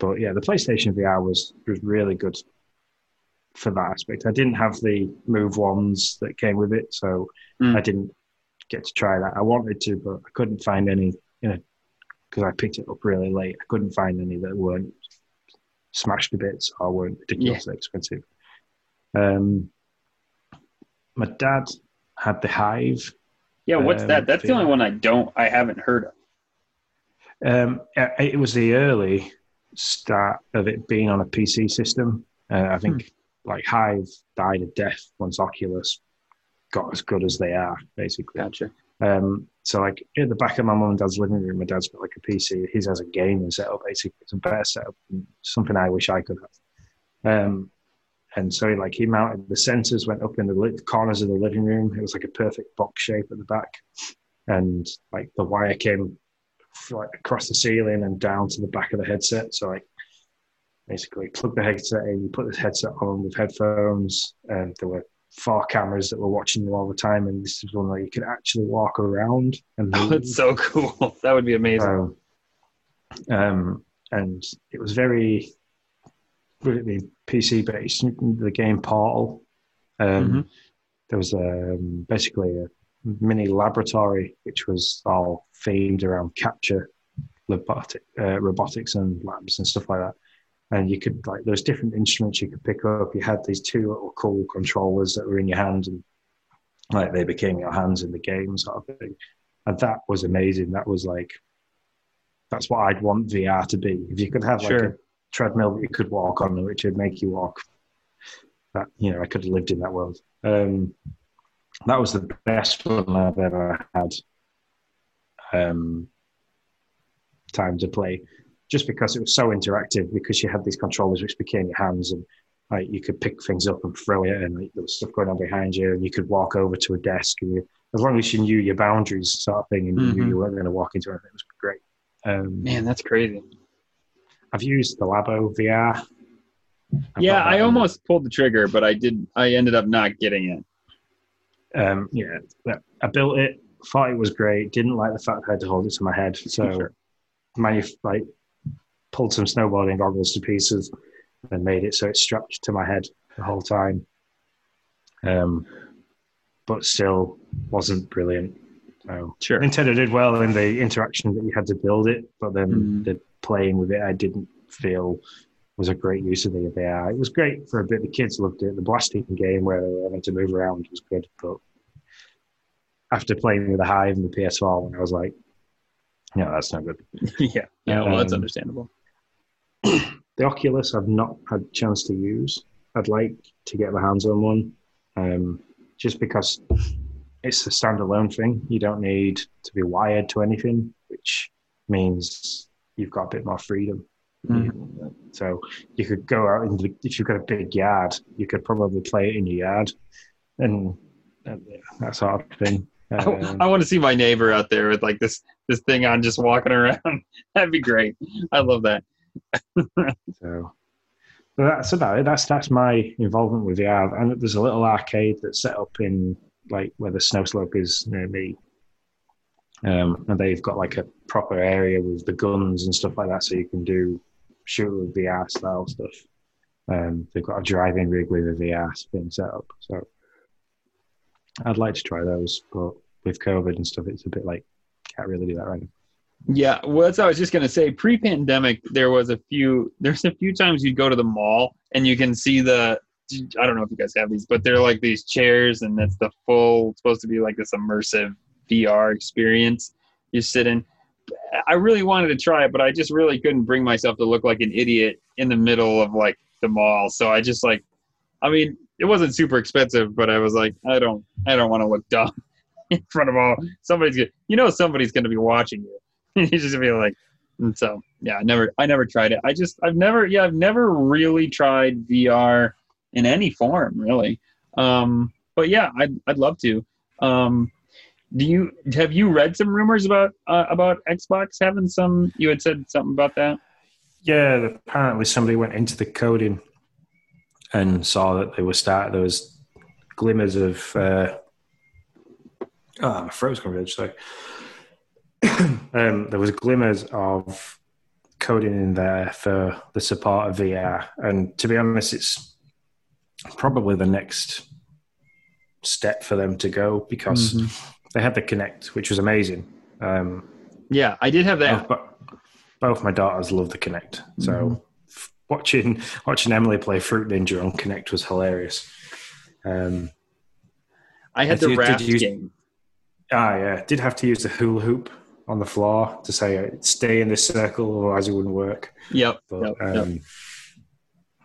but yeah, the PlayStation VR was was really good for that aspect. I didn't have the Move ones that came with it, so mm. I didn't get to try that. I wanted to, but I couldn't find any. You know, because I picked it up really late. I couldn't find any that weren't smashed to bits or weren't ridiculously yeah. expensive. Um, my dad had the Vive. Yeah, what's um, that? That's the only one I don't. I haven't heard of. Um, it was the early start of it being on a PC system. Uh, I think hmm. like Vive died a death once Oculus got as good as they are, basically. Gotcha. Um, so like in the back of my mum and dad's living room, my dad's got like a PC. His has a gaming setup, basically. It's a better setup, something I wish I could have. Um, and so like he mounted the sensors went up in the corners of the living room. It was like a perfect box shape at the back, and like the wire came like across the ceiling and down to the back of the headset. So like basically plug the headset in, you put the headset on with headphones, and there were four cameras that were watching you all the time. And this is one where you could actually walk around. And oh, that's so cool. That would be amazing. Um, um, and it was very really PC based. The game Portal. Um, mm-hmm. There was um, basically a mini laboratory, which was all themed around capture robotic, uh, robotics and labs and stuff like that. And you could like there's different instruments you could pick up. You had these two little cool controllers that were in your hands, and like they became your hands in the game sort of thing. And that was amazing. That was like that's what I'd want VR to be. If you could have like sure. a treadmill that you could walk on, which would make you walk. That you know, I could have lived in that world. Um, that was the best fun I've ever had. um, time to play, just because it was so interactive. Because you had these controllers which became your hands, and like you could pick things up and throw it, and like, there was stuff going on behind you, and you could walk over to a desk, and you, as long as you knew your boundaries, sort of thing, and you knew you weren't going to walk into anything, it was great. Um, Man, that's crazy. I've used the Labo VR. I've yeah, I almost pulled the trigger, but I did. I ended up not getting it. Um, yeah, I built it, thought it was great, didn't like the fact I had to hold it to my head. So, Sure. manuf- like, pulled some snowboarding goggles to pieces and made it so it's strapped to my head the whole time. Um, but still wasn't brilliant. So, Sure. Nintendo did well in the interaction that you had to build it, but then Mhm. the playing with it, I didn't feel was a great use of the VR. It was great for a bit. The kids loved it. The blasting game where they were having to move around was good, but after playing with the Vive and the PS4, when I was like, no, that's not good. yeah. Yeah. Well, that's Um, understandable. The Oculus, I've not had a chance to use. I'd like to get my hands on one, um, just because it's a standalone thing. You don't need to be wired to anything, which means you've got a bit more freedom. Mhm. So you could go out in the, if you've got a big yard, you could probably play it in your yard, and, and that sort of thing. Um, I, want to see my neighbor out there with like this this thing on, just walking around. That'd be great. I love that. So, so that's about it. That's that's my involvement with VR. And there's a little arcade that's set up in like where the snow slope is near me. Um, and they've got like a proper area with the guns and stuff like that, so you can do shoot with VR style stuff. Um, they've got a driving rig with a VR thing set up. So I'd like to try those, but with COVID and stuff, it's a bit like can't really do that right now. Yeah, well, that's what I was just gonna say. Pre-pandemic, there was a few. There's a few times you'd go to the mall and you can see the. I don't know if you guys have these, but they're like these chairs, and it's the full. Supposed to be like this immersive VR experience. You sit in. I really wanted to try it, but I just really couldn't bring myself to look like an idiot in the middle of like the mall. So I just like, I mean, it wasn't super expensive, but I was like, I don't, I don't want to look dumb in front of all. Somebody's gonna, you know, somebody's gonna be watching you. you just be like and so yeah i never i never tried it i just i've never yeah i've never really tried vr in any form really um but yeah i'd, I'd love to um do you have you read some rumors about uh, about xbox having some you had said something about that Yeah, apparently somebody went into the coding and saw that they were start. There was glimmers of. Uh, oh, my throat's coming. Sorry. um, there was glimmers of coding in there for the support of VR, and to be honest, it's probably the next step for them to go because they had the Kinect, which was amazing. Um, yeah i did have that both, both my daughters love the Kinect, so Mhm. f- watching watching Emily play Fruit Ninja on Kinect was hilarious. Um, i had Did the did raft you- game ah, yeah, did have to use the hula hoop on the floor to say uh, stay in this circle, otherwise it wouldn't work. yep, But yep, yep. um,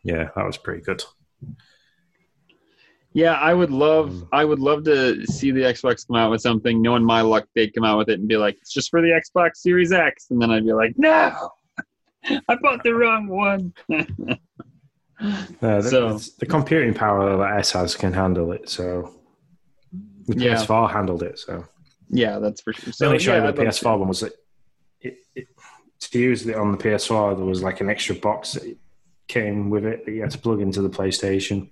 yeah, that was pretty good. Yeah, I would love Mm. I would love to see the Xbox come out with something. Knowing my luck, they'd come out with it and be like, "It's just for the Xbox Series X," and then I'd be like, "No, I bought the wrong one." The, So- the computing power that S has can handle it, so the Yeah. PS4 handled it. So yeah, that's for sure. the So only issue yeah, with the PS4 one was that it, it, to use it on the PS4, there was like an extra box that came with it that you had to plug into the PlayStation,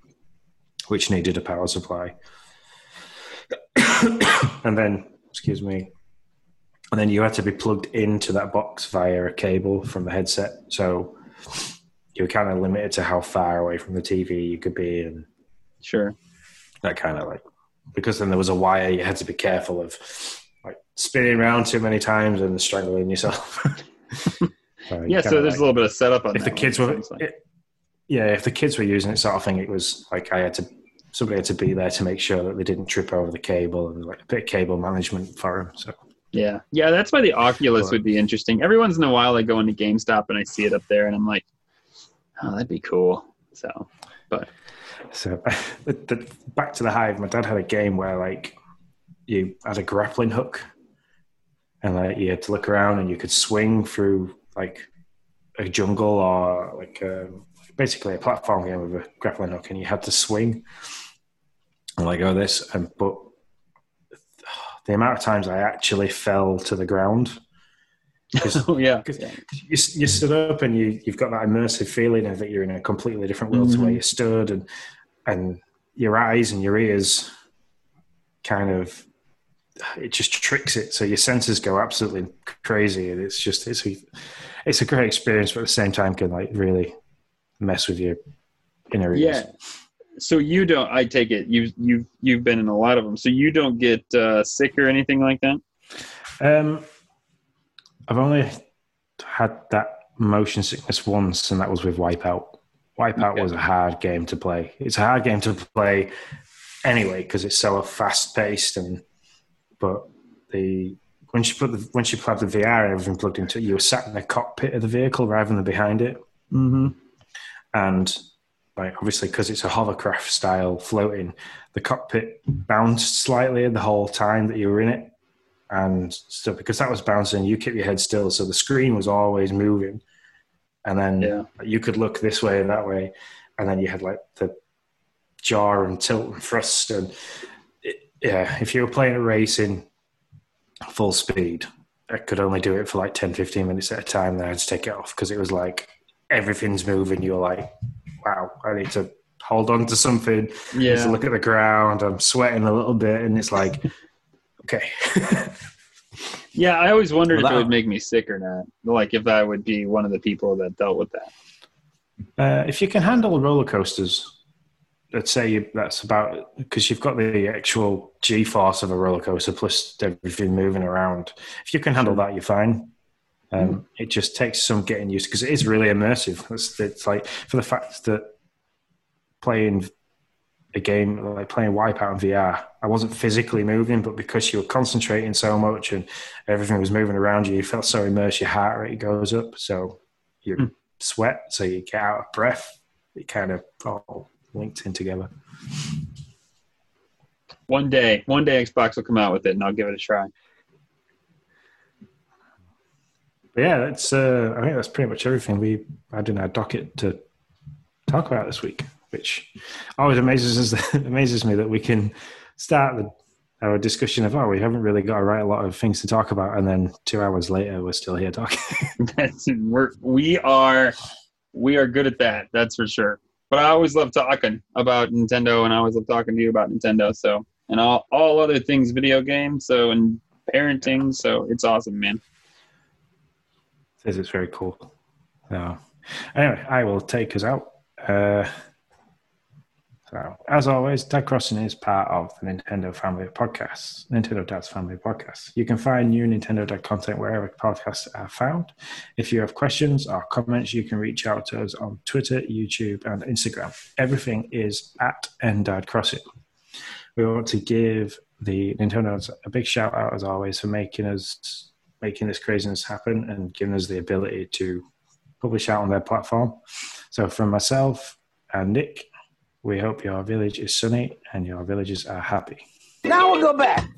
which needed a power supply. and then, excuse me, and then you had to be plugged into that box via a cable from the headset. So you were kind of limited to how far away from the TV you could be, and sure. that kind of like because then there was a wire you had to be careful of like spinning around too many times and strangling yourself So Yeah, so there's like- a little bit of setup on if the kids one, were it- yeah if the kids were using it sort of thing it was like i had to somebody had to be there to make sure that they didn't trip over the cable and like a bit of cable management for them so Yeah, yeah, that's why the Oculus But- would be interesting. Every once in a while, I go into GameStop and I see it up there, and I'm like, "Oh, that'd be cool." So, but So, the, back to the Vive. My dad had a game where like you had a grappling hook, and like you had to look around and you could swing through like a jungle or like um, basically a platform game with a grappling hook, and you had to swing and like go this. And but the amount of times I actually fell to the ground. oh yeah, yeah. You, you stood up and you you've got that immersive feeling of that you're in a completely different world mm-hmm. to where mm-hmm. you stood, and and your eyes and your ears kind of it just tricks it so your senses go absolutely crazy and it's just it's a, it's a great experience but at the same time can like really mess with your inner ears. yeah so you don't i take it you you've you've been in a lot of them so you don't get uh, sick or anything like that um i've only had that motion sickness once and that was with wipeout wipeout okay. was a hard game to play it's a hard game to play anyway because it's so fast paced and but the when she put the when she plugged the VR everything plugged into it, you were sat in the cockpit of the vehicle rather than behind it. Mm-hmm. And like obviously because it's a hovercraft style floating, the cockpit bounced slightly the whole time that you were in it. And so because that was bouncing, you kept your head still, so the screen was always moving. And then yeah. you could look this way and that way, and then you had like the jar and tilt and thrust and yeah, if you were playing a race in full speed, I could only do it for like 10, 15 minutes at a time. Then I'd take it off because it was like everything's moving. You're like, wow, I need to hold on to something. Yeah. look at the ground. I'm sweating a little bit. And it's like, okay. yeah, I always wondered well, if that, it would make me sick or not. Like if I would be one of the people that dealt with that. Uh, if you can handle roller coasters, let's say that's about because you've got the actual G force of a roller coaster plus everything moving around. If you can handle that, you're fine. Um, mm. It just takes some getting used because it is really immersive. It's, it's, like for the fact that playing a game like playing Wipeout in VR, I wasn't physically moving, but because you were concentrating so much and everything was moving around you, you felt so immersed. Your heart rate goes up, so you mm. sweat, so you get out of breath. It kind of all linked in together. One day, one day Xbox will come out with it, and I'll give it a try. But yeah, that's. Uh, I think that's pretty much everything we had in our docket to talk about this week, which always amazes us, amazes me that we can start the, our discussion of oh we haven't really got a lot of things to talk about, and then two hours later we're still here talking. that's we're we are we are good at that. That's for sure but I always love talking about Nintendo, and I always love talking to you about Nintendo. So, and all all other things, video games, so and parenting. So it's awesome, man. This is very cool. So, anyway, I will take us out. Uh, so, as always, Dad Crossing is part of the Nintendo family podcasts, Nintendo Dad's family of podcasts. You can find new Nintendo Dad content wherever podcasts are found. If you have questions or comments, you can reach out to us on Twitter, YouTube, and Instagram. Everything is at NDad Crossing. We want to give the Nintendo's a big shout out, as always, for making us making this craziness happen and giving us the ability to publish out on their platform. So, from myself and Nick, we hope your village is sunny and your villages are happy. Now we'll go back.